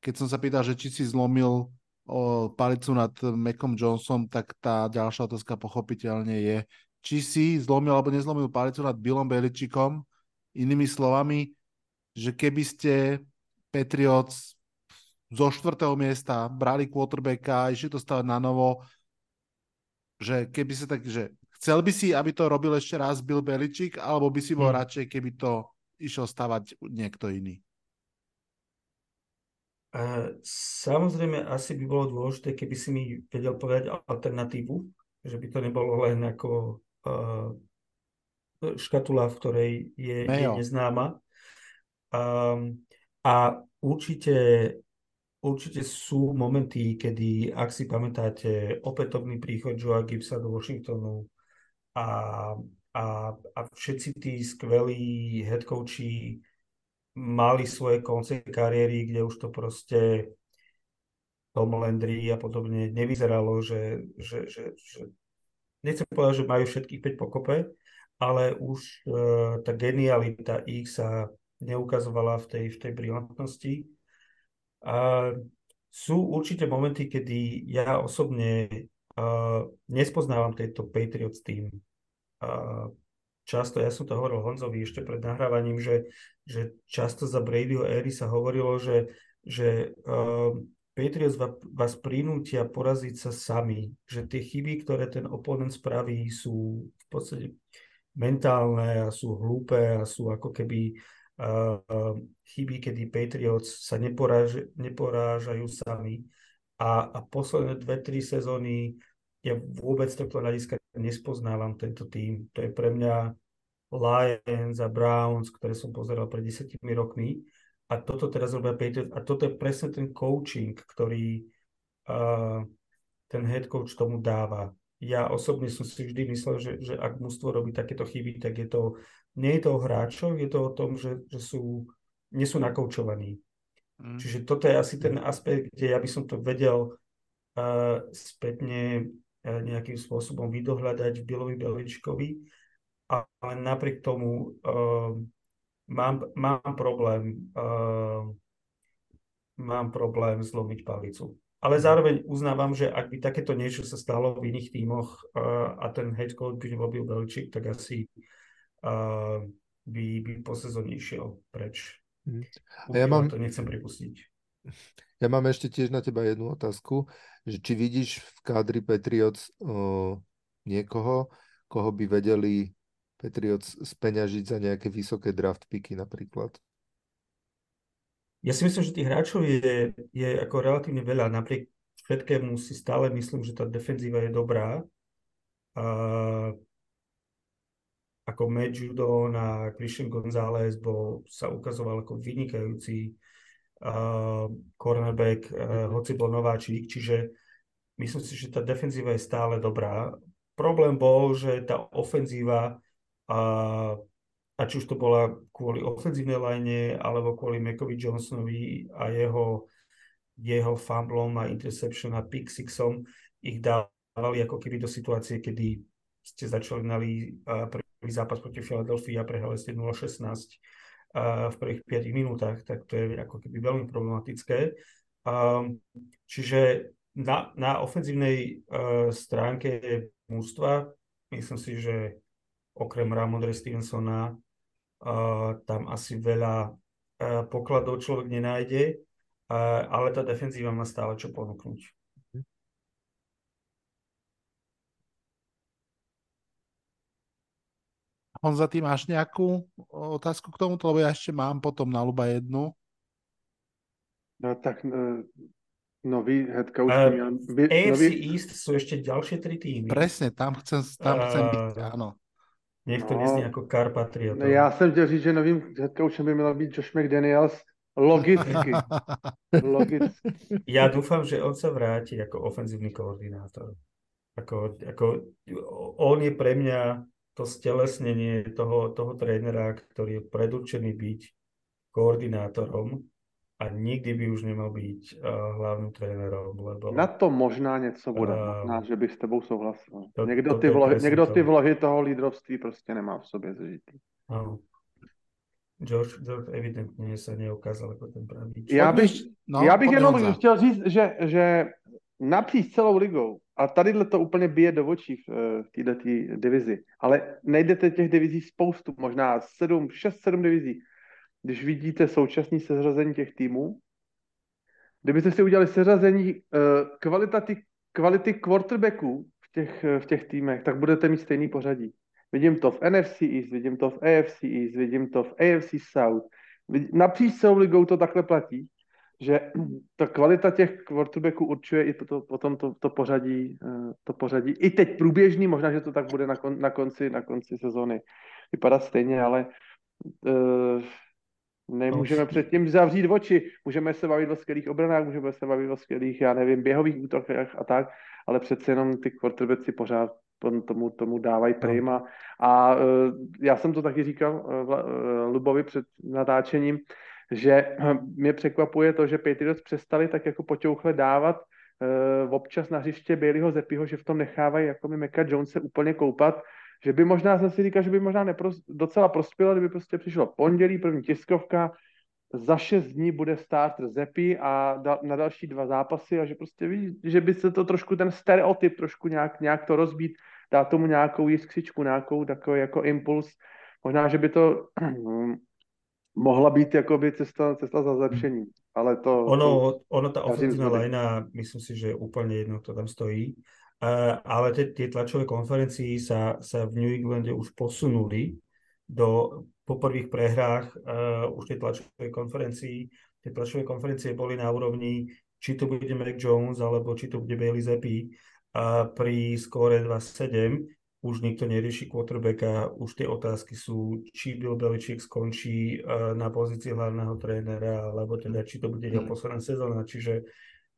keď som sa pýtal, že či si zlomil o, palicu nad Macom Johnsonom, tak tá ďalšia otázka pochopiteľne je, či si zlomil alebo nezlomil palicu nad Billom Beličikom, inými slovami, že keby ste Patriots zo štvrtého miesta, brali quarterbacka, išli to stavať na novo, že keby sa tak, že chcel by si, aby to robil ešte raz Bill Beličík, alebo by si bol hmm. radšej, keby to išiel stavať niekto iný? A samozrejme, asi by bolo dôležité, keby si mi vedel povedať alternatívu, že by to nebolo len ako uh, škatula, v ktorej je, je neznáma. Um, a určite, určite sú momenty, kedy, ak si pamätáte, opätovný príchod Joea Gibbsa do Washingtonu a, a, a všetci tí skvelí headcoachi mali svoje konce kariéry, kde už to proste Tom Landry a podobne nevyzeralo, že, že, že, že nechcem povedať, že majú všetkých 5 pokope, ale už uh, tá genialita ich sa neukazovala v tej, v tej brilantnosti. A sú určite momenty, kedy ja osobne uh, nespoznávam tejto Patriots tým. Uh, často, ja som to hovoril Honzovi ešte pred nahrávaním, že, že často za Bradyho éry sa hovorilo, že, že uh, Patriots vás, prinútia poraziť sa sami, že tie chyby, ktoré ten oponent spraví, sú v podstate mentálne a sú hlúpe a sú ako keby uh, chyby, kedy Patriots sa neporáž, neporážajú sami. A, a posledné dve, tri sezóny ja vôbec tohto hľadiska nespoznávam tento tým. To je pre mňa Lions a Browns, ktoré som pozeral pred desiatimi rokmi. A toto teraz robia Patriots. A toto je presne ten coaching, ktorý uh, ten head coach tomu dáva. Ja osobne som si vždy myslel, že, že ak mužstvo robí takéto chyby, tak je to, nie je to o hráčoch, je to o tom, že, že sú, nie sú nakoučovaní. Mm. Čiže toto je asi ten aspekt, kde ja by som to vedel uh, spätne uh, nejakým spôsobom vydohľadať v Bilovi Beličkovi ale napriek tomu uh, mám, mám problém uh, mám problém zlomiť palicu. Ale mhm. zároveň uznávam, že ak by takéto niečo sa stalo v iných tímoch uh, a ten head coach by nerobil Beličík, tak asi uh, by, by po sezóne išiel preč. Mm. Ja mám... to nechcem pripustiť. Ja mám ešte tiež na teba jednu otázku, že či vidíš v kádri Patriots uh, niekoho, koho by vedeli Patriots speňažiť za nejaké vysoké draft picky napríklad? Ja si myslím, že tých hráčov je, je ako relatívne veľa. Napriek všetkému si stále myslím, že tá defenzíva je dobrá. A, ako Matt Judon a Christian González bol, sa ukazoval ako vynikajúci uh, cornerback, uh, hoci bol nováčik, čiže myslím si, že tá defenzíva je stále dobrá. Problém bol, že tá ofenzíva a, a či už to bola kvôli ofenzívnej line, alebo kvôli Mekovi Johnsonovi a jeho, jeho fumblom a interception a pick sixom, ich dávali ako keby do situácie, kedy ste začali prvý zápas proti Philadelphia a prehrali ste 0-16 v prvých 5 minútach, tak to je ako keby veľmi problematické. Čiže na, na ofenzívnej stránke mústva myslím si, že okrem Ramondre Stevensona tam asi veľa pokladov človek nenájde, ale tá defenzíva má stále čo ponúknuť. Honza, ty máš nejakú otázku k tomuto, lebo ja ešte mám potom na Luba jednu. No tak nový head coach. Uh, by, AFC nový... East sú ešte ďalšie tri týmy. Presne, tam chcem, tam chcem uh, byť, áno. Nech to no, nezní jako Car Patriot. Já jsem chtěl říct, že novým headcoachem by měl být Josh McDaniels. Logicky. Logicky. Ja dúfam, že on sa vráti ako ofenzívny koordinátor. Ako, ako, on je pre mňa to stelesnenie toho, toho trénera, ktorý je predurčený byť koordinátorom a nikdy by už nemal byť uh, hlavným trénerom. Lebo, Na to možná něco bude, uh, možná, že by s tebou souhlasil. To, někdo, to ty vlohy, někdo ty vlohy toho lídrovství prostě nemá v sobě zažitý. Uh. George, George evidentně se neukázal jako ten pravý. Já bych, no, já bych jenom chtěl říct, že, že napříč celou ligou, a tady to úplně bije do očí v, v této divizi, ale nejdete těch divizí spoustu, možná 7, 6, 7 divizí když vidíte současné seřazení těch týmů, kdybyste si udělali seřazení uh, kvalita ty, kvality quarterbacků v těch, v těch týmech, tak budete mít stejný pořadí. Vidím to v NFC East, vidím to v AFC East, vidím to v AFC South. Napříč celou ligou to takhle platí, že ta kvalita těch quarterbacků určuje i to, potom to, to, pořadí, eh, to pořadí. I teď průběžný, možná, že to tak bude na, kon, na, konci, na konci sezóny vypadat stejně, ale uh, nemůžeme předtím zavřít oči. Můžeme se bavit o skvělých obranách, můžeme se bavit o skvělých, já nevím, běhových útokech a tak, ale přece jenom ty quarterbacki pořád tomu, tomu dávají no. prim. A, e, já jsem to taky říkal e, Lubovi před natáčením, že mě překvapuje to, že Patriots přestali tak jako poťouchle dávat uh, občas na hřiště Baileyho Zepiho, že v tom nechávají jako mi Meka se úplně koupat, že by možná, jsem si říkal, že by možná nepros, docela prospělo, kdyby prostě přišlo pondělí, první tiskovka, za šest dní bude starter Zepi a da, na další dva zápasy a že prostě víš, že by se to trošku ten stereotyp trošku nějak, nějak to rozbít, dát tomu nějakou jiskřičku, nějakou takový jako impuls. Možná, že by to mohla být jakoby cesta, cesta za zlepšení. Ale to... Ono, ono tá ofenzívna lajna, myslím si, že je úplne jedno, kto tam stojí. Uh, ale tie, tie tlačové konferencii sa, sa v New Englande už posunuli do po prvých prehrách uh, už tie tlačové konferencii, tie tlačové konferencie boli na úrovni, či to bude Mac Jones, alebo či to bude Bailey Zappi a pri skóre 2-7 už nikto nerieši quarterbacka, už tie otázky sú, či Bill Belichick skončí uh, na pozícii hlavného trénera, alebo teda či to bude jeho mm. posledná sezóna, čiže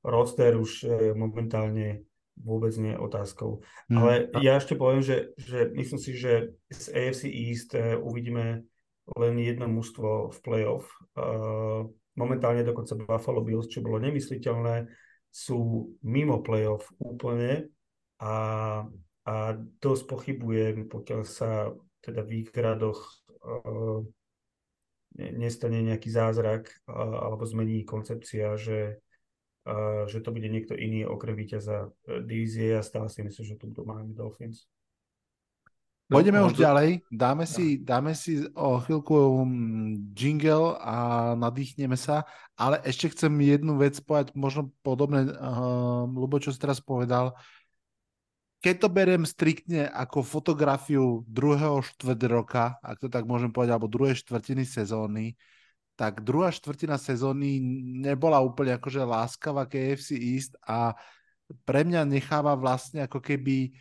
roster už uh, momentálne vôbec nie je otázkou. Mm. Ale ja ešte poviem, že, že myslím si, že z AFC East uh, uvidíme len jedno mužstvo v playoff. Uh, momentálne dokonca Buffalo Bills, čo bolo nemysliteľné, sú mimo playoff úplne a, a dosť pochybujem, pokiaľ sa teda v ich radoch uh, nestane nejaký zázrak uh, alebo zmení koncepcia, že, že to bude niekto iný okrem víťaza divízie. Ja stále si myslím, že to budú Miami Dolphins. Pôjdeme no, už to... ďalej, dáme si, dáme si o chvíľku mm, jingle a nadýchneme sa, ale ešte chcem jednu vec povedať, možno podobné, uh, Lubo, čo si teraz povedal, keď to beriem striktne ako fotografiu druhého štvrt roka, ak to tak môžem povedať, alebo druhej štvrtiny sezóny, tak druhá štvrtina sezóny nebola úplne akože láskavá KFC East a pre mňa necháva vlastne ako keby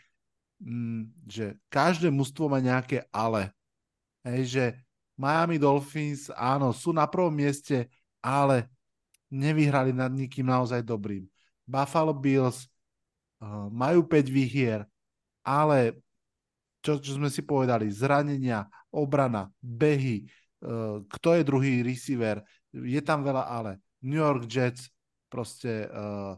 Mm, že každé mužstvo má nejaké ale. Hej, že Miami Dolphins, áno, sú na prvom mieste, ale nevyhrali nad nikým naozaj dobrým. Buffalo Bills uh, majú 5 výhier, ale čo, čo sme si povedali, zranenia, obrana, behy, kto je druhý receiver, je tam veľa ale. New York Jets, proste uh,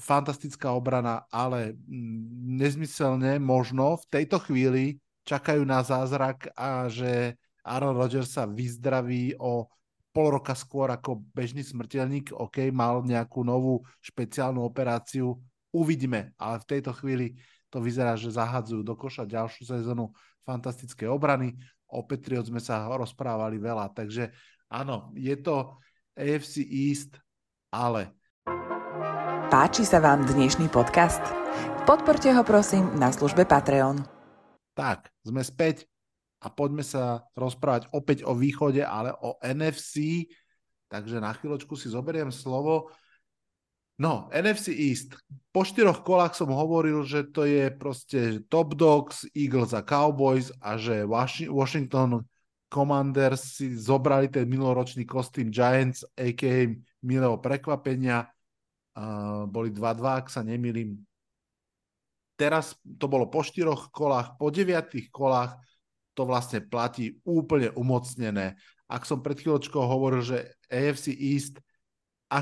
fantastická obrana, ale mm, nezmyselne možno v tejto chvíli čakajú na zázrak a že Aaron Rodgers sa vyzdraví o pol roka skôr ako bežný smrteľník. OK, mal nejakú novú špeciálnu operáciu. Uvidíme, ale v tejto chvíli to vyzerá, že zahadzujú do koša ďalšiu sezónu fantastické obrany. O Patriots sme sa rozprávali veľa, takže áno, je to AFC East, ale Páči sa vám dnešný podcast? Podporte ho prosím na službe Patreon. Tak, sme späť a poďme sa rozprávať opäť o východe, ale o NFC. Takže na chvíľočku si zoberiem slovo. No, NFC East. Po štyroch kolách som hovoril, že to je proste Top Dogs, Eagles a Cowboys a že Washington Commanders si zobrali ten minuloročný kostým Giants, a.k.a. milého prekvapenia Uh, boli 2-2, ak sa nemýlim. Teraz to bolo po štyroch kolách, po deviatých kolách to vlastne platí úplne umocnené. Ak som pred chvíľočkou hovoril, že AFC East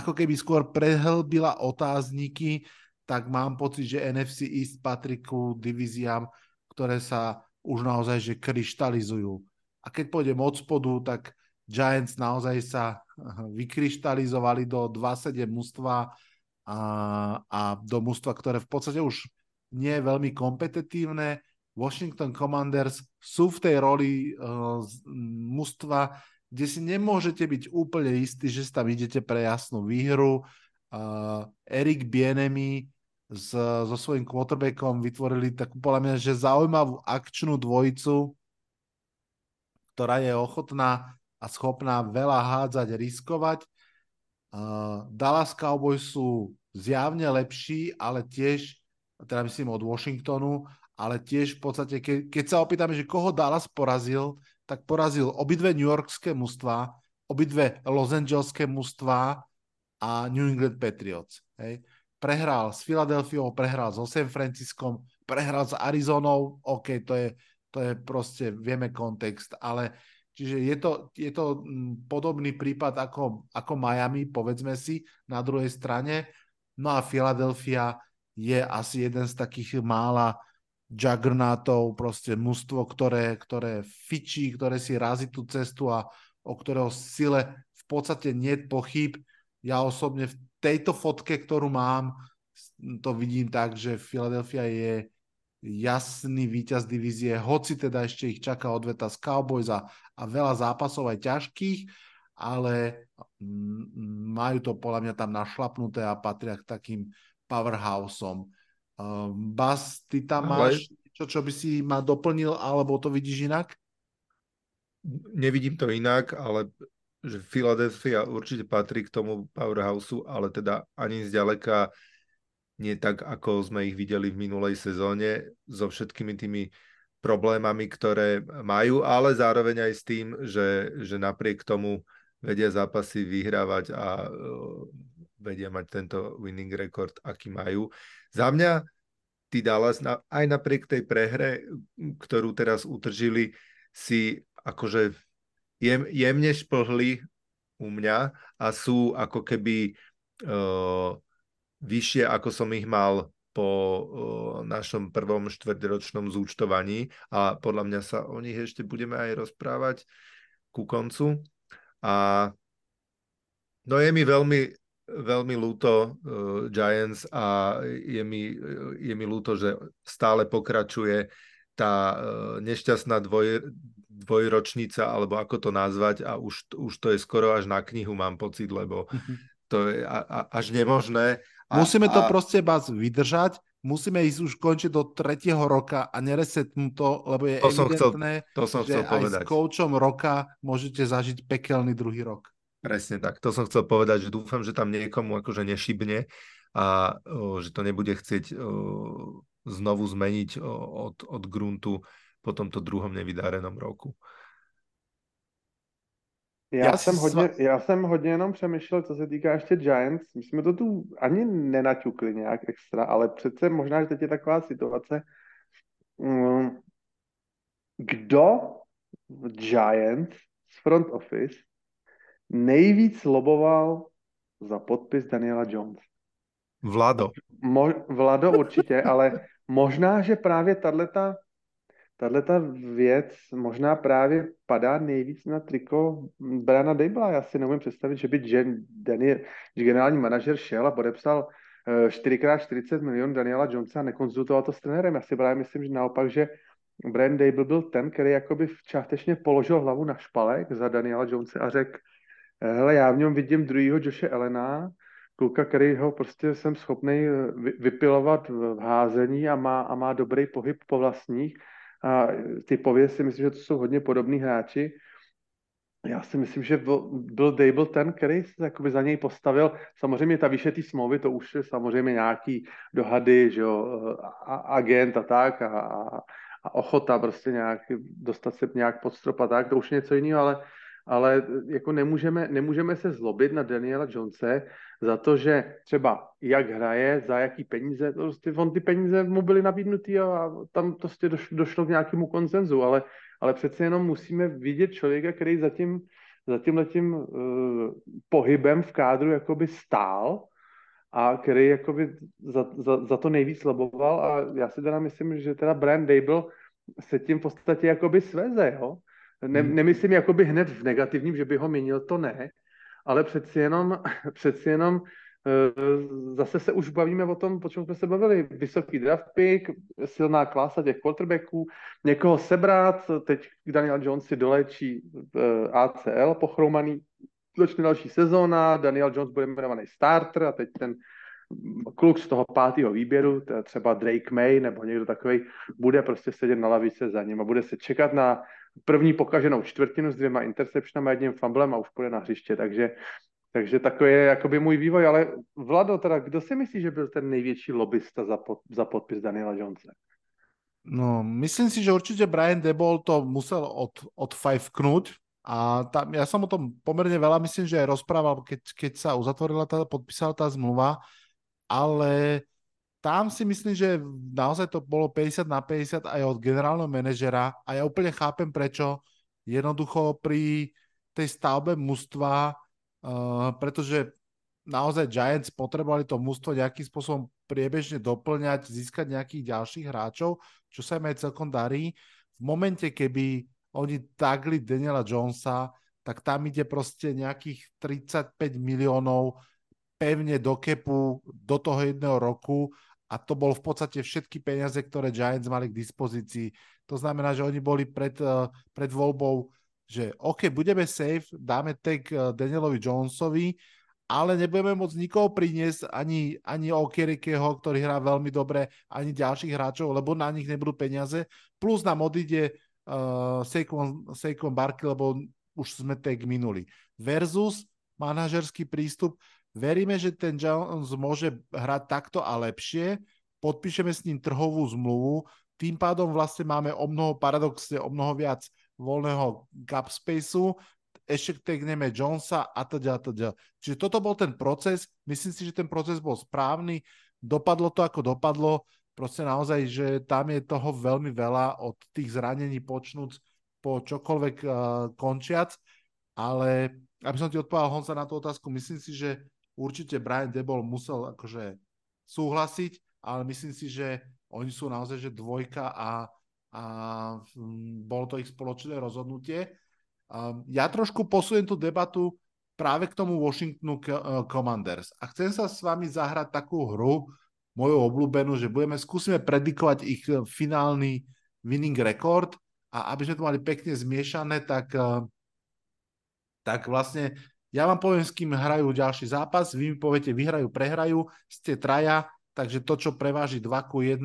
ako keby skôr prehlbila otázniky, tak mám pocit, že NFC East patrí ku divíziám, ktoré sa už naozaj že kryštalizujú. A keď pôjdem od spodu, tak Giants naozaj sa vykryštalizovali do 2-7 mužstva, a, a do mústva, ktoré v podstate už nie je veľmi kompetitívne. Washington Commanders sú v tej roli uh, mústva, kde si nemôžete byť úplne istí, že tam idete pre jasnú výhru. Uh, Erik Bienemi s, so svojím quarterbackom vytvorili takú, podľa mňa, že zaujímavú akčnú dvojicu, ktorá je ochotná a schopná veľa hádzať, riskovať. Uh, Dallas Cowboys sú zjavne lepší, ale tiež, teda myslím od Washingtonu, ale tiež v podstate, ke, keď sa opýtame, že koho Dallas porazil, tak porazil obidve New Yorkské mužstva, obidve Los Angeleské mužstva a New England Patriots. Hej prehral s Filadelfiou, prehral so San Franciskom, prehral s Arizonou, OK, to je, to je proste, vieme kontext, ale čiže je to, je to mm, podobný prípad ako, ako Miami, povedzme si, na druhej strane. No a Filadelfia je asi jeden z takých mála juggernátov, proste mužstvo, ktoré, ktoré fičí, ktoré si razí tú cestu a o ktorého sile v podstate nie pochyb. Ja osobne v tejto fotke, ktorú mám, to vidím tak, že Philadelphia je jasný víťaz divízie, hoci teda ešte ich čaká odveta z Cowboys a, a veľa zápasov aj ťažkých, ale majú to podľa mňa tam našlapnuté a patria k takým powerhouseom. Uh, Bas, ty tam ale... máš niečo, čo by si ma doplnil, alebo to vidíš inak? Nevidím to inak, ale že Philadelphia určite patrí k tomu powerhouseu, ale teda ani zďaleka nie tak, ako sme ich videli v minulej sezóne, so všetkými tými problémami, ktoré majú, ale zároveň aj s tým, že, že napriek tomu vedia zápasy vyhrávať a vedia mať tento winning record, aký majú. Za mňa tí Dallas, aj napriek tej prehre, ktorú teraz utržili, si akože jem, jemne šplhli u mňa a sú ako keby uh, vyššie, ako som ich mal po uh, našom prvom štvrťročnom zúčtovaní a podľa mňa sa o nich ešte budeme aj rozprávať ku koncu. A no je mi veľmi, veľmi ľúto uh, Giants a je mi, je mi ľúto, že stále pokračuje tá uh, nešťastná dvoj, dvojročnica, alebo ako to nazvať a už, už to je skoro až na knihu, mám pocit, lebo mhm. to je a, a, až nemožné. A, Musíme to a... proste vás vydržať, musíme ísť už končiť do tretieho roka a neresetnúť to, lebo je to evidentné, chcel, to som že chcel aj povedať. s koučom roka môžete zažiť pekelný druhý rok. Presne tak, to som chcel povedať, že dúfam, že tam niekomu akože nešibne a o, že to nebude chcieť o, znovu zmeniť o, od, od gruntu po tomto druhom nevydárenom roku. Já, já, jsem hodně, sva... já jsem hodně jenom přemýšlel, co se týká ještě Giants. My jsme to tu ani nenaťukli nějak extra, ale přece možná, že teď je taková situace, mm, kdo v Giants z front office nejvíc loboval za podpis Daniela Jones? Vlado. Mo, Vlado určitě, ale možná, že právě tato tahle ta věc možná právě padá nejvíc na triko Briana Dejbla. Já si neumím představit, že by Jen, Daniel, generální manažer šel a podepsal 4x40 eh, milionů Daniela Jonesa a nekonzultoval to s trenérem. Já si právě myslím, že naopak, že Brian Dable byl ten, který jakoby částečně položil hlavu na špalek za Daniela Jonesa a řekl, hele, já v něm vidím druhýho Joshe Elena, kluka, který ho prostě jsem schopný eh, vypilovat v házení a má, a má dobrý pohyb po vlastních a typově si myslím, že to jsou hodně podobní hráči. Já si myslím, že byl, Dable ten, který se za něj postavil. Samozřejmě ta výše té smlouvy, to už je samozřejmě nějaký dohady, že jo, a, agent a tak a, a ochota prostě nějak dostat se nějak pod strop a tak, to už je něco jiného, ale ale jako nemůžeme, nemůžeme se zlobit na Daniela Jonese za to, že třeba jak hraje, za jaký peníze, to prostě on ty peníze mu byly nabídnutý a tam to prostě došlo, došlo k nějakému konsenzu, ale, ale přece jenom musíme vidět člověka, který zatím, za tímhletím uh, pohybem v kádru jakoby stál a který jakoby za, za, za to nejvíc loboval a já si teda myslím, že teda Brian Dable se tím v podstatě jakoby sveze, jo? Ne, hmm. nemyslím jakoby hned v negativním, že by ho měnil, to ne, ale přeci jenom, přeci jenom zase se už bavíme o tom, po čem jsme se bavili. Vysoký draft pick, silná klasa těch quarterbacků, někoho sebrat, teď Daniel Jones si dolečí ACL pochroumaný, začne další sezóna, Daniel Jones bude jmenovaný starter a teď ten kluk z toho pátého výběru, třeba Drake May nebo někdo takový, bude prostě sedět na lavice za ním a bude se čekat na první pokaženou čtvrtinu s dvěma interceptionama a jedním fumblem a už půjde na hřiště, takže takže takový je jakoby můj vývoj, ale Vlado, teda kdo si myslí, že byl ten největší lobbysta za, pod, za podpis Daniela Jonesa? No, myslím si, že určite Brian Debol to musel od, odfajfknúť a tam, ja som o tom pomerne veľa, myslím, že aj rozprával, keď, keď sa uzatvorila tá, podpísala tá zmluva, ale tam si myslím, že naozaj to bolo 50 na 50 aj od generálneho manažera a ja úplne chápem prečo. Jednoducho pri tej stavbe mužstva Uh, pretože naozaj Giants potrebovali to mústvo nejakým spôsobom priebežne doplňať, získať nejakých ďalších hráčov, čo sa im aj celkom darí. V momente, keby oni tagli Daniela Jonesa, tak tam ide proste nejakých 35 miliónov pevne do kepu do toho jedného roku a to bol v podstate všetky peniaze, ktoré Giants mali k dispozícii. To znamená, že oni boli pred, eh, pred voľbou že OK, budeme safe, dáme tag eh, Danielovi Jonesovi, ale nebudeme môcť nikoho priniesť, ani, ani Okerikeho, ktorý hrá veľmi dobre, ani ďalších hráčov, lebo na nich nebudú peniaze. Plus nám odíde uh, Saquon, Barkley, lebo už sme tag minuli. Versus manažerský prístup. Veríme, že ten Jones môže hrať takto a lepšie. Podpíšeme s ním trhovú zmluvu. Tým pádom vlastne máme o mnoho paradoxne, o mnoho viac voľného gap spaceu, ešte tagneme Jonesa a a teda. Čiže toto bol ten proces, myslím si, že ten proces bol správny, dopadlo to ako dopadlo, proste naozaj, že tam je toho veľmi veľa od tých zranení počnúc po čokoľvek uh, končiac, ale aby som ti odpovedal Honza na tú otázku, myslím si, že určite Brian Debol musel akože súhlasiť, ale myslím si, že oni sú naozaj že dvojka a a mm, bolo to ich spoločné rozhodnutie. Ja trošku posujem tú debatu práve k tomu Washingtonu e, Commanders a chcem sa s vami zahrať takú hru, moju obľúbenú, že budeme, skúsime predikovať ich e, finálny winning record a aby sme to mali pekne zmiešané, tak, e, tak vlastne ja vám poviem, s kým hrajú ďalší zápas, vy mi poviete, vyhrajú, prehrajú, ste traja, takže to, čo preváži 2 ku 1,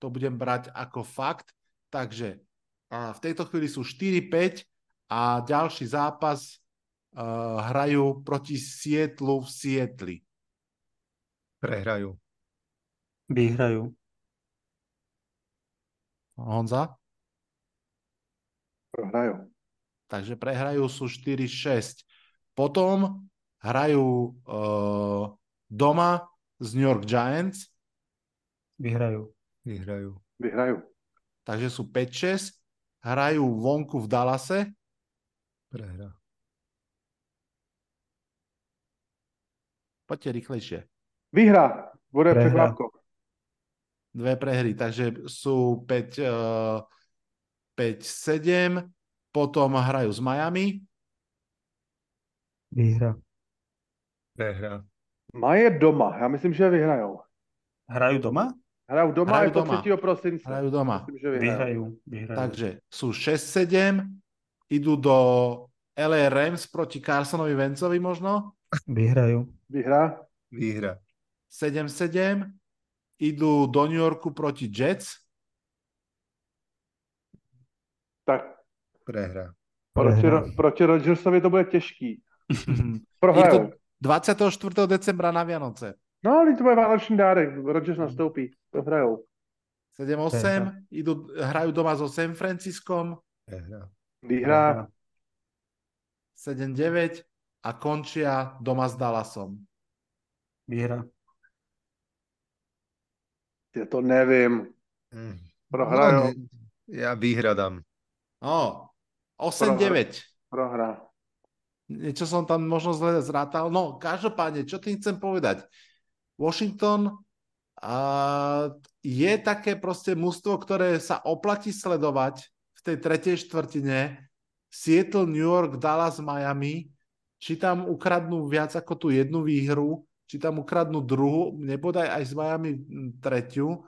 to budem brať ako fakt Takže a v tejto chvíli sú 4-5 a ďalší zápas uh, hrajú proti Sietlu v Sietli. Prehrajú. Vyhrajú. Honza? Prehrajú. Takže prehrajú sú 4-6. Potom hrajú uh, doma z New York Giants. Vyhrajú. Vyhrajú. Vyhrajú takže sú 5-6, hrajú vonku v Dallase. Prehra. Poďte rýchlejšie. Vyhra, bude překvapko. Dve prehry, takže sú 5, uh, 5-7, potom hrajú s Miami. Vyhra. Prehra. Maje doma, já myslím, že vyhrajou. Hrajú doma? Hrajou doma, Hrajú je to doma. 3. prosince. Hrajú doma. Myslím, že vyhrajú. Vyhrajú. vyhrajú. Takže sú 6-7, idú do LA Rams proti Carsonovi Vencovi možno. Vyhrajú. Vyhrá. Výhra. 7-7, idú do New Yorku proti Jets. Tak Prehra. proti, Prehra. Ro- proti Rodgersovi to bude těžký. Prohrajou. to 24. decembra na Vianoce. No, ale to bude vánoční dárek. Rodgers nastoupí. Prohrajou. 7-8, idú, hrajú doma so San Franciskom. Prehra. Vyhrá. 7-9 a končia doma s Dallasom. Vyhra. Já to nevím. Mm. Prohrajou. No, ne- ja výhra dám. No, 8-9. Prohrá. Niečo som tam možno zle zrátal. No, každopádne, čo tým chcem povedať? Washington a je také proste mužstvo, ktoré sa oplatí sledovať v tej tretej štvrtine. Seattle, New York, Dallas, Miami. Či tam ukradnú viac ako tú jednu výhru, či tam ukradnú druhú, nebodaj aj s Miami tretiu.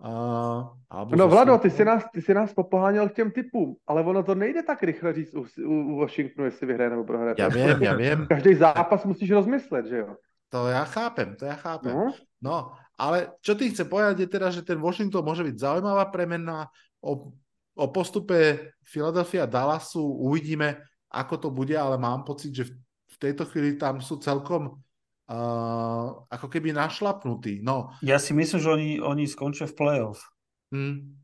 Alebo No Vlado, ty si, nás, ty si nás popoháněl k těm typům, ale ono to nejde tak rychle říct u, u, u Washingtonu, jestli vyhraje nebo prohraje. Ja viem, ja viem. Každý zápas musíš rozmyslet, že jo? To ja chápem, to ja chápem. No. No, ale čo ty chce povedať je teda, že ten Washington môže byť zaujímavá premena. O, o postupe Philadelphia a Dallasu uvidíme, ako to bude, ale mám pocit, že v, v tejto chvíli tam sú celkom uh, ako keby našlapnutí. No, Ja si myslím, že oni, oni skončia v playoff. hm,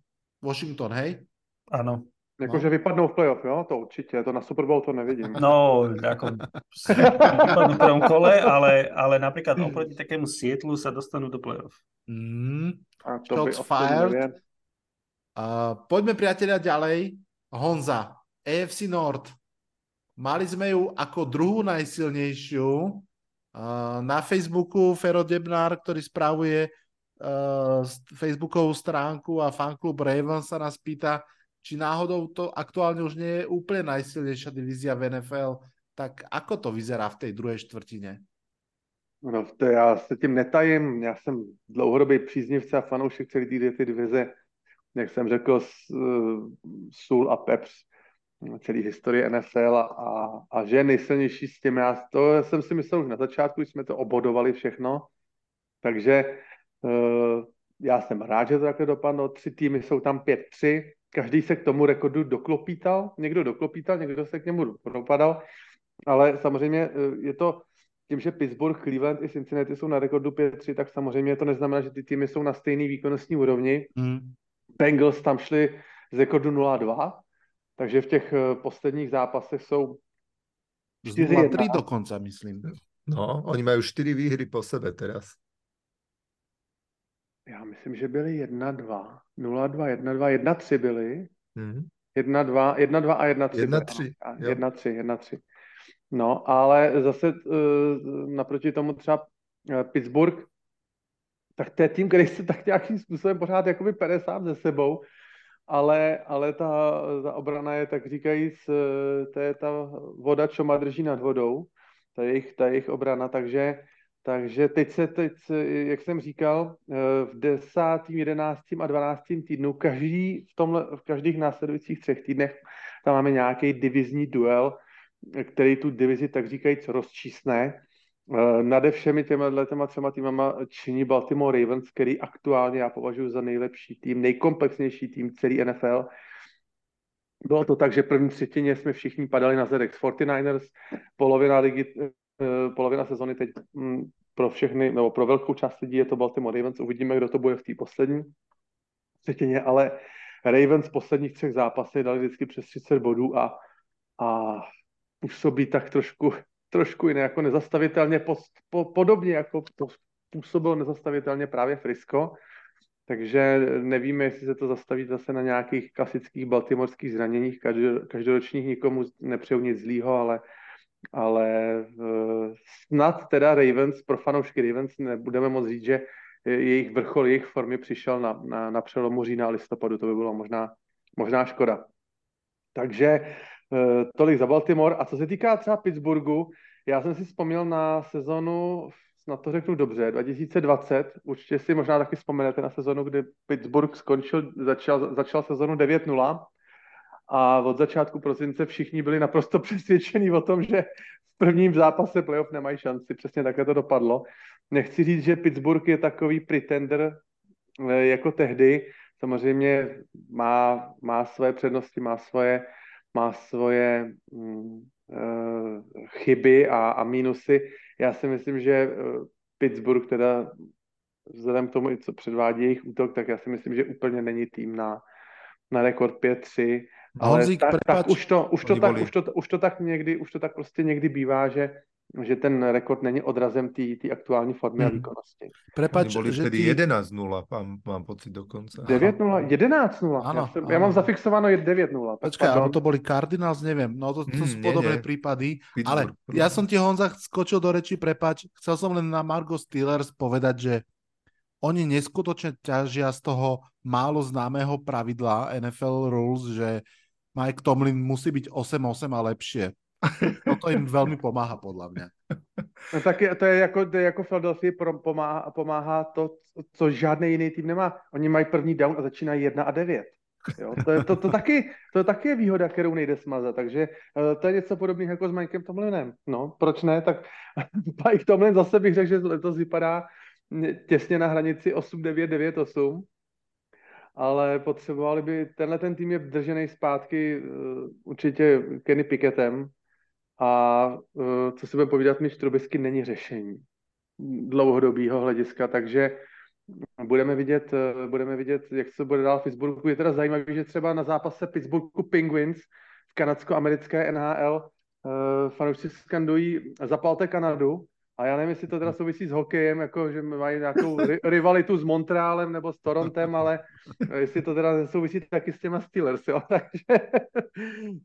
Washington, hej? Áno. Jakože vypadnou v playoff, jo? To určitě, to na Super Bowl to nevidím. No, ako vypadnú v prvom kole, ale, ale napríklad oproti takému Sietlu sa dostanú do playoff. Hm. A to Shots fired. neviem. Uh, poďme priatelia ďalej. Honza, AFC North. Mali sme ju ako druhú najsilnejšiu. Na Facebooku Fero Debnár, ktorý spravuje uh, s- Facebookovú stránku a fanklub Ravens sa nás pýta, či náhodou to aktuálne už nie je úplne najsilnejšia divízia v NFL. Tak ako to vyzerá v tej druhej štvrtine? No, to já se tím netajím. Já jsem dlouhodobý příznivce a fanoušek celé té divize. Jak jsem řekl, s, uh, sůl a pepř celé historie NFL a, a, a že je nejsilnější s tím. Já to jsem si myslel už na začátku, když jsme to obodovali všechno. Takže uh, já jsem rád, že to takhle dopadlo. Tři týmy jsou tam 5-3. Každý se k tomu rekordu doklopítal. Někdo doklopítal, někdo se k němu dopadal. Ale samozřejmě eh, je to tím, že Pittsburgh, Cleveland i Cincinnati jsou na rekordu 5-3, tak samozřejmě to neznamená, že ty týmy jsou na stejné výkonnostní úrovni. Hm. Bengals tam šli z rekordu 0-2, takže v těch eh, posledních zápasech jsou Z 4-1. 0-3 dokonca, myslím. No, oni majú 4 výhry po sebe teraz. Já myslím, že byly 1-2, 0-2, 1-2, 1-3 byly. Mhm. 1-2, 1-2 a 1-3. 1-3, jo. 1-3, 1-3. No, ale zase uh, naproti tomu třeba uh, Pittsburgh, tak to je tým, který se tak nějakým způsobem pořád jakoby pere sám ze sebou, ale, ale ta, ta obrana je tak říkajíc, eh, to je ta voda, čo má drží nad vodou, ta jejich, ta jejich obrana, takže, takže teď se, teď jak jsem říkal, eh, v desátým, jedenáctým a dvanáctým týdnu, každý v, tomhle, v každých následujících třech týdnech tam máme nějaký divizní duel, který tu divizi tak říkajíc rozčísne. Eh, Nade všemi těma těma třema týmama činí Baltimore Ravens, který aktuálně já považuji za nejlepší tým, nejkomplexnější tým celý NFL. Bylo to tak, že první třetině jsme všichni padali na ZX 49ers, polovina ligy, eh, polovina sezony teď mm, pro všechny, nebo pro velkou část lidí je to Baltimore Ravens, uvidíme, kdo to bude v té poslední třetině, ale Ravens v posledních třech zápasech dali vždycky přes 30 bodů a, a působí tak trošku, trošku jiné, jako nezastavitelně, po, po, podobně jako to působilo nezastavitelně právě Frisco, takže nevíme, jestli se to zastaví zase na nějakých klasických baltimorských zraněních, každor, každoročních nikomu nepřeju nic zlýho, ale, ale uh, snad teda Ravens, pro fanoušky Ravens nebudeme moc říct, že jejich vrchol, jejich formy přišel na, na, na přelomu října listopadu, to by bylo možná, možná škoda. Takže tolik za Baltimore. A co se týká třeba Pittsburghu, já jsem si vzpomněl na sezonu, snad to řeknu dobře, 2020, určitě si možná taky vzpomenete na sezonu, kdy Pittsburgh skončil, začal, začal sezonu 9-0 a od začátku prosince všichni byli naprosto přesvědčení o tom, že v prvním zápase playoff nemají šanci. Přesně takhle to dopadlo. Nechci říct, že Pittsburgh je takový pretender eh, jako tehdy. Samozřejmě má, má své přednosti, má svoje, má svoje mm, uh, chyby a, a mínusy. Já si myslím, že uh, Pittsburgh teda vzhledem k tomu, i co předvádí jejich útok, tak já si myslím, že úplně není tým na, na rekord 5-3. Ale Honzík, tak, prepáč. tak, už, to, už, to tak, už, to, už to tak někdy, už to tak prostě někdy bývá, že, že ten rekord není odrazem té aktuální formy a Mhm. výkonnosti. Prepač, boli že vtedy ty... 11-0, mám, mám pocit dokonca. 9-0, 11-0. Áno, ja, som, áno. ja mám zafixováno je 9-0. tak Počkaj, alebo to boli Cardinals, neviem. No to, to Mm, sú podobné nie. prípady. Pittsburgh, Ale prvé. ja som ti, Honza, skočil do reči, prepač. Chcel som len na Margo Steelers povedať, že oni neskutočne ťažia z toho málo známeho pravidla NFL Rules, že Mike Tomlin musí byť 8-8 a lepšie. Toto im veľmi pomáha, podľa mňa. No tak je, to je jako, to je jako Philadelphia pomáhá, pomáhá to, co žádný jiný tým nemá. Oni mají první down a začínají 1 a 9. Jo, to, je, to, to, taky, to taky výhoda, kterou nejde smazat, takže uh, to je něco podobného jako s Mikem Tomlinem. No, proč ne? Tak Mike Tomlin zase bych řekl, že letos vypadá těsně na hranici 8-9-9-8, ale potřebovali by, tenhle ten tým je držený zpátky uh, určitě Kenny Pickettem a uh, co si bude povídat, Mitch Trubisky není řešení dlouhodobého hlediska, takže budeme vidět, uh, budeme vidět, jak se bude dál v Pittsburghu. Je teda zajímavé, že třeba na zápase Pittsburghu Penguins v kanadsko-americké NHL uh, fanoušci skandují zapalte Kanadu, a já nevím, jestli to teda souvisí s hokejem, jako že mají nějakou rivalitu s Montrealem nebo s Torontem, ale jestli to teda souvisí taky s těma Steelers, jo. Takže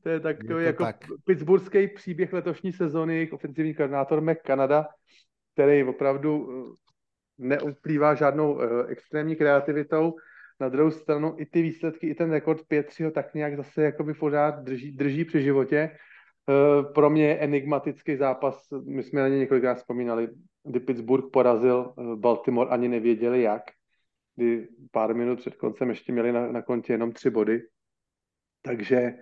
to je takový je to jako tak. pittsburghský příběh letošní sezóny, jejich ofenzivní koordinátor Mac Canada, který opravdu eh, neuplývá žádnou uh, extrémní kreativitou. Na druhou stranu i ty výsledky, i ten rekord 5 ho tak nějak zase jakoby pořád drží, drží při životě Eh, pro mě enigmatický zápas, my jsme na ně několikrát vzpomínali, kdy Pittsburgh porazil eh, Baltimore, ani nevěděli jak, kdy pár minut před koncem ještě měli na, na kontě jenom tři body, takže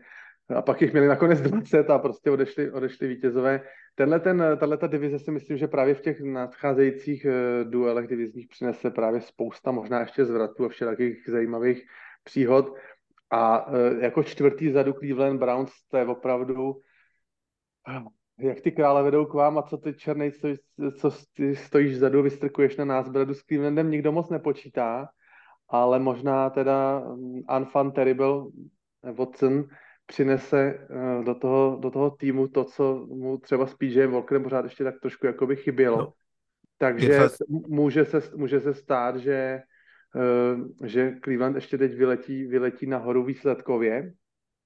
a pak jich měli nakonec 20 a prostě odešli, odešli vítězové. Tenhle ten, tato divize si myslím, že právě v těch nadcházejících uh, duelech divizních přinese právě spousta možná ještě zvratů a všelijakých zajímavých příhod. A jako čtvrtý zadu Cleveland Browns, to je opravdu jak ty krále vedou k vám a co ty černý, co, co ty stojíš vzadu, vystrkuješ na nás bradu s Clevelandem, nikdo moc nepočítá, ale možná teda mm, Unfun Terrible Watson přinese eh, do toho, do toho týmu to, co mu třeba s PJ Walkerem pořád ještě tak trošku jakoby chybělo. No. Takže může se, může se stát, že, eh, že Cleveland ještě teď vyletí, vyletí nahoru výsledkově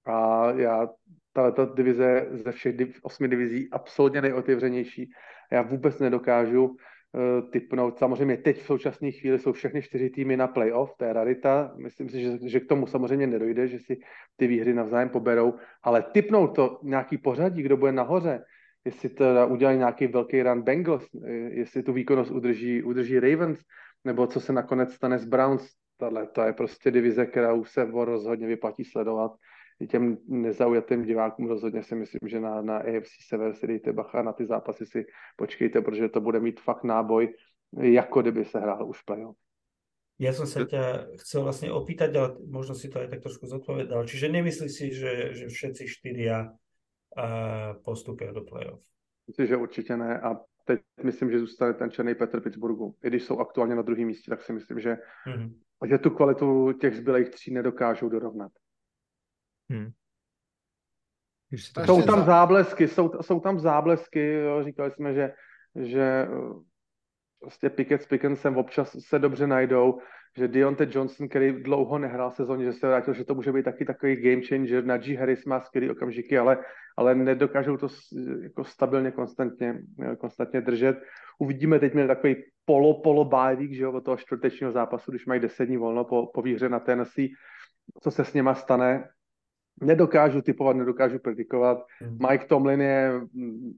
a já ta divize ze všech div, osmi divizí absolutně nejotevřenější. Já vůbec nedokážu uh, typnout. Samozřejmě teď v současné chvíli jsou všechny čtyři týmy na playoff, to je rarita. Myslím si, že, že k tomu samozřejmě nedojde, že si ty výhry navzájem poberou, ale typnout to nějaký pořadí, kdo bude nahoře, jestli to udělají nějaký velký run Bengals, eh, jestli tu výkonnost udrží, udrží Ravens, nebo co se nakonec stane s Browns, tohle, to je prostě divize, která se rozhodně vyplatí sledovat těm nezaujatým divákům rozhodně si myslím, že na, na AFC Sever si dejte bacha, na ty zápasy si počkejte, protože to bude mít fakt náboj, jako kdyby se hrál už playoff. Ja som sa ťa chcel vlastne opýtať, ale možno si to aj tak trošku zodpovedal. Čiže nemyslíš si, že, že všetci štyria uh, postupia do playoff? Myslím, že určitě ne. A teď myslím, že zůstane ten černý Petr Pittsburghu. I když jsou aktuálně na druhém místě, tak si myslím, že, mm-hmm. že tu kvalitu těch zbylých tří nedokážou dorovnat. Hmm. Jsou tam záblesky, jsou, jsou tam záblesky, jo, říkali jsme, že, že prostě Pickett s Pickensem občas se dobře najdou, že Deontay Johnson, který dlouho nehrál sezóně, že se vrátil, že to může být taky takový game changer, na G. Harris má skvělý okamžiky, ale, ale nedokážou to jako stabilně, konstantně, konstantně držet. Uvidíme, teď měli takový polo, polo bye že jo, od toho čtvrtečního zápasu, když mají deset dní volno po, po výhře na Tennessee, co se s něma stane, nedokážu typovat, nedokážu predikovat. Mm. Mike Tomlin je mm,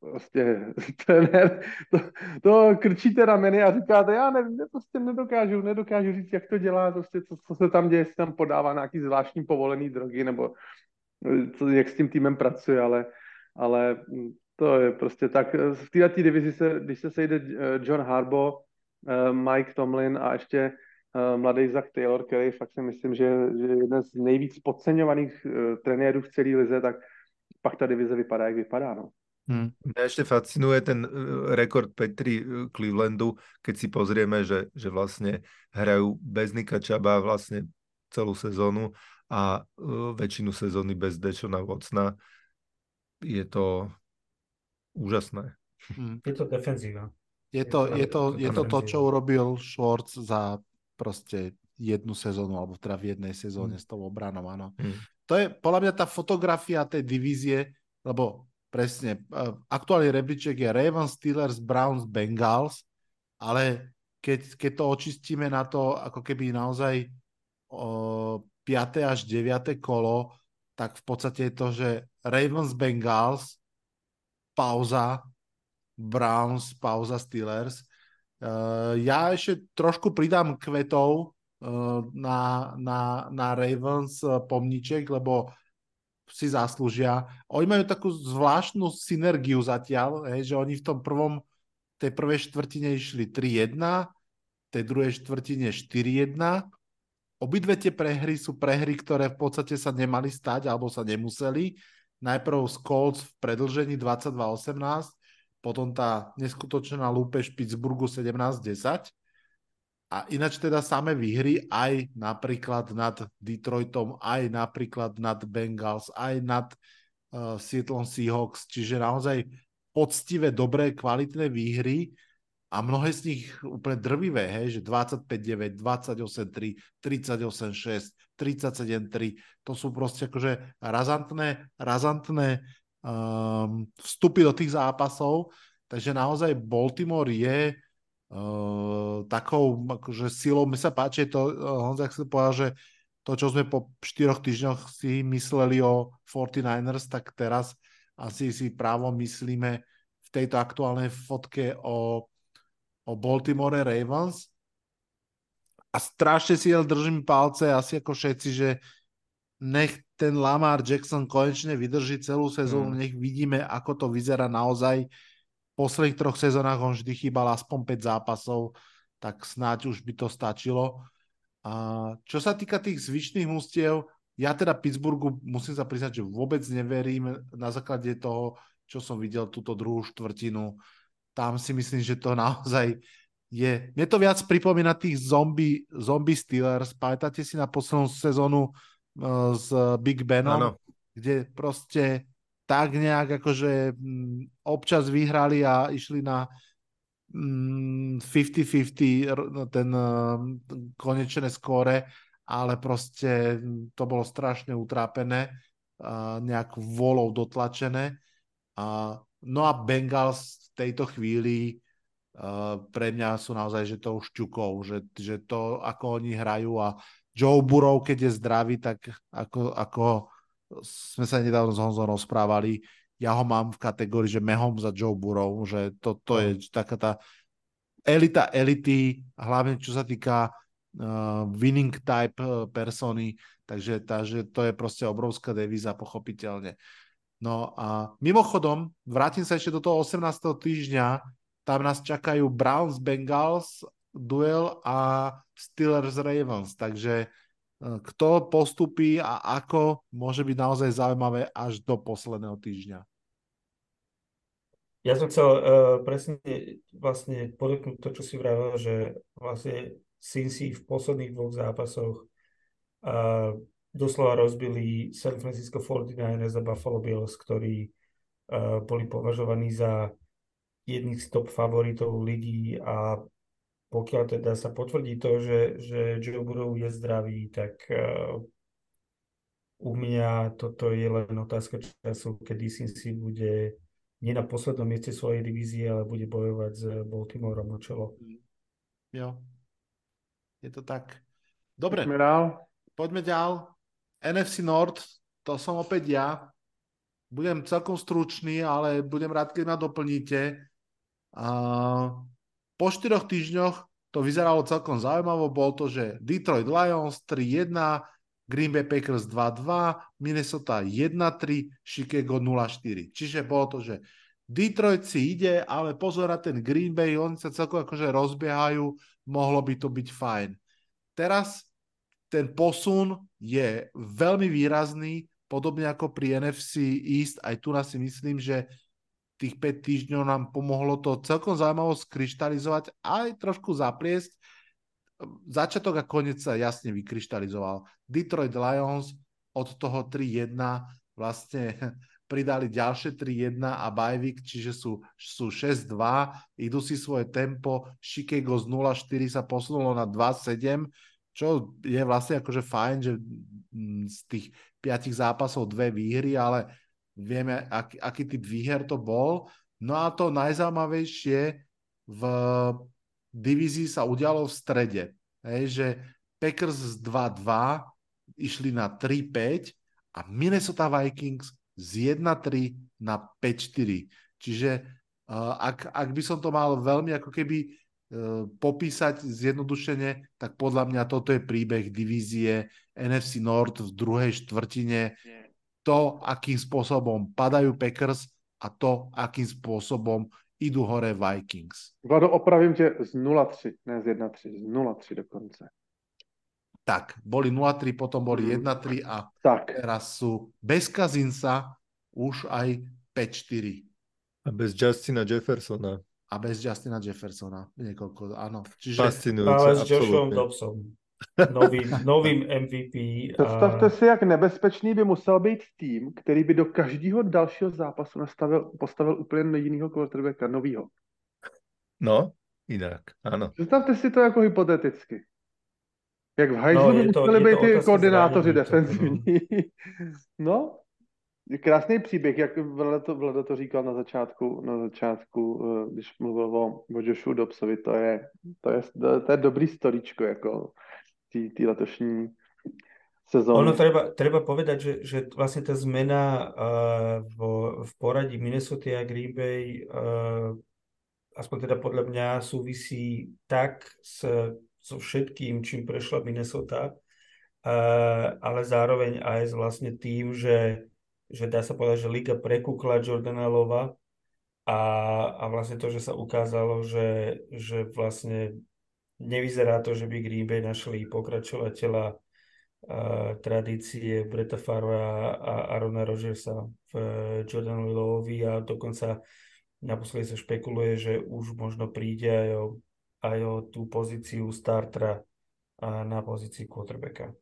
prostě trenér, to, to krčíte rameny a říkáte, já nevím, prostě nedokážu, nedokážu říct, jak to dělá, prostě co, co se tam děje, jestli tam podává nějaký zvláštní povolený drogy, nebo co, jak s tím týmem pracuje, ale, ale to je prostě tak. V této divizi se, když se sejde John Harbo, eh, Mike Tomlin a ještě Eh, mladý Zach Taylor, který fakt si myslím, že, že je jeden z nejvíc podceňovaných uh, trenérů v celé lize, tak pak ta divize vypadá, jak vypadá. No. Hmm. Mňa ešte fascinuje ten uh, rekord Petri uh, Clevelandu, keď si pozrieme, že, že vlastne hrajú bez Nika Čaba vlastne celú sezónu a väčšinu sezóny bez Dešona Vocna. Je to úžasné. Hmm. Je to defenzíva. Je to, je to, je to to, čo urobil Schwartz za proste jednu sezónu, alebo teda v jednej sezóne mm. s tou obranou, áno. Mm. To je podľa mňa tá fotografia tej divízie, lebo presne, e, aktuálny rebríček je Ravens, Steelers, Browns, Bengals, ale keď, keď to očistíme na to, ako keby naozaj o, 5. až 9. kolo, tak v podstate je to, že Ravens, Bengals, pauza, Browns, pauza Steelers. Uh, ja ešte trošku pridám kvetov uh, na, na, na Ravens uh, pomníček, lebo si zaslúžia. Oni majú takú zvláštnu synergiu zatiaľ, hej, že oni v tom prvom, tej prvej štvrtine išli 3-1, tej druhej štvrtine 4-1. Obidve tie prehry sú prehry, ktoré v podstate sa nemali stať alebo sa nemuseli. Najprv z Colts v predlžení 22-18, potom tá neskutočná lúpež Pittsburghu 17-10. A ináč teda samé výhry aj napríklad nad Detroitom, aj napríklad nad Bengals, aj nad uh, Seattle Seahawks, čiže naozaj poctivé, dobré, kvalitné výhry a mnohé z nich úplne drvivé, hej, že 25-9, 28-3, 38-6, 37-3, to sú proste akože razantné, razantné um, vstupy do tých zápasov, takže naozaj Baltimore je uh, takou akože silou, mi sa páči to, uh, Honza chcel povedal, že to, čo sme po štyroch týždňoch si mysleli o 49ers, tak teraz asi si právo myslíme v tejto aktuálnej fotke o, o Baltimore Ravens. A strašne si držím palce, asi ako všetci, že nech ten Lamar Jackson konečne vydrží celú sezónu, mm. nech vidíme, ako to vyzerá naozaj. V posledných troch sezónach on vždy chýbal aspoň 5 zápasov, tak snáď už by to stačilo. A čo sa týka tých zvyšných mústiev, ja teda Pittsburghu musím sa priznať, že vôbec neverím na základe toho, čo som videl túto druhú štvrtinu. Tam si myslím, že to naozaj je... Mne to viac pripomína tých zombie, zombie Steelers. Pamätáte si na poslednú sezónu s Big Benom, ano. kde proste tak nejak akože mm, občas vyhrali a išli na 50-50 mm, ten eh, konečné skóre, ale proste to bolo strašne utrápené, nejak volou dotlačené. No a Bengals v tejto chvíli eh, pre mňa sú naozaj, že to už ťukov, že, že to, ako oni hrajú a Joe Burrow, keď je zdravý, tak ako, ako sme sa nedávno s Honzom rozprávali, ja ho mám v kategórii, že mehom za Joe Burrow, že to, to je taká tá elita elity, hlavne čo sa týka uh, winning type uh, persony, takže tá, že to je proste obrovská devíza, pochopiteľne. No a mimochodom, vrátim sa ešte do toho 18. týždňa, tam nás čakajú Browns Bengals duel a Steelers Ravens, takže e, kto postupí a ako môže byť naozaj zaujímavé až do posledného týždňa. Ja som chcel uh, presne vlastne podotknúť to, čo si vravel, že vlastne Cincy v posledných dvoch zápasoch uh, doslova rozbili San Francisco 49ers a Buffalo Bills, ktorí uh, boli považovaní za jedných z top favoritov ligy a pokiaľ teda sa potvrdí to, že, že Joe Burrow je zdravý, tak uh, u mňa toto je len otázka času, kedy si bude nie na poslednom mieste svojej divízie, ale bude bojovať s Baltimoreom o čelo. Jo. Je to tak. Dobre. Poďme dál. Poďme ďal. NFC North, to som opäť ja. Budem celkom stručný, ale budem rád, keď ma doplníte. Uh, po štyroch týždňoch to vyzeralo celkom zaujímavo. Bol to, že Detroit Lions 3-1, Green Bay Packers 2-2, Minnesota 1-3, Chicago 0-4. Čiže bolo to, že Detroit si ide, ale pozor na ten Green Bay, oni sa celkom akože rozbiehajú, mohlo by to byť fajn. Teraz ten posun je veľmi výrazný, podobne ako pri NFC East, aj tu si myslím, že tých 5 týždňov nám pomohlo to celkom zaujímavo skryštalizovať aj trošku zapliesť. Začiatok a koniec sa jasne vykryštalizoval. Detroit Lions od toho 3-1 vlastne pridali ďalšie 3-1 a Bajvik, čiže sú, sú 6-2, idú si svoje tempo, Chicago z 0-4 sa posunulo na 2-7, čo je vlastne akože fajn, že mm, z tých piatich zápasov dve výhry, ale vieme, ak, aký typ výher to bol. No a to najzaujímavejšie v divízii sa udialo v strede. Hej, že Packers z 2-2 išli na 3-5 a Minnesota Vikings z 1-3 na 5-4. Čiže Uh, ak, ak by som to mal veľmi ako keby uh, popísať zjednodušene, tak podľa mňa toto je príbeh divízie NFC North v druhej štvrtine. To, akým spôsobom padajú Packers a to, akým spôsobom idú hore Vikings. Vlado, opravím tě z 0-3, ne z 1-3, z 0-3 dokonce. Tak, boli 0-3, potom boli Mhm. 1-3 a Tak, teraz sú bez Kazinsa už aj 5-4 A bez Justina Jeffersona. a bez Justina Jeffersona. Niekoľko, áno. Čiže Fascinujúce, Ale s Joshom absolútne. Dobsom. Novým, novým MVP. představte si, jak nebezpečný by musel být tým, který by do každého dalšího zápasu nastavil, postavil úplně jiného quarterbacka, novýho. No, inak, áno. Představte si to jako hypoteticky. Jak v hajzlu No, by museli být ty koordinátoři zranení, defenzivní. No, krásný příběh, jak Vlada to, Vlada to říkal na začátku, na začátku, eh, když mluvil o, o Joshu Dobsovi, to je, to je, to je dobrý storíčko, jako té letošní sezóny. Ono treba, treba povedať, že, že vlastne tá zmena uh, vo, v poradí Minnesota a Green Bay, uh, aspoň teda podľa mňa, súvisí tak s, so všetkým, čím prešla Minnesota, uh, ale zároveň aj s vlastne tým, že, že dá sa povedať, že liga prekúkla Jordana Lova a, a vlastne to, že sa ukázalo, že, že vlastne nevyzerá to, že by Green Bay našli pokračovateľa uh, tradície Breta Favra a Arona Rodgersa v uh, Jordanovi Lovovi a dokonca naposledy sa špekuluje, že už možno príde aj o, aj o tú pozíciu startera a na pozícii quarterbacka.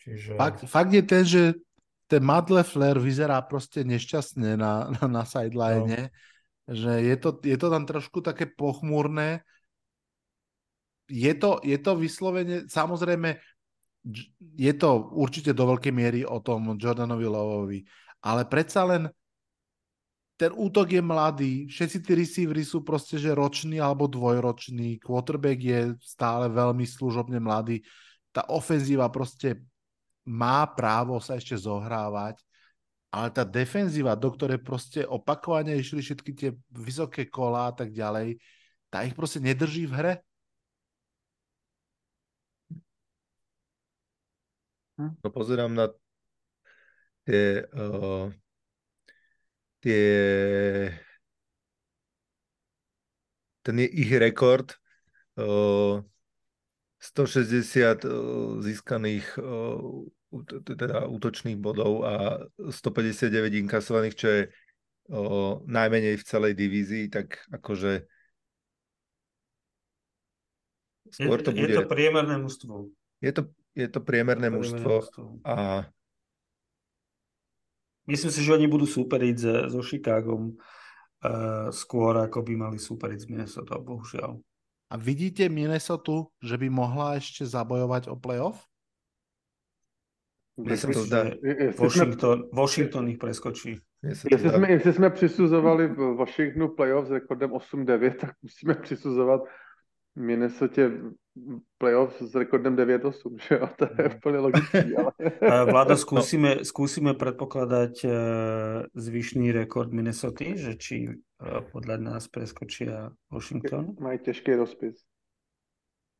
Čiže... fakt, fakt je ten, že ten Matt Leffler vyzerá proste nešťastne na, na, na sideline, no. že je to, je to tam trošku také pochmúrne. Je to, je to vyslovene, samozrejme, je to určite do veľkej miery o tom Jordanovi Lovovi, ale predsa len ten útok je mladý, všetci tí receivery sú proste, že roční alebo dvojroční, quarterback je stále veľmi služobne mladý, tá ofenzíva proste má právo sa ešte zohrávať, ale tá defenzíva, do ktorej proste opakovane išli všetky tie vysoké kolá a tak ďalej, tá ich proste nedrží v hre. No pozerám na tie, uh, tie ten je ich rekord uh, 160 uh, získaných uh, teda útočných bodov a 159 inkasovaných, čo je uh, najmenej v celej divízii, tak akože je, skôr to je bude... to priemerné mužstvo. Je to, je to priemerné Priemerné mužstvo mužstvo. a Myslím si, že oni budú superiť so, Chicagom uh, skôr, ako by mali superiť s Minnesota, bohužiaľ. A vidíte Minnesota, že by mohla ešte zabojovať o playoff? mne sa to zdá, jsme, Washington, Washington ich preskočí. jestli, jsme, jestli jsme přisuzovali v Washingtonu playoff s rekordem 8-9, tak musíme přisuzovat Minnesota playoff s rekordem 9-8, že jo? To je úplně logický, ale... Uh, Vlado, skúsime, skúsime predpokladať uh, zvyšný rekord Minnesota, že či uh, podľa nás preskočia Washington. Mají těžký rozpis.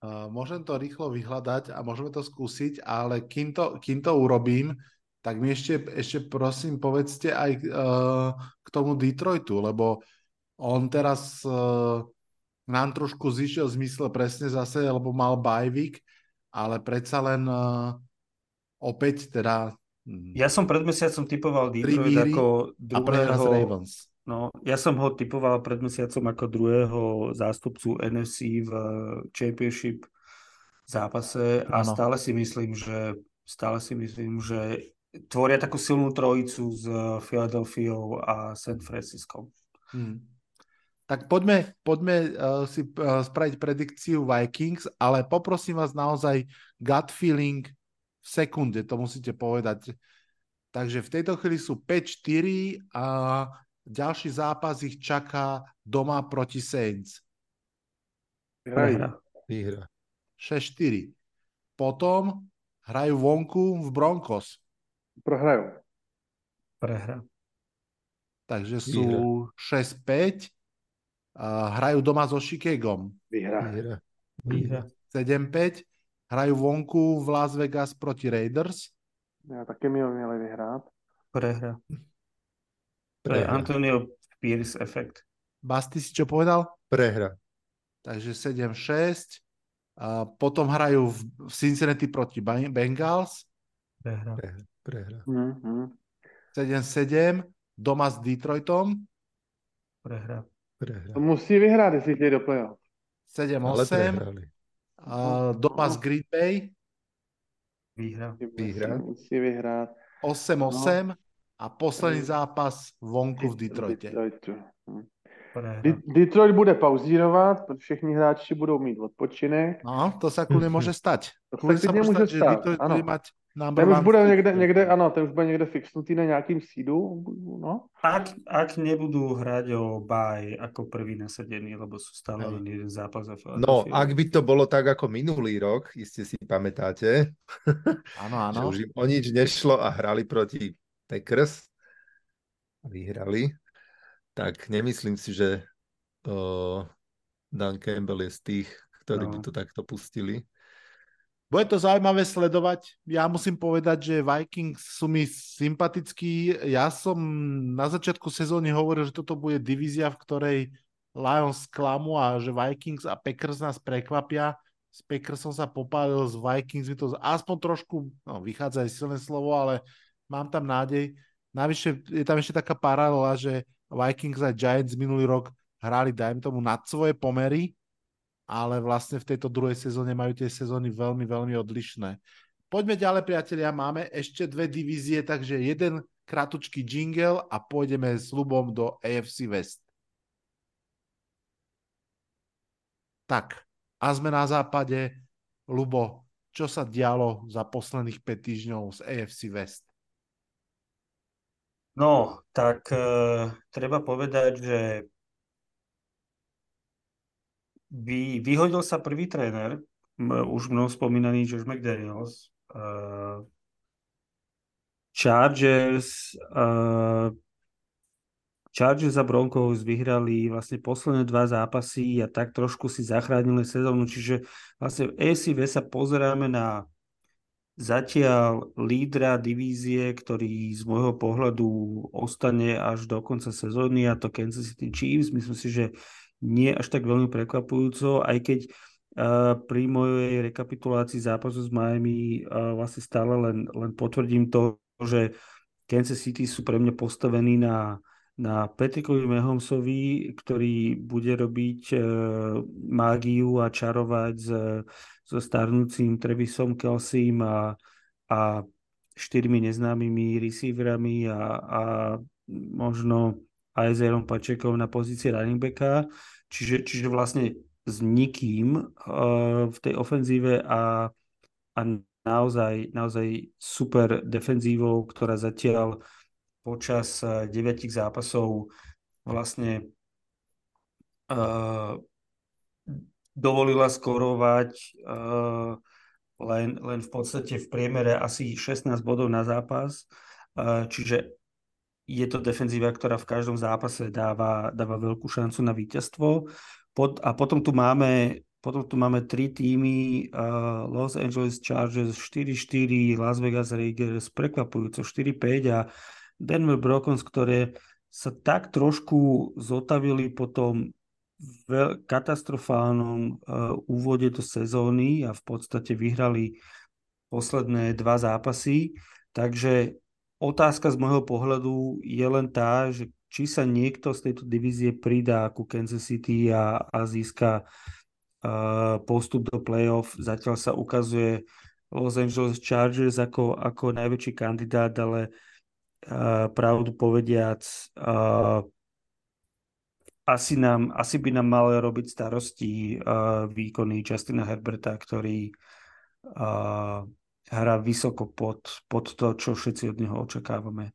Uh, môžem to rýchlo vyhľadať a môžeme to skúsiť, ale kým to, kým to urobím, tak mi ešte, ešte prosím povedzte aj uh, k tomu Detroitu, lebo on teraz uh, nám trošku zišiel v zmysle presne zase, lebo mal bajvik, ale predsa len uh, opäť teda hm, Ja som pred mesiacom typoval Detroit ako druhého... Ravens. No, ja som ho typoval pred mesiacom ako druhého zástupcu NFC v Championship zápase a Áno. stále si myslím, že stále si myslím, že tvoria takú silnú trojicu s Philadelphiou a San Francisco. Hmm. Tak poďme, poďme uh, si uh, spraviť predikciu Vikings, ale poprosím vás naozaj gut feeling v sekunde, to musíte povedať. Takže v tejto chvíli sú 5-4 a ďalší zápas ich čaká doma proti Saints. Prehra. výhra. 6-4. Potom hrajú vonku v Broncos. Prohrajou. Prehra. Takže sú 6-5 Uh, hrajú doma so Chicagom. Výhra. 7-5. Hrajú vonku v Las Vegas proti Raiders. Já taky mi ho měli vyhrát. Prehra. To je. Antonio Pierce efekt. Basti si čo povedal? Prehra. Takže 7-6. A potom hrajú v v Cincinnati proti Bengals. Prehra. Prehra. Prehra. Mm-hmm. 7-7. Doma s Detroitom. Prehra. Prehra. To musí vyhrát, jestli chtějí do playoff. Ale 7-8. prehrali. A doma s Green Bay. Výhra. Výhra. Musí vyhrát. 8-8. A posledný zápas vonku v Detroite. Detroitu. Hm. De- Detroit bude pauzírovat, všichni hráči budou mít odpočinek. No, to sa kľudne môže stať. To sa klidně môže stať, že stát, Detroit ano. bude mať number Ten už bude seed. někde, někde, ano, ten už bude někde fixnutý na nějakým sídu, no. Ak, ak nebudú hrať o bye ako prvý nasadený, lebo sú stále len jeden zápas a No, ak by to bolo tak ako minulý rok, iste si pamätáte, Áno, že áno. už im o nič nešlo a hrali proti Packers a vyhrali, tak nemyslím si, že o, Dan Campbell je z tých, ktorí No. by to takto pustili. Bude to zaujímavé sledovať. Ja musím povedať, že Vikings sú mi sympatickí. Ja som na začiatku sezóny hovoril, že toto bude divízia, v ktorej Lions klamu a že Vikings a Packers nás prekvapia. S Packersom sa popálil, s Vikings mi to aspoň trošku, no vychádza aj silné slovo, ale mám tam nádej. Navyše je tam ešte taká paralela, že Vikings a Giants minulý rok hrali, dajme tomu, nad svoje pomery, ale vlastne v tejto druhej sezóne majú tie sezóny veľmi, veľmi odlišné. Poďme ďalej, priatelia, máme ešte dve divízie, takže jeden kratučký jingle a pôjdeme s ľubom do AFC West. Tak, a sme na západe. Lubo, čo sa dialo za posledných 5 týždňov z AFC West? No, tak uh, treba povedať, že vy, vyhodil sa prvý tréner, už mnou spomínaný Josh McDaniels. Uh, Chargers, uh, Chargers a Broncos vyhrali vlastne posledné dva zápasy a tak trošku si zachránili sezónu, čiže vlastne v West sa pozeráme na zatiaľ lídra divízie, ktorý z môjho pohľadu ostane až do konca sezóny a to Kansas City Chiefs. Myslím si, že nie až tak veľmi prekvapujúco, aj keď uh, pri mojej rekapitulácii zápasu s Miami uh, vlastne stále len, len potvrdím to, že Kansas City sú pre mňa postavení na, na Patrickovi Mahomsovi, ktorý bude robiť uh, mágiu a čarovať s, so starnúcim Trevisom Kelsim a, a štyrmi neznámymi receiverami a, a možno aj s Aaron Pačekom na pozícii running backa. Čiže, čiže vlastne s nikým uh, v tej ofenzíve a, a naozaj, naozaj super defenzívou, ktorá zatiaľ počas uh, deviatich zápasov vlastne uh, dovolila skorovať uh, len, len v podstate v priemere asi 16 bodov na zápas. Uh, čiže je to defenzíva, ktorá v každom zápase dáva, dáva veľkú šancu na víťazstvo. Pod, a potom tu máme potom tu máme tri týmy, uh, Los Angeles Chargers 4-4, Las Vegas Raiders prekvapujúco 4-5 a Denver Broncos, ktoré sa tak trošku zotavili po tom veľ, katastrofálnom uh, úvode do sezóny a v podstate vyhrali posledné dva zápasy. Takže otázka z môjho pohľadu je len tá, že či sa niekto z tejto divízie pridá ku Kansas City a, a získa uh, postup do playoff. Zatiaľ sa ukazuje Los Angeles Chargers ako, ako najväčší kandidát, ale uh, pravdu povediac uh, asi, nám, asi by nám mal robiť starosti uh, výkony Justina Herberta, ktorý uh, hrá vysoko pod, pod to, čo všetci od neho očakávame.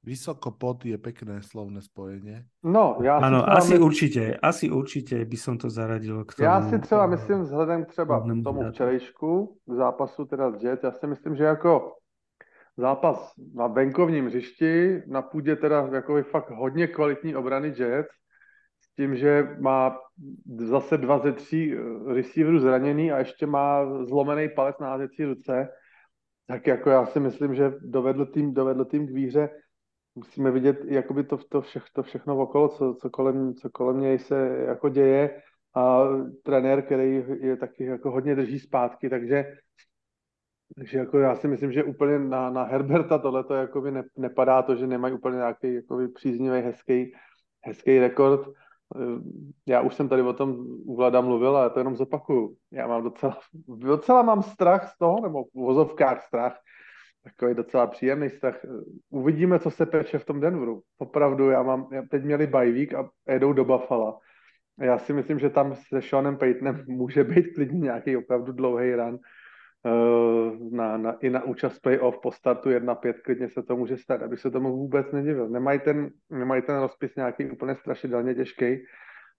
Vysoko pod je pekné slovné spojenie. No, já si Áno, třeba asi my- určite, asi určite by som to zaradil k tomu. Já si třeba myslím, vzhledem třeba k tomu včerejšku, k zápasu teda z Jets, já si myslím, že jako zápas na venkovním hřišti, na půdě teda jako fakt hodně kvalitní obrany Jets, s tím, že má zase dva ze tří eh, receiverů zraněný a ještě má zlomený palec na házecí ruce, tak jako já si myslím, že dovedl tým, dovedl tým k výhře. Musíme vidět jakoby to, to, vše, to všechno okolo, co, co, kolem, co kolem něj se jako děje a trenér, který je taky jako hodně drží zpátky, takže takže jako já si myslím, že úplně na, na Herberta tohleto jakoby ne, nepadá to, že nemají úplně nějaký jakoby příznivý, hezký, hezký rekord. Já už jsem tady o tom u Vlada mluvil, ale to jenom zopakuju. Já mám docela, docela mám strach z toho, nebo v vozovkách strach, takový docela příjemný strach. Uvidíme, co se peče v tom Denveru. Opravdu, já mám, teď měli bajvík a jedou do Buffalo. Já si myslím, že tam se Seanem Paytonem může být klidně nějaký opravdu dlouhý run Eh, na, na, i na účast playoff po startu 1-5, klidně se to může stát, aby se tomu vůbec nedivil. Nemají ten, nemají ten rozpis nějaký úplně strašidelně těžký,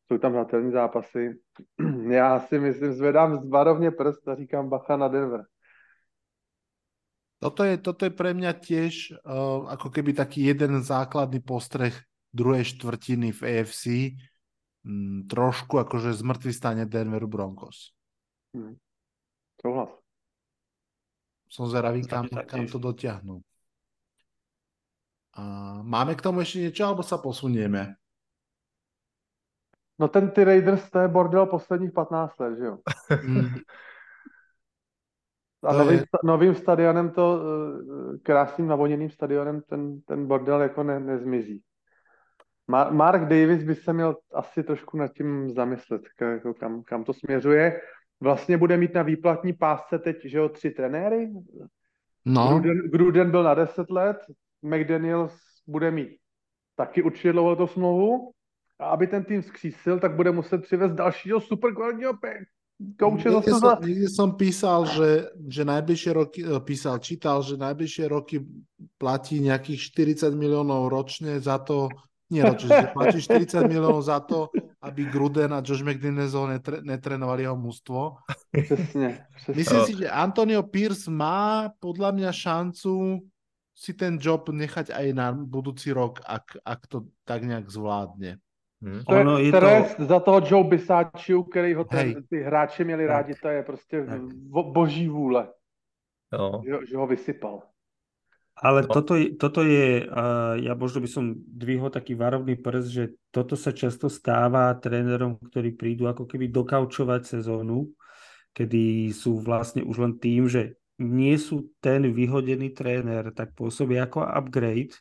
jsou tam hratelní zápasy. Já si myslím, zvedám zvarovně prst a říkám bacha na Denver. Toto je, toto je pre mňa tiež uh, ako keby taký jeden základný postreh druhej štvrtiny v AFC. Mm, trošku akože zmrtvý stane Denveru Broncos. Hmm. Souhlas. Som zveravý, kam, kam to dotiahnu. A máme k tomu ešte niečo, alebo sa posunieme? No ten ty Raiders, to je bordel posledních 15 let, že jo? Mm. A novým, je... novým stadionem to, eh, krásným navoněným stadionem, ten, ten bordel jako ne, nezmizí. Mark Davis by se měl asi trošku nad tím zamyslet, jako kam, kam to směřuje vlastně bude mít na výplatní pásce teď, že jo, tři trenéry. No. Gruden, Gruden byl na 10 let, McDaniels bude mít taky určitě dlouholetou smlouvu a aby ten tým zkřísil, tak bude muset přivést dalšího super kvalitního kouče niekde, som, niekde som písal, že, že najbližšie roky, eh, písal, čítal, že najbližšie roky platí nejakých 40 miliónov ročne za to, nie ročne, že platí 40 miliónov za to, aby Gruden a Josh McDaniels netre, netrenovali jeho mužstvo. Přesně, přesně. Myslím si, že Antonio Pierce má podľa mňa šancu si ten job nechať aj na budúci rok, ak, ak to tak nejak zvládne. Hmm. To je ono je trest to... za toho Joe Bisáčiu, který ho ten, ty hráči měli tak. rádi, to je prostě tak. boží vůle. Jo. Že, že ho vysypal. Ale toto je, toto je ja možno by som dvihol taký varovný prst, že toto sa často stáva trénerom, ktorí prídu ako keby dokaučovať sezónu, kedy sú vlastne už len tým, že nie sú ten vyhodený tréner, tak pôsobia ako upgrade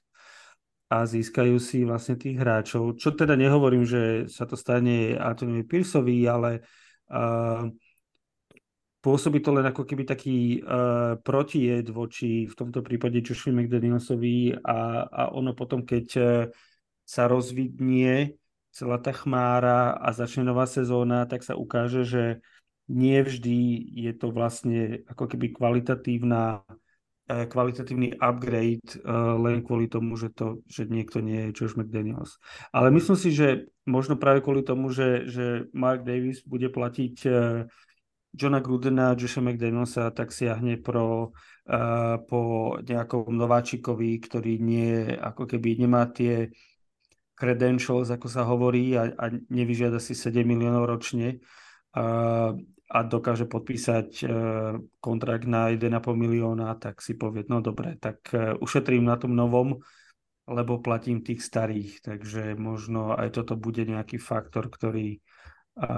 a získajú si vlastne tých hráčov. Čo teda nehovorím, že sa to stane Antoniovi Pearsovi, ale uh, pôsobí to len ako keby taký uh, protijed voči v tomto prípade Joshovi McDanielsovi a, a ono potom, keď uh, sa rozvidnie celá tá chmára a začne nová sezóna, tak sa ukáže, že nie vždy je to vlastne ako keby kvalitatívna uh, kvalitatívny upgrade len kvôli tomu, že, to, že niekto nie je Josh McDaniels. Ale myslím si, že možno práve kvôli tomu, že, že Mark Davis bude platiť Johna Grudena a Josha McDanielsa, tak siahne pro, uh, po nejakom nováčikovi, ktorý nie, ako keby nemá tie credentials, ako sa hovorí, a, a nevyžiada si 7 miliónov ročne uh, a dokáže podpísať uh, kontrakt na 1,5 milióna, tak si povie, no dobre, tak uh, ušetrím na tom novom, lebo platím tých starých. Takže možno aj toto bude nejaký faktor, ktorý a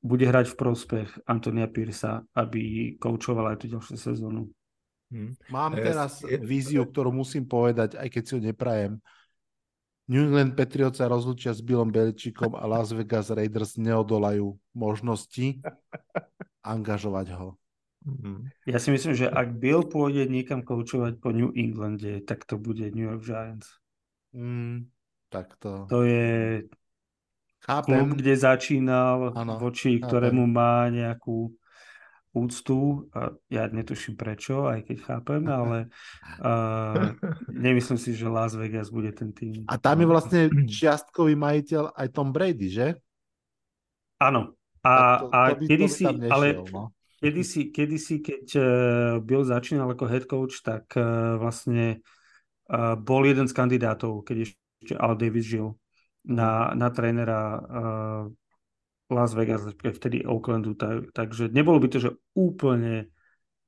bude hrať v prospech Antonia Pirsa, aby koučoval aj tú ďalšiu sezónu. Hmm. Mám teraz je... víziu, ktorú musím povedať, aj keď si ho neprajem. New England Patriots sa rozlučia s Billom Beličikom a Las Vegas Raiders neodolajú možnosti angažovať ho. Hmm. Ja si myslím, že ak Bill pôjde niekam koučovať po New Englande, tak to bude New York Giants. Mm, tak to... To je Chápem. klub, kde začínal, ano, voči chápem. ktorému má nejakú úctu. Ja netuším prečo, aj keď chápem, ale uh, nemyslím si, že Las Vegas bude ten tým. A tam je vlastne čiastkový majiteľ aj Tom Brady, že? Áno. A, to, to, a by, kedy si, nešiel, ale, no? kedysi, kedysi, keď uh, Bill začínal ako head coach, tak uh, vlastne uh, bol jeden z kandidátov, keď ešte Al Davis žil, na, na trénera uh, Las Vegas, vtedy Oaklandu, tak, takže nebolo by to, že úplne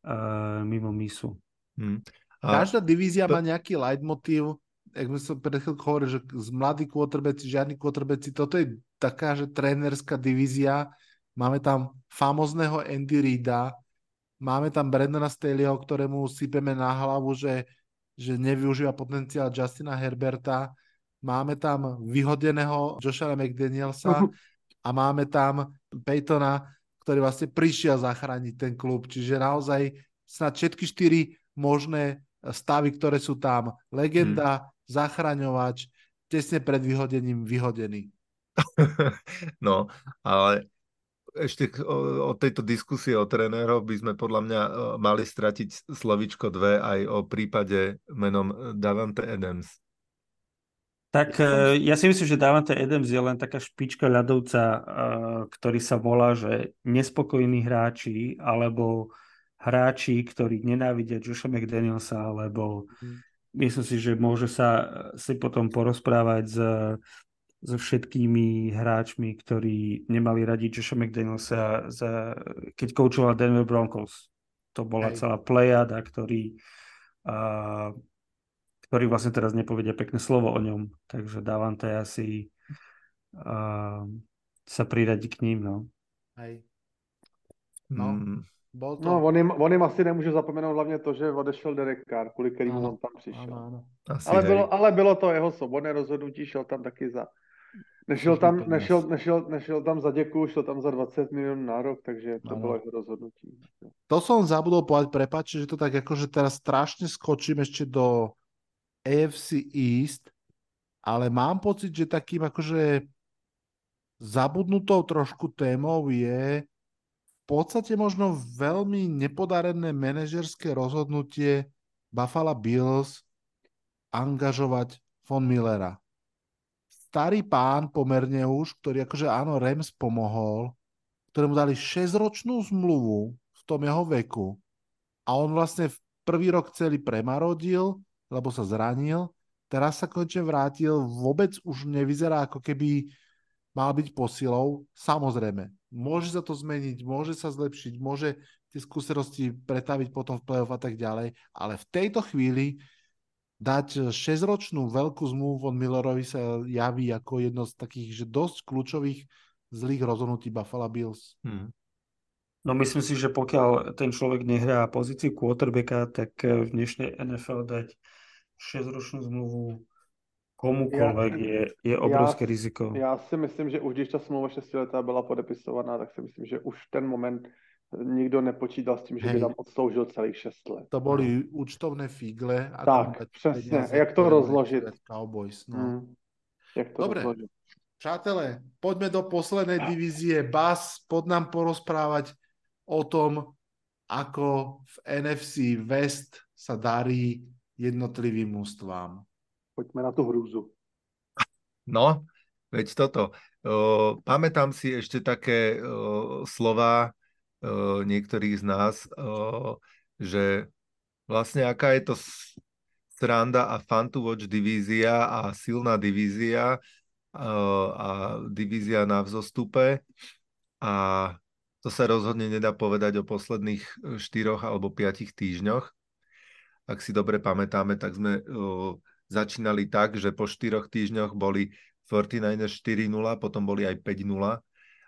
uh, mimo misu. Hmm. A Každá divízia to... má nejaký leitmotiv, jak sme sa pred chvíľkou hovorili, že z mladí quarterbacki, žiadni quarterbacki, toto je taká, že trénerská divízia, máme tam famozného Andy Reida, máme tam Brandona Staleyho, ktorému sypeme na hlavu, že, že nevyužíva potenciál Justina Herberta, máme tam vyhodeného Joshua McDanielsa a máme tam Peytona, ktorý vlastne prišiel zachrániť ten klub. Čiže naozaj snad všetky štyri možné stavy, ktoré sú tam. Legenda, hmm. zachraňovač, tesne pred vyhodením vyhodený. No, ale ešte o, o tejto diskusie o trénerov by sme podľa mňa e, mali stratiť slovičko dve aj o prípade menom Davante Adams. Tak e, ja si myslím, že Davante Adams je len taká špička ľadovca, e, ktorý sa volá, že nespokojní hráči alebo hráči, ktorí nenávidia Josha McDanielsa, alebo mm. myslím si, že môže sa si potom porozprávať s so všetkými hráčmi, ktorí nemali radi Josha McDanielsa, za, keď koučoval Denver Broncos. To bola Hej. celá plejada, ktorý, a, ktorý vlastne teraz nepovedia pekné slovo o ňom. Takže dávam to asi a, sa priradi k ním. No. Hej. No, mm. Bol to... No, on jim, on jim asi nemůže zapomenout hlavně to, že odešel Derek Carr, kvůli kterému on tam přišel. Ano, ano. ale, bylo, ale bylo to jeho svobodné rozhodnutí, šel tam taky za Nešel tam, nešel, nešel, nešel tam za děku, šel tam za 20 milionů na rok, takže to ano. bylo jeho rozhodnutí. To som zabudol povedať, prepáč, že to tak akože teraz strašne skočím ešte do AFC East, ale mám pocit, že takým akože zabudnutou trošku témou je v podstate možno veľmi nepodarené manažerské rozhodnutie Buffalo Bills angažovať Von Millera. Starý pán pomerne už, ktorý akože áno, Rems pomohol, ktorému dali 6-ročnú zmluvu v tom jeho veku a on vlastne v prvý rok celý premarodil, lebo sa zranil, teraz sa konečne vrátil, vôbec už nevyzerá ako keby mal byť posilou. Samozrejme, môže sa to zmeniť, môže sa zlepšiť, môže tie skúsenosti pretaviť potom v play-off a tak ďalej, ale v tejto chvíli dať 6-ročnú veľkú zmluvu von Millerovi sa javí ako jedno z takých že dosť kľúčových zlých rozhodnutí Buffalo Bills. Hmm. No myslím si, že pokiaľ ten človek nehrá pozíciu quarterbacka, tak v dnešnej NFL dať 6-ročnú zmluvu komukoľvek ja, je, je obrovské já, riziko. Já si myslím, že už když ta smlouva 6 letá byla podepisovaná, tak si myslím, že už ten moment nikto nepočítal s tým, že Hej. by tam odsloužil celých 6 let. To boli účtovné figle. A tak, přesně. Jak to rozložit? Cowboys, no. Hmm. Jak to Dobre. rozložit? Přátelé, poďme do poslednej divízie. Bas, pod nám porozprávať o tom, ako v NFC West sa darí jednotlivým mústvám. Poďme na tú hrúzu. No, veď toto. Uh, pamätám si ešte také uh, slova uh, niektorých z nás, uh, že vlastne aká je to sranda a fun to watch divízia a silná divízia uh, a divízia na vzostupe a to sa rozhodne nedá povedať o posledných štyroch alebo piatich týždňoch. Ak si dobre pamätáme, tak sme uh, začínali tak, že po štyroch týždňoch boli 49ers 4-0, potom boli aj 5-0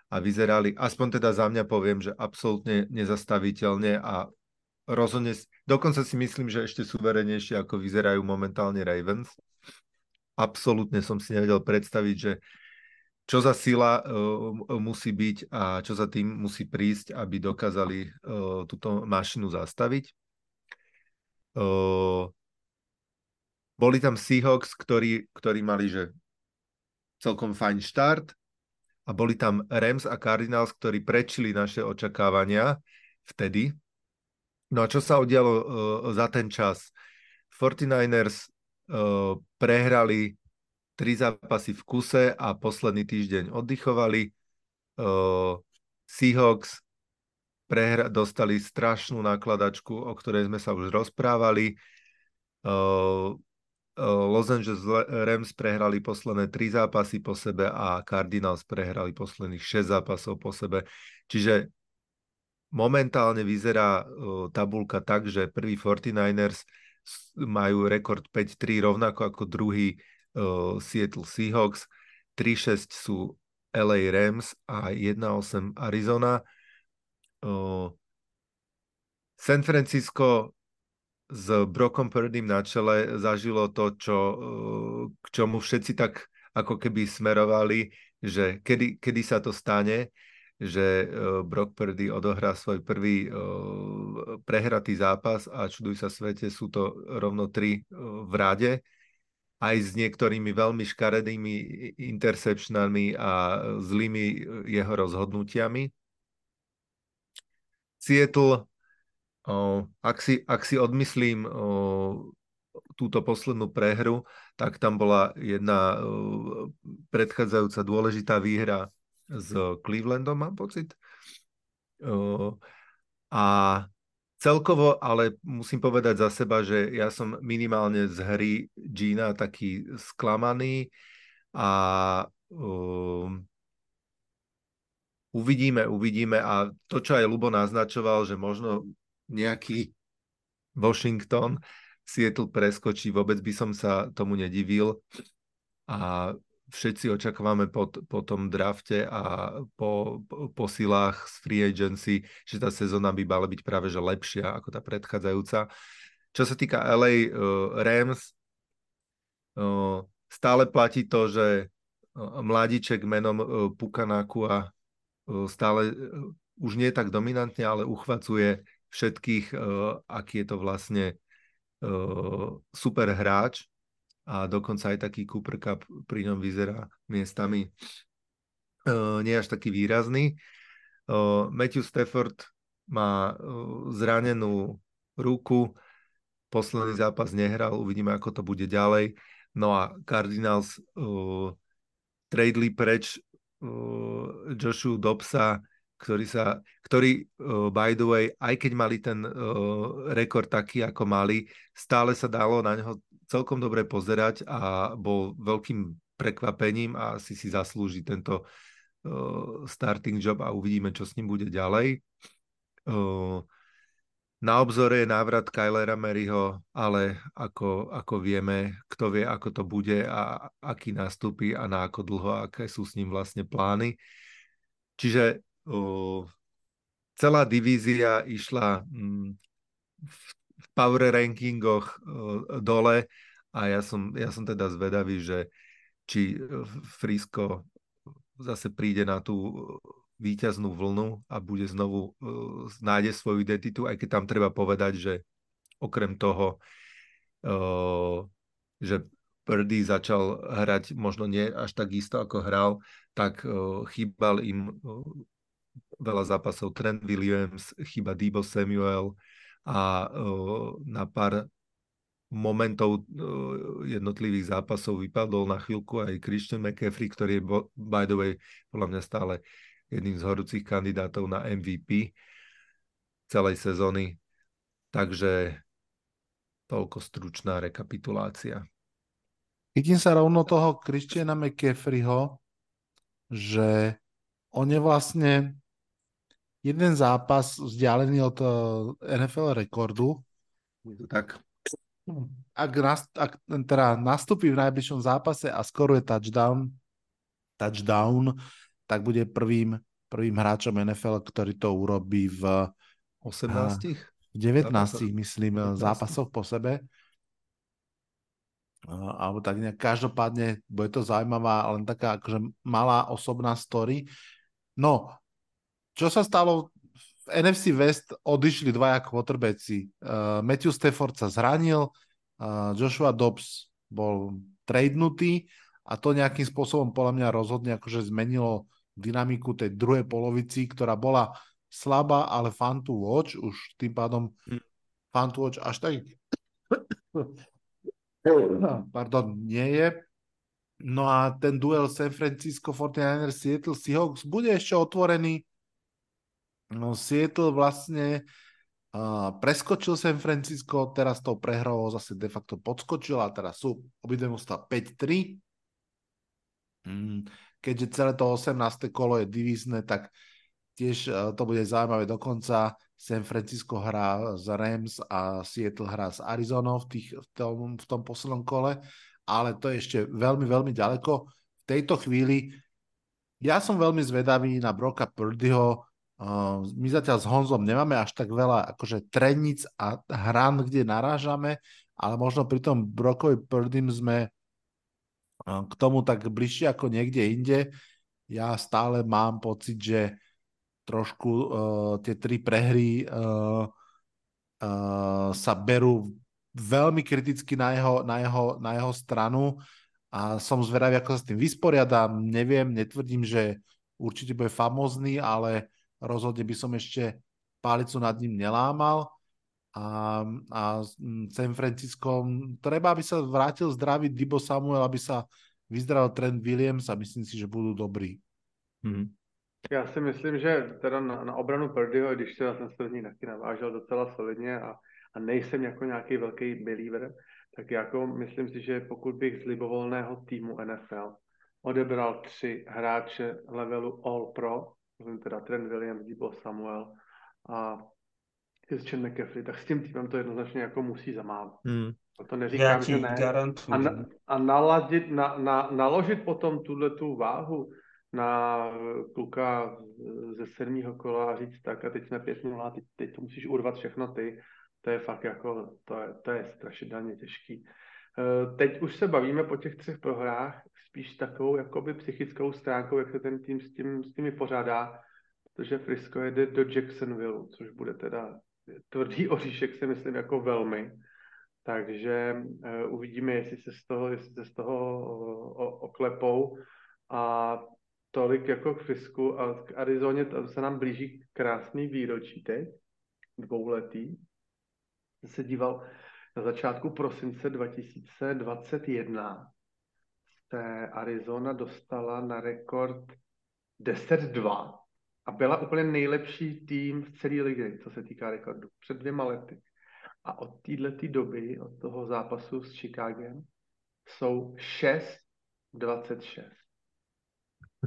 a vyzerali, aspoň teda za mňa poviem, že absolútne nezastaviteľne a rozhodne, dokonca si myslím, že ešte suverenejšie, ako vyzerajú momentálne Ravens. Absolútne som si nevedel predstaviť, že čo za sila uh, musí byť a čo za tým musí prísť, aby dokázali uh, túto mašinu zastaviť. Boli tam Seahawks, ktorí, ktorí mali že celkom fajn štart, a boli tam Rams a Cardinals, ktorí prečili naše očakávania vtedy. No a čo sa udialo uh, za ten čas? 49ers uh, prehrali tri zápasy v kuse a posledný týždeň oddychovali. Uh, Seahawks prehra- dostali strašnú nakladačku, o ktorej sme sa už rozprávali. Uh, Los Angeles Rams prehrali posledné tri zápasy po sebe a Cardinals prehrali posledných 6 zápasov po sebe. Čiže momentálne vyzerá tabulka tak, že prvý 49ers majú rekord 5-3 rovnako ako druhý Seattle Seahawks, 3-6 sú LA Rams a 1-8 Arizona. San Francisco s Brokom Purdym na čele zažilo to, čo, k čomu všetci tak ako keby smerovali, že kedy, kedy sa to stane, že Brock Purdy odohrá svoj prvý eh, prehratý zápas a čuduj sa svete, sú to rovno tri v rade, aj s niektorými veľmi škaredými interceptionami a zlými jeho rozhodnutiami. Seattle ak, si, ak si odmyslím túto poslednú prehru, tak tam bola jedna predchádzajúca dôležitá výhra s Clevelandom, mám pocit. A celkovo, ale musím povedať za seba, že ja som minimálne z hry Gina taký sklamaný a uvidíme, uvidíme a to, čo aj Lubo naznačoval, že možno nejaký Washington, Seattle preskočí, vôbec by som sa tomu nedivil a všetci očakávame po, po tom drafte a po, po, po silách z free agency, že tá sezóna by mala byť práve že lepšia ako tá predchádzajúca. Čo sa týka LA uh, Rams, uh, stále platí to, že uh, mladíček menom uh, Pukanakua uh, stále uh, už nie tak dominantne, ale uchvacuje všetkých, uh, aký je to vlastne uh, super hráč a dokonca aj taký Cooper Cup pri ňom vyzerá miestami nie až taký výrazný. Matthew Stafford má zranenú ruku, posledný zápas nehral, uvidíme, ako to bude ďalej. No a Cardinals uh, tradeli preč uh, Joshua Dobsa, ktorý sa, ktorý uh, by the way, aj keď mali ten uh, rekord taký, ako mali, stále sa dalo na neho celkom dobre pozerať a bol veľkým prekvapením a asi si zaslúži tento uh, starting job a uvidíme, čo s ním bude ďalej. Uh, na obzore je návrat Kylera Maryho, ale ako, ako vieme, kto vie, ako to bude a aký nastúpi a na ako dlho, aké sú s ním vlastne plány. Čiže celá divízia išla mm, v power rankingoch dole a ja som, ja som teda zvedavý, že či Frisko zase príde na tú víťaznú vlnu a bude znovu nájde svoju identitu, aj keď tam treba povedať, že okrem toho, že Purdy začal hrať možno nie až tak isto, ako hral, tak chýbal im veľa zápasov. Trent Williams, chyba Debo Samuel a uh, na pár momentov uh, jednotlivých zápasov vypadol na chvíľku aj Christian McCaffrey, ktorý je by the way podľa mňa stále jedným z horúcich kandidátov na MVP celej sezóny. Takže toľko stručná rekapitulácia. Chytím sa rovno toho Christiana McCaffreyho, že on je vlastne jeden zápas vzdialený od eh, NFL rekordu. Tak. Ak, ak teda nastúpi v najbližšom zápase a skoruje touchdown, touchdown, tak bude prvým, prvým hráčom NFL, ktorý to urobí v 18? V 19, myslím, 19. zápasoch po sebe. Alebo tak nejak, každopádne bude to zaujímavá, len taká akože malá osobná story. No, čo sa stalo v NFC West odišli dvaja quarterbacki. Uh, Matthew Stafford sa zranil, uh, Joshua Dobbs bol tradenutý a to nejakým spôsobom podľa mňa rozhodne akože zmenilo dynamiku tej druhej polovici, ktorá bola slabá, ale fun to watch, už tým pádom hm. fun to watch až tak pardon, nie je. No a ten duel San Francisco 49ers Seattle Seahawks bude ešte otvorený no, Seattle vlastne uh, preskočil San Francisco, teraz tou prehrou zase de facto podskočil a teraz sú obidve mužstva 5-3. Mm, keďže celé to 18. kolo je divízne, tak tiež uh, to bude zaujímavé dokonca. San Francisco hrá z Rams a Seattle hrá z Arizona v, tých, v, tom, v tom poslednom kole, ale to je ešte veľmi, veľmi ďaleko. V tejto chvíli ja som veľmi zvedavý na Broka Purdyho. Uh, my zatiaľ s Honzom nemáme až tak veľa akože treníc a hran, kde narážame, ale možno pri tom Brokovi Purdym sme k tomu tak bližšie ako niekde inde. Ja stále mám pocit, že trošku uh, tie tri prehry uh, uh, sa berú veľmi kriticky na jeho, na jeho, na jeho stranu a som zvedavý, ako sa s tým vysporiadam. Neviem, netvrdím, že určite bude famózny, ale rozhodne by som ešte palicu nad ním nelámal. A, a San Francisco, treba, aby sa vrátil zdravý Dibo Samuel, aby sa vyzdravil Trent Williams a myslím si, že budú dobrí. Hmm. Já si myslím, že teda na, na obranu Purdyho, když se ten první taky navážel docela solidně a, a nejsem jako nějaký velký believer, tak jako myslím si, že pokud bych z libovolného týmu NFL odebral tři hráče levelu All Pro, teda Trent Williams, Debo Samuel a Christian McCaffrey, tak s tím týmem to jednoznačně jako musí zamávat. Hmm. To neříkám, Já že ne. A, na, a naladit, na, na, naložit potom tuhle tu váhu na kluka ze sedmého kola a říct tak a teď jsme 5 0 teď, teď to musíš urvat všechno ty, to je fakt jako, to je, to je strašidelně těžký. Eh, teď už se bavíme po těch třech prohrách spíš takovou jakoby psychickou stránkou, jak se ten tým s, tím, s tím vypořádá, protože Frisco jede do Jacksonville, což bude teda tvrdý oříšek, si myslím, jako velmi. Takže uh, uvidíme, jestli se z toho, jestli se z toho uh, oklepou. A tolik jako k Frisku a k Arizoně to se nám blíží krásný výročí teď, dvouletý, se díval na začátku prosince 2021, se Arizona dostala na rekord 10-2 a byla úplně nejlepší tým v celé ligy, co se týká rekordu, před dvěma lety. A od této doby, od toho zápasu s Chicagem, jsou 6-26.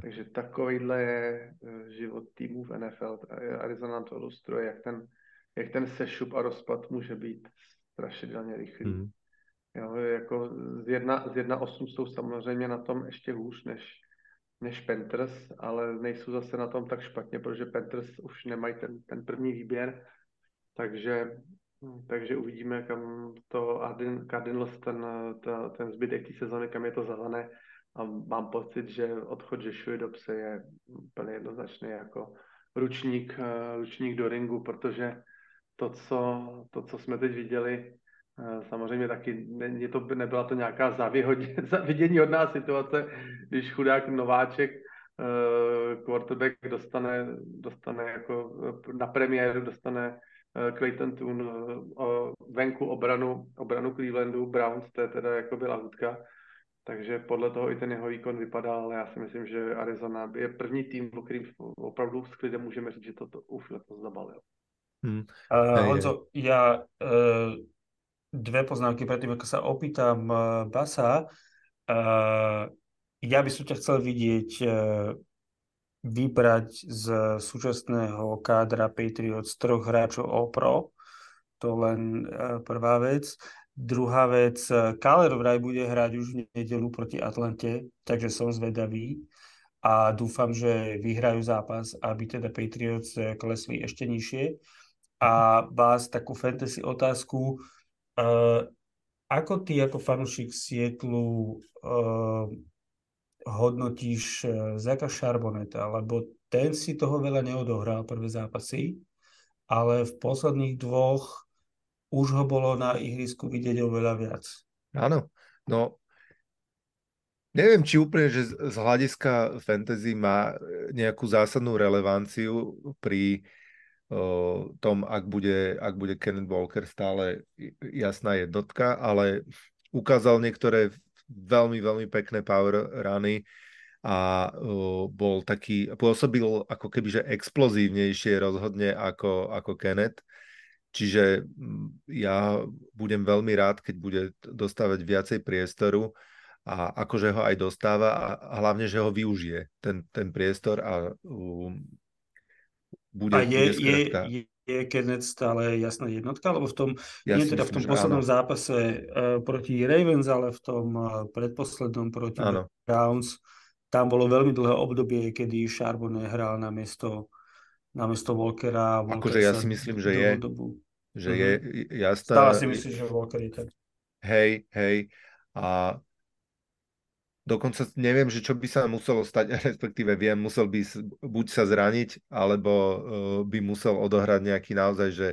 Takže takovýhle je eh, život týmů v NFL. Arizona nám to ilustruje, jak ten jak ten sešup a rozpad může být strašidelně rychlý. Mm. Jo, jako z 1.8 jsou samozřejmě na tom ještě hůř než, než Panthers, ale nejsou zase na tom tak špatně, protože Panthers už nemají ten, ten první výběr, takže, takže uvidíme, kam to Cardinals ten, ta, ten zbytek té sezony, kam je to zelené. A mám pocit, že odchod Joshua Dobse je úplně jednoznačný jako ručník, ručník do ringu, protože to, co, to, co jsme teď viděli, eh, samozřejmě taky ne, to, nebyla to nějaká zavidění od nás situace, když chudák nováček uh, quarterback dostane, dostane jako eh, na premiéru, dostane uh, Clayton Toon uh, venku obranu, obranu Clevelandu, Browns, to je teda jako byla hudka, takže podle toho i ten jeho výkon vypadal, ale já si myslím, že Arizona je první tým, o kterým opravdu s klidem můžeme říct, že to, to už letos zabalil. Hmm. Uh, Honzo, ja uh, dve poznámky predtým, ako sa opýtam uh, Basa. Uh, ja by som ťa chcel vidieť uh, vybrať z súčasného kádra Patriots troch hráčov All-Pro. To len uh, prvá vec. Druhá vec, Kaler vraj bude hrať už v nedelu proti Atlante, takže som zvedavý a dúfam, že vyhrajú zápas, aby teda Patriots klesli ešte nižšie a vás takú fantasy otázku. Uh, ako ty ako fanúšik Sietlu uh, hodnotíš uh, Zaka Charboneta, lebo ten si toho veľa neodohral prvé zápasy, ale v posledných dvoch už ho bolo na ihrisku vidieť oveľa viac. Áno, no neviem, či úplne, že z hľadiska fantasy má nejakú zásadnú relevanciu pri tom, ak bude, ak bude Kenneth Walker stále jasná jednotka, ale ukázal niektoré veľmi, veľmi pekné power rany a bol taký, pôsobil ako keby, že explozívnejšie rozhodne ako, ako Kenneth. Čiže ja budem veľmi rád, keď bude dostávať viacej priestoru a akože ho aj dostáva a hlavne, že ho využije ten, ten priestor a bude, a je, bude je, je Kenneth stále jasná jednotka, lebo v tom, ja nie teda myslím, v tom poslednom áno. zápase uh, proti Ravens, ale v tom uh, predposlednom proti áno. Browns, tam bolo veľmi dlhé obdobie, kedy Charbonnet hral na miesto namiesto Walkera. Walker akože ja si myslím, že je. Dobu. Že mm-hmm. je jasná. Stále si myslím, že Walker je tak. Hej, hej. A dokonca neviem, že čo by sa muselo stať, respektíve viem, musel by buď sa zraniť, alebo uh, by musel odohrať nejaký naozaj, že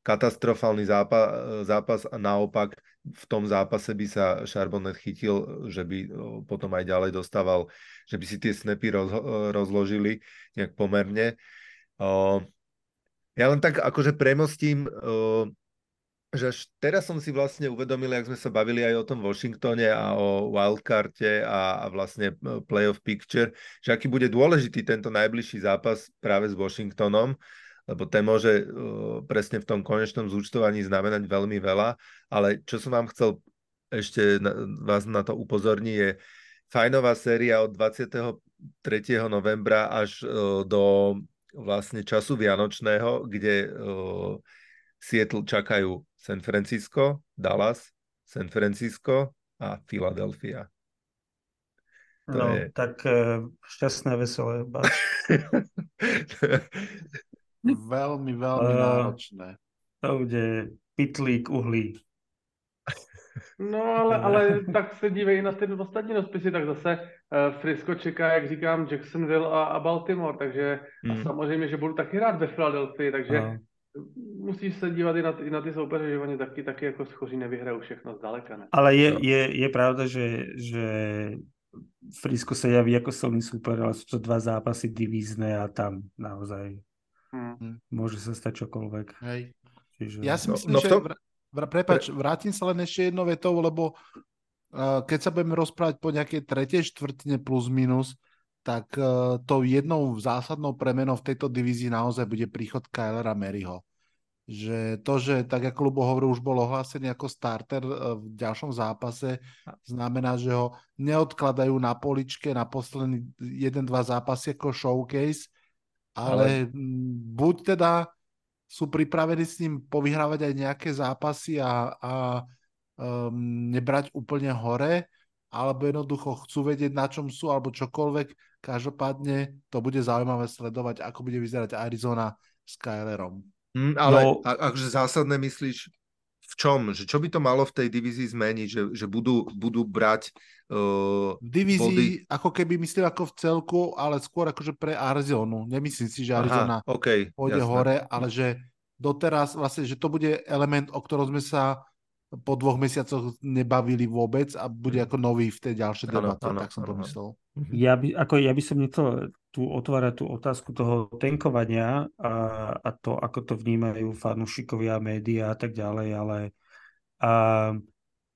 katastrofálny zápas, zápas a naopak v tom zápase by sa Charbonnet chytil, že by uh, potom aj ďalej dostával, že by si tie snapy roz, rozložili nejak pomerne. Ja len tak akože premostím, že až teraz som si vlastne uvedomil, ak sme sa bavili aj o tom Washingtone a o wildcarte a, a vlastne playoff picture, že aký bude dôležitý tento najbližší zápas práve s Washingtonom, lebo ten môže uh, presne v tom konečnom zúčtovaní znamenať veľmi veľa, ale čo som vám chcel ešte na, vás na to upozorniť je fajnová séria od 23. novembra až uh, do vlastne času Vianočného, kde uh, Seattle čakajú San Francisco, Dallas, San Francisco a Philadelphia. To no, je... tak uh, šťastné, veselé. veľmi, veľmi uh, náročné. To bude pitlík uhlí. No ale, ale tak se dívej na ty ostatní rozpisy, tak zase uh, Frisco čeká, jak říkám, Jacksonville a, a Baltimore, takže hmm. a samozřejmě, že budu taky rád ve Philadelphii, takže uh. Musíš se dívat i na, i na ty soupeře, že oni taky, taky jako schoří nevyhrajou všechno zdaleka. Ne? Ale je, je, je pravda, že, že Frisco sa javí ako silný super, ale sú to dva zápasy divízne a tam naozaj hmm. môže sa stať čokoľvek. Hej. Čiže... Ja si no, myslím, no, no že... Tom Prepač, vrátim sa len ešte jednou vetou, lebo uh, keď sa budeme rozprávať po nejakej tretej štvrtine plus minus, tak uh, tou jednou zásadnou premenou v tejto divízii naozaj bude príchod Kylera Maryho. Že to, že tak ako Lubo hovoril, už bol ohlásený ako starter uh, v ďalšom zápase, znamená, že ho neodkladajú na poličke na posledný jeden, dva zápasy ako showcase, ale, ale... buď teda sú pripravení s ním povyhrávať aj nejaké zápasy a, a um, nebrať úplne hore, alebo jednoducho chcú vedieť, na čom sú, alebo čokoľvek. Každopádne to bude zaujímavé sledovať, ako bude vyzerať Arizona s Kylerom. Mm, ale no, akože zásadné myslíš v čom? Že čo by to malo v tej divízii zmeniť? Že, že budú, budú brať uh, V divízii, body... ako keby myslím ako v celku, ale skôr akože pre Arizonu. Nemyslím si, že Arizona Aha, okay, pôjde jasné. hore, ale že doteraz vlastne, že to bude element, o ktorom sme sa po dvoch mesiacoch nebavili vôbec a bude ako nový v tej ďalšej debate, tak som to myslel. Mhm. Ja by, ako ja by som nechcel tu otvárať tú otázku toho tenkovania a, a to, ako to vnímajú fanúšikovia, médiá a tak ďalej, ale a,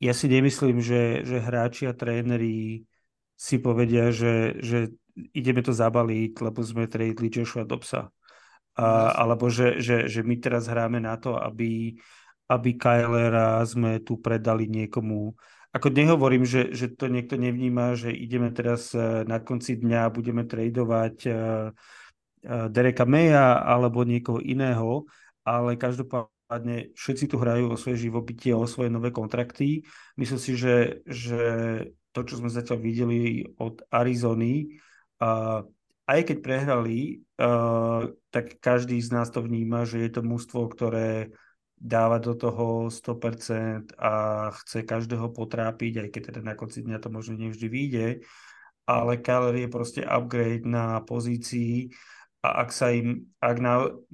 ja si nemyslím, že, že hráči a tréneri si povedia, že, že ideme to zabaliť, lebo sme tradeli Joshua Dobsa. A, alebo že, že, že my teraz hráme na to, aby aby Kylera sme tu predali niekomu. Ako nehovorím, že, že to niekto nevníma, že ideme teraz e, na konci dňa budeme tradovať e, e, Dereka Maya alebo niekoho iného, ale každopádne všetci tu hrajú o svoje živobytie, o svoje nové kontrakty. Myslím si, že, že to, čo sme zatiaľ videli od Arizony, aj keď prehrali, tak každý z nás to vníma, že je to mústvo, ktoré dáva do toho 100% a chce každého potrápiť, aj keď teda na konci dňa to možno nevždy vyjde, ale Kyler je proste upgrade na pozícii a ak sa im, ak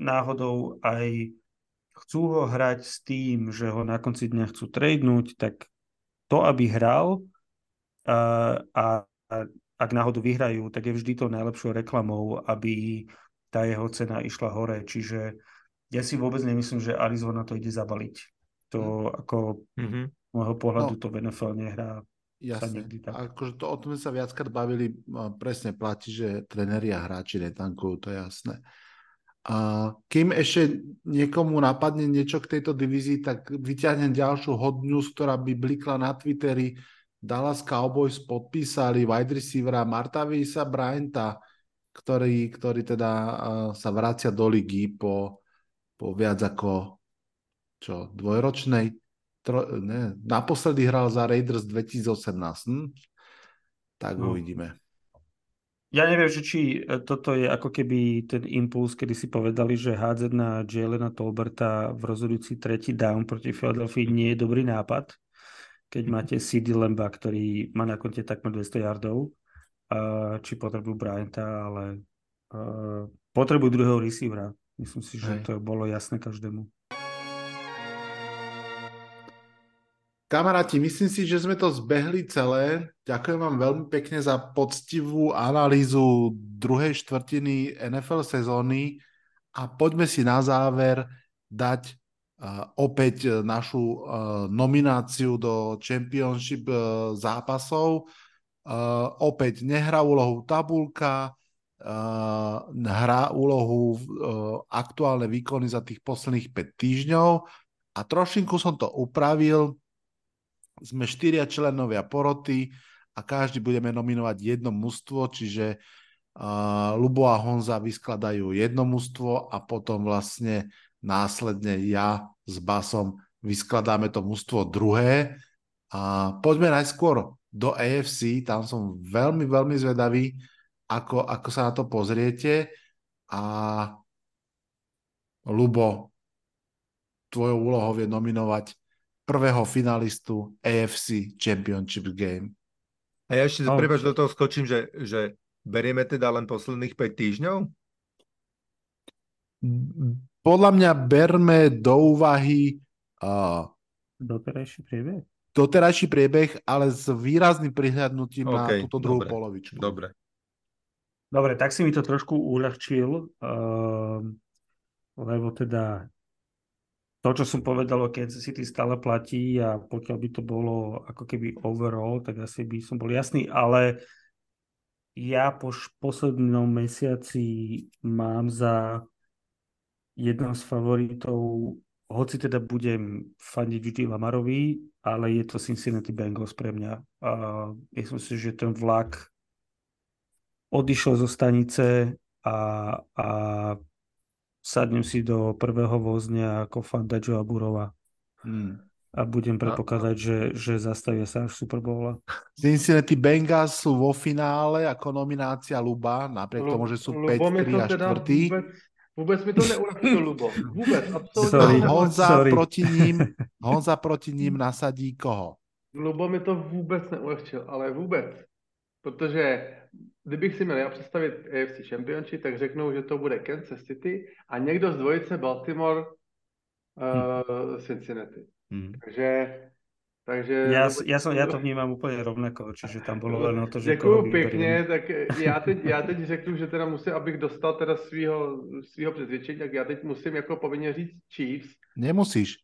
náhodou aj chcú ho hrať s tým, že ho na konci dňa chcú tradenúť, tak to, aby hral a, a, a ak náhodou vyhrajú, tak je vždy to najlepšou reklamou, aby tá jeho cena išla hore. Čiže ja si vôbec nemyslím, že Arizona to ide zabaliť. To mm. ako mm-hmm. môjho pohľadu no. to v NFL nehrá Jasne. tak. Akože to, o tom sa viackrát bavili, presne platí, že tréneri a hráči netankujú, to je jasné. A kým ešte niekomu napadne niečo k tejto divízii, tak vyťahnem ďalšiu hot news, ktorá by blikla na Twitteri. Dallas Cowboys podpísali wide receivera Martavisa Bryanta, ktorý, ktorý teda sa vracia do ligy po, po viac ako čo, dvojročnej tro, ne, naposledy hral za Raiders 2018. Hm? Tak no. uvidíme. Ja neviem, že či e, toto je ako keby ten impuls, kedy si povedali, že hádzať na Jalena Tolberta v rozhodujúci tretí down proti Philadelphia nie je dobrý nápad, keď mhm. máte CD Lemba, ktorý má na konte takmer 200 yardov, či potrebujú Bryanta, ale uh, potrebujú druhého receivera. Myslím si, že Hej. to bolo jasné každému. Kamaráti, myslím si, že sme to zbehli celé. Ďakujem vám veľmi pekne za poctivú analýzu druhej štvrtiny NFL sezóny a poďme si na záver dať uh, opäť našu uh, nomináciu do championship uh, zápasov. Uh, opäť nehrá úlohu tabulka, hrá úlohu uh, aktuálne výkony za tých posledných 5 týždňov a trošinku som to upravil sme štyria členovia poroty a každý budeme nominovať jedno mužstvo, čiže uh, Lubo a Honza vyskladajú jedno mužstvo a potom vlastne následne ja s Basom vyskladáme to mužstvo druhé. A poďme najskôr do AFC, tam som veľmi, veľmi zvedavý, ako, ako sa na to pozriete. A Lubo, tvojou úlohou je nominovať prvého finalistu AFC Championship Game. A ja ešte, oh. prepáč, do toho skočím, že, že berieme teda len posledných 5 týždňov? Podľa mňa berme do úvahy uh, doterajší priebeh. Doterajší priebeh, ale s výrazným prihľadnutím okay, na túto druhú dobre, polovičku. Dobre. Dobre, tak si mi to trošku uľahčil, uh, lebo teda to, čo som povedal o Kansas City stále platí a pokiaľ by to bolo ako keby overall, tak asi by som bol jasný, ale ja po poslednom mesiaci mám za jednou z favoritov, hoci teda budem fandiť vždy Lamarovi, ale je to Cincinnati Bengals pre mňa. A myslím si, že ten vlak odišiel zo stanice a, a sadnem si do prvého vozňa ako fanda Joe Burova. Hmm. A budem predpokladať, a, a... že, že zastavia sa až Super Bowl. Cincinnati Bengals sú vo finále ako nominácia Luba, napriek Lu, tomu, že sú 5, 3 a 4. Teda vôbec, vůbec mi to neulehčil, Lubo. Vůbec, absolútne. Sorry, Honza, sorry. Proti ním, Honza proti ním nasadí koho? Lubo mi to vůbec neulehčil, ale vůbec. Protože kdybych si měl já představit AFC Championship, tak řeknou, že to bude Kansas City a někdo z dvojice Baltimore uh. Cincinnati. Hmm. Takže takže... Ja, ja, som, ja to vnímam úplne rovnako, čiže tam bolo len o to, že... Děkuju pěkně, tak já teď, já teď řeknu, že teda musím, abych dostal teda svýho, svýho přesvědčení, tak já teď musím jako povinně říct Chiefs. Nemusíš.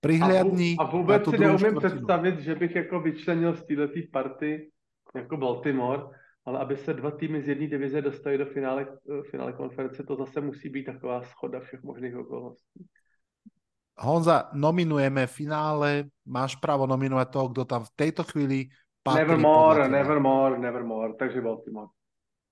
Prihliadni a, a vůbec si neumím představit, že bych jako vyčlenil z této party jako Baltimore, ale aby se dva týmy z jedné divize dostali do finále, finále konference, to zase musí být taková schoda všech možných okolností. Honza, nominujeme finále, máš právo nominovať toho, kto tam v tejto chvíli patrí. Nevermore, nevermore, nevermore, takže Baltimore.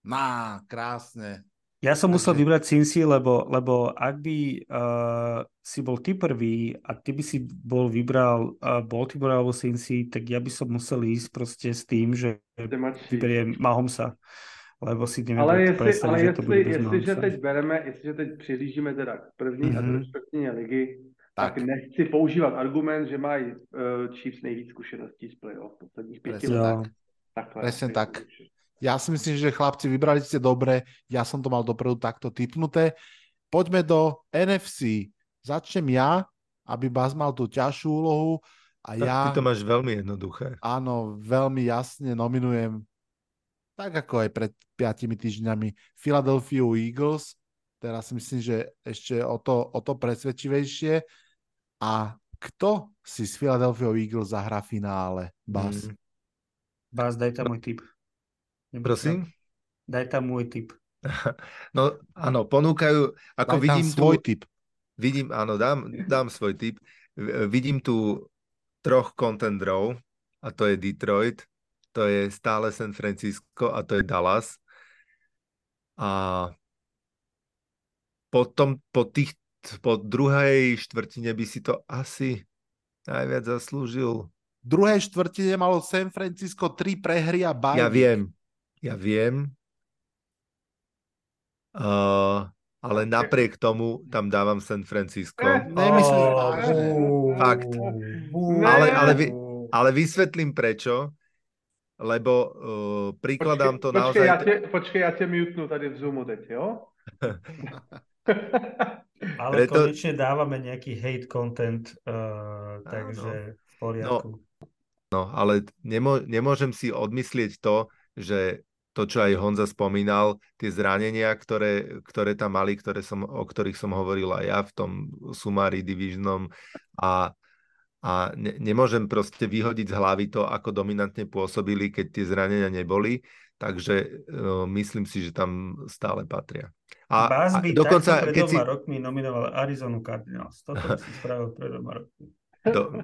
Má, krásne. Ja som musel vybrať Cincy, lebo, lebo ak by uh, si bol ty prvý a ty by si bol vybral uh, Baltimore alebo Cincy, tak ja by som musel ísť proste s tým, že vyberiem Mahomsa. Lebo si neviem ale jestli, ale že to bude bez jestliže teď bereme, jestliže teď přihlížíme teda k první mm-hmm. a druhé čtvrtině ligy, tak. tak nechci používat argument, že mají uh, Chiefs nejvíc zkušeností z playoff posledních pěti letech. Presne tak. Ja si myslím, že chlapci, vybrali ste dobre, ja som to mal dopredu takto typnuté. Poďme do NFC. Začnem ja, aby Baz mal tú ťažšiu úlohu. A tak ja, ty to máš veľmi jednoduché. Áno, veľmi jasne nominujem, tak ako aj pred 5 týždňami, Philadelphia Eagles. Teraz si myslím, že ešte o to, o to presvedčivejšie. A kto si z Philadelphia Eagles zahrá finále, Bas? Mm. Bás, daj tam môj tip. Prosím? Tam. Daj tam môj tip. No áno, ponúkajú, ako daj vidím svoj tu, tip. Vidím, áno, dám, dám svoj tip. Vidím tu troch kontendrov a to je Detroit, to je stále San Francisco a to je Dallas. A potom po, tých, po druhej štvrtine by si to asi najviac zaslúžil druhej štvrtine malo San Francisco tri prehry a bajvík. Ja viem, ja viem. Uh, ale napriek tomu tam dávam San Francisco. Nemyslím. Oh, Fakt. Ale, ale, vy, ale vysvetlím prečo. Lebo uh, prikladám počkej, to naozaj... Počkej, ja te, počkej, ja te mutnu tady v Zoomu teď, jo? ale Preto... konečne dávame nejaký hate content, uh, takže v poriadku. No, No, ale nemô- nemôžem si odmyslieť to, že to, čo aj Honza spomínal, tie zranenia, ktoré, ktoré tam mali, ktoré som, o ktorých som hovoril aj ja v tom sumári divižnom a, a ne, nemôžem proste vyhodiť z hlavy to, ako dominantne pôsobili, keď tie zranenia neboli, takže uh, myslím si, že tam stále patria. A, a dokonca, pred keď si... rokmi nominoval Arizonu Cardinals. Toto si spravil pred dvoma rokmi. To...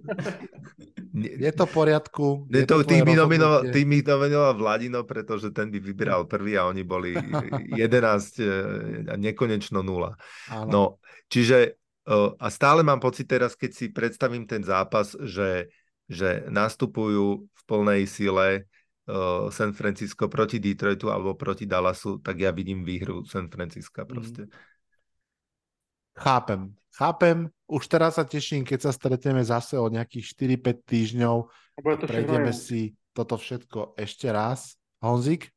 Je to v poriadku. Je to, tým, by nominoval, tým by nominoval Vladino, pretože ten by vybral prvý a oni boli 11 e, a nekonečno nula. No, čiže e, a stále mám pocit teraz, keď si predstavím ten zápas, že, že nastupujú v plnej sile uh, San Francisco proti Detroitu alebo proti Dallasu, tak ja vidím výhru San Francisca proste. Mm. Chápem, chápem. Už teraz sa teším, keď sa stretneme zase o nejakých 4-5 týždňov. to prejdeme si toto všetko ešte raz. Honzik?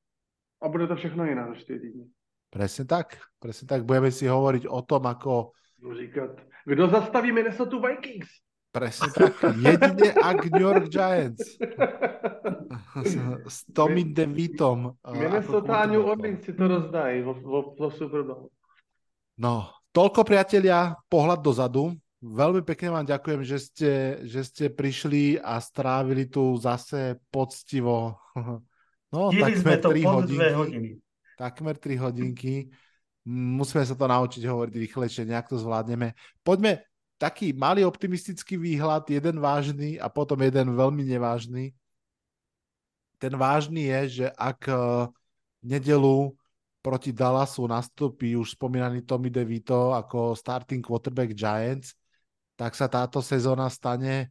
A bude to všechno iné za 4 týždne. Presne tak. Presne tak. Budeme si hovoriť o tom, ako... Říkať. Kto zastaví Minnesota Vikings? Presne tak. Jedine ak New York Giants. S Tommy DeVitom. Minnesota a New Orleans si to rozdají vo, vo, vo Super Bowl. No, Toľko priatelia, pohľad dozadu. Veľmi pekne vám ďakujem, že ste, že ste prišli a strávili tu zase poctivo. No, Dili takmer 3 hodinky, hodiny. Takmer 3 hodinky. Musíme sa to naučiť hovoriť rýchlejšie, nejak to zvládneme. Poďme taký malý optimistický výhľad, jeden vážny a potom jeden veľmi nevážny. Ten vážny je, že ak v nedelu proti Dallasu nastúpi už spomínaný Tommy DeVito ako starting quarterback Giants, tak sa táto sezóna stane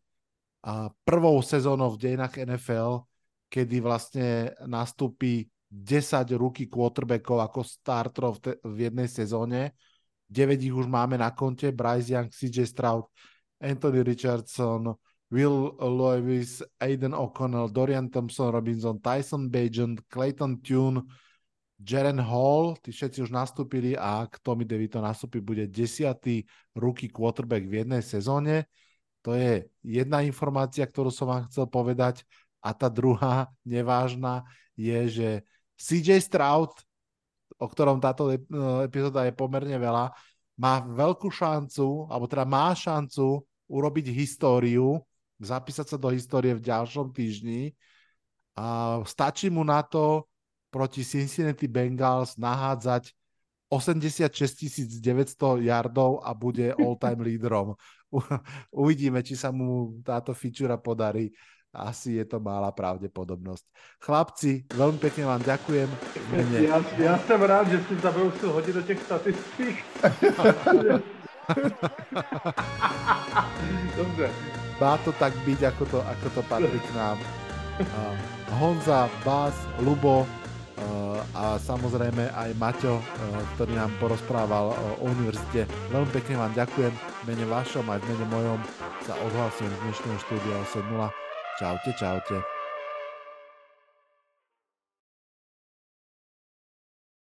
prvou sezónou v dejinách NFL, kedy vlastne nastúpi 10 ruky quarterbackov ako starterov v, jednej sezóne. 9 ich už máme na konte, Bryce Young, CJ Stroud, Anthony Richardson, Will Lewis, Aiden O'Connell, Dorian Thompson Robinson, Tyson Bajan, Clayton Tune, Jaren Hall, tí všetci už nastúpili a ak Tommy DeVito nastúpi, bude desiatý rookie quarterback v jednej sezóne. To je jedna informácia, ktorú som vám chcel povedať. A tá druhá, nevážna, je, že CJ Stroud, o ktorom táto epizóda je pomerne veľa, má veľkú šancu, alebo teda má šancu urobiť históriu, zapísať sa do histórie v ďalšom týždni. A stačí mu na to proti Cincinnati Bengals nahádzať 86 900 yardov a bude all-time lídrom. Uvidíme, či sa mu táto fičura podarí. Asi je to malá pravdepodobnosť. Chlapci, veľmi pekne vám ďakujem. Mene... Ja, ja som rád, že si zabrousil hodit do těch statistík. Dobre. Má to tak byť, ako to, ako to patrí k nám. Honza, Bás, Lubo, a samozrejme aj Maťo, eh, ktorý nám porozprával o univerzite. Veľmi pekne vám ďakujem. V mene vašom aj mene mojom sa odhlasujem z dnešného štúdia 8.0. Čaute, čaute.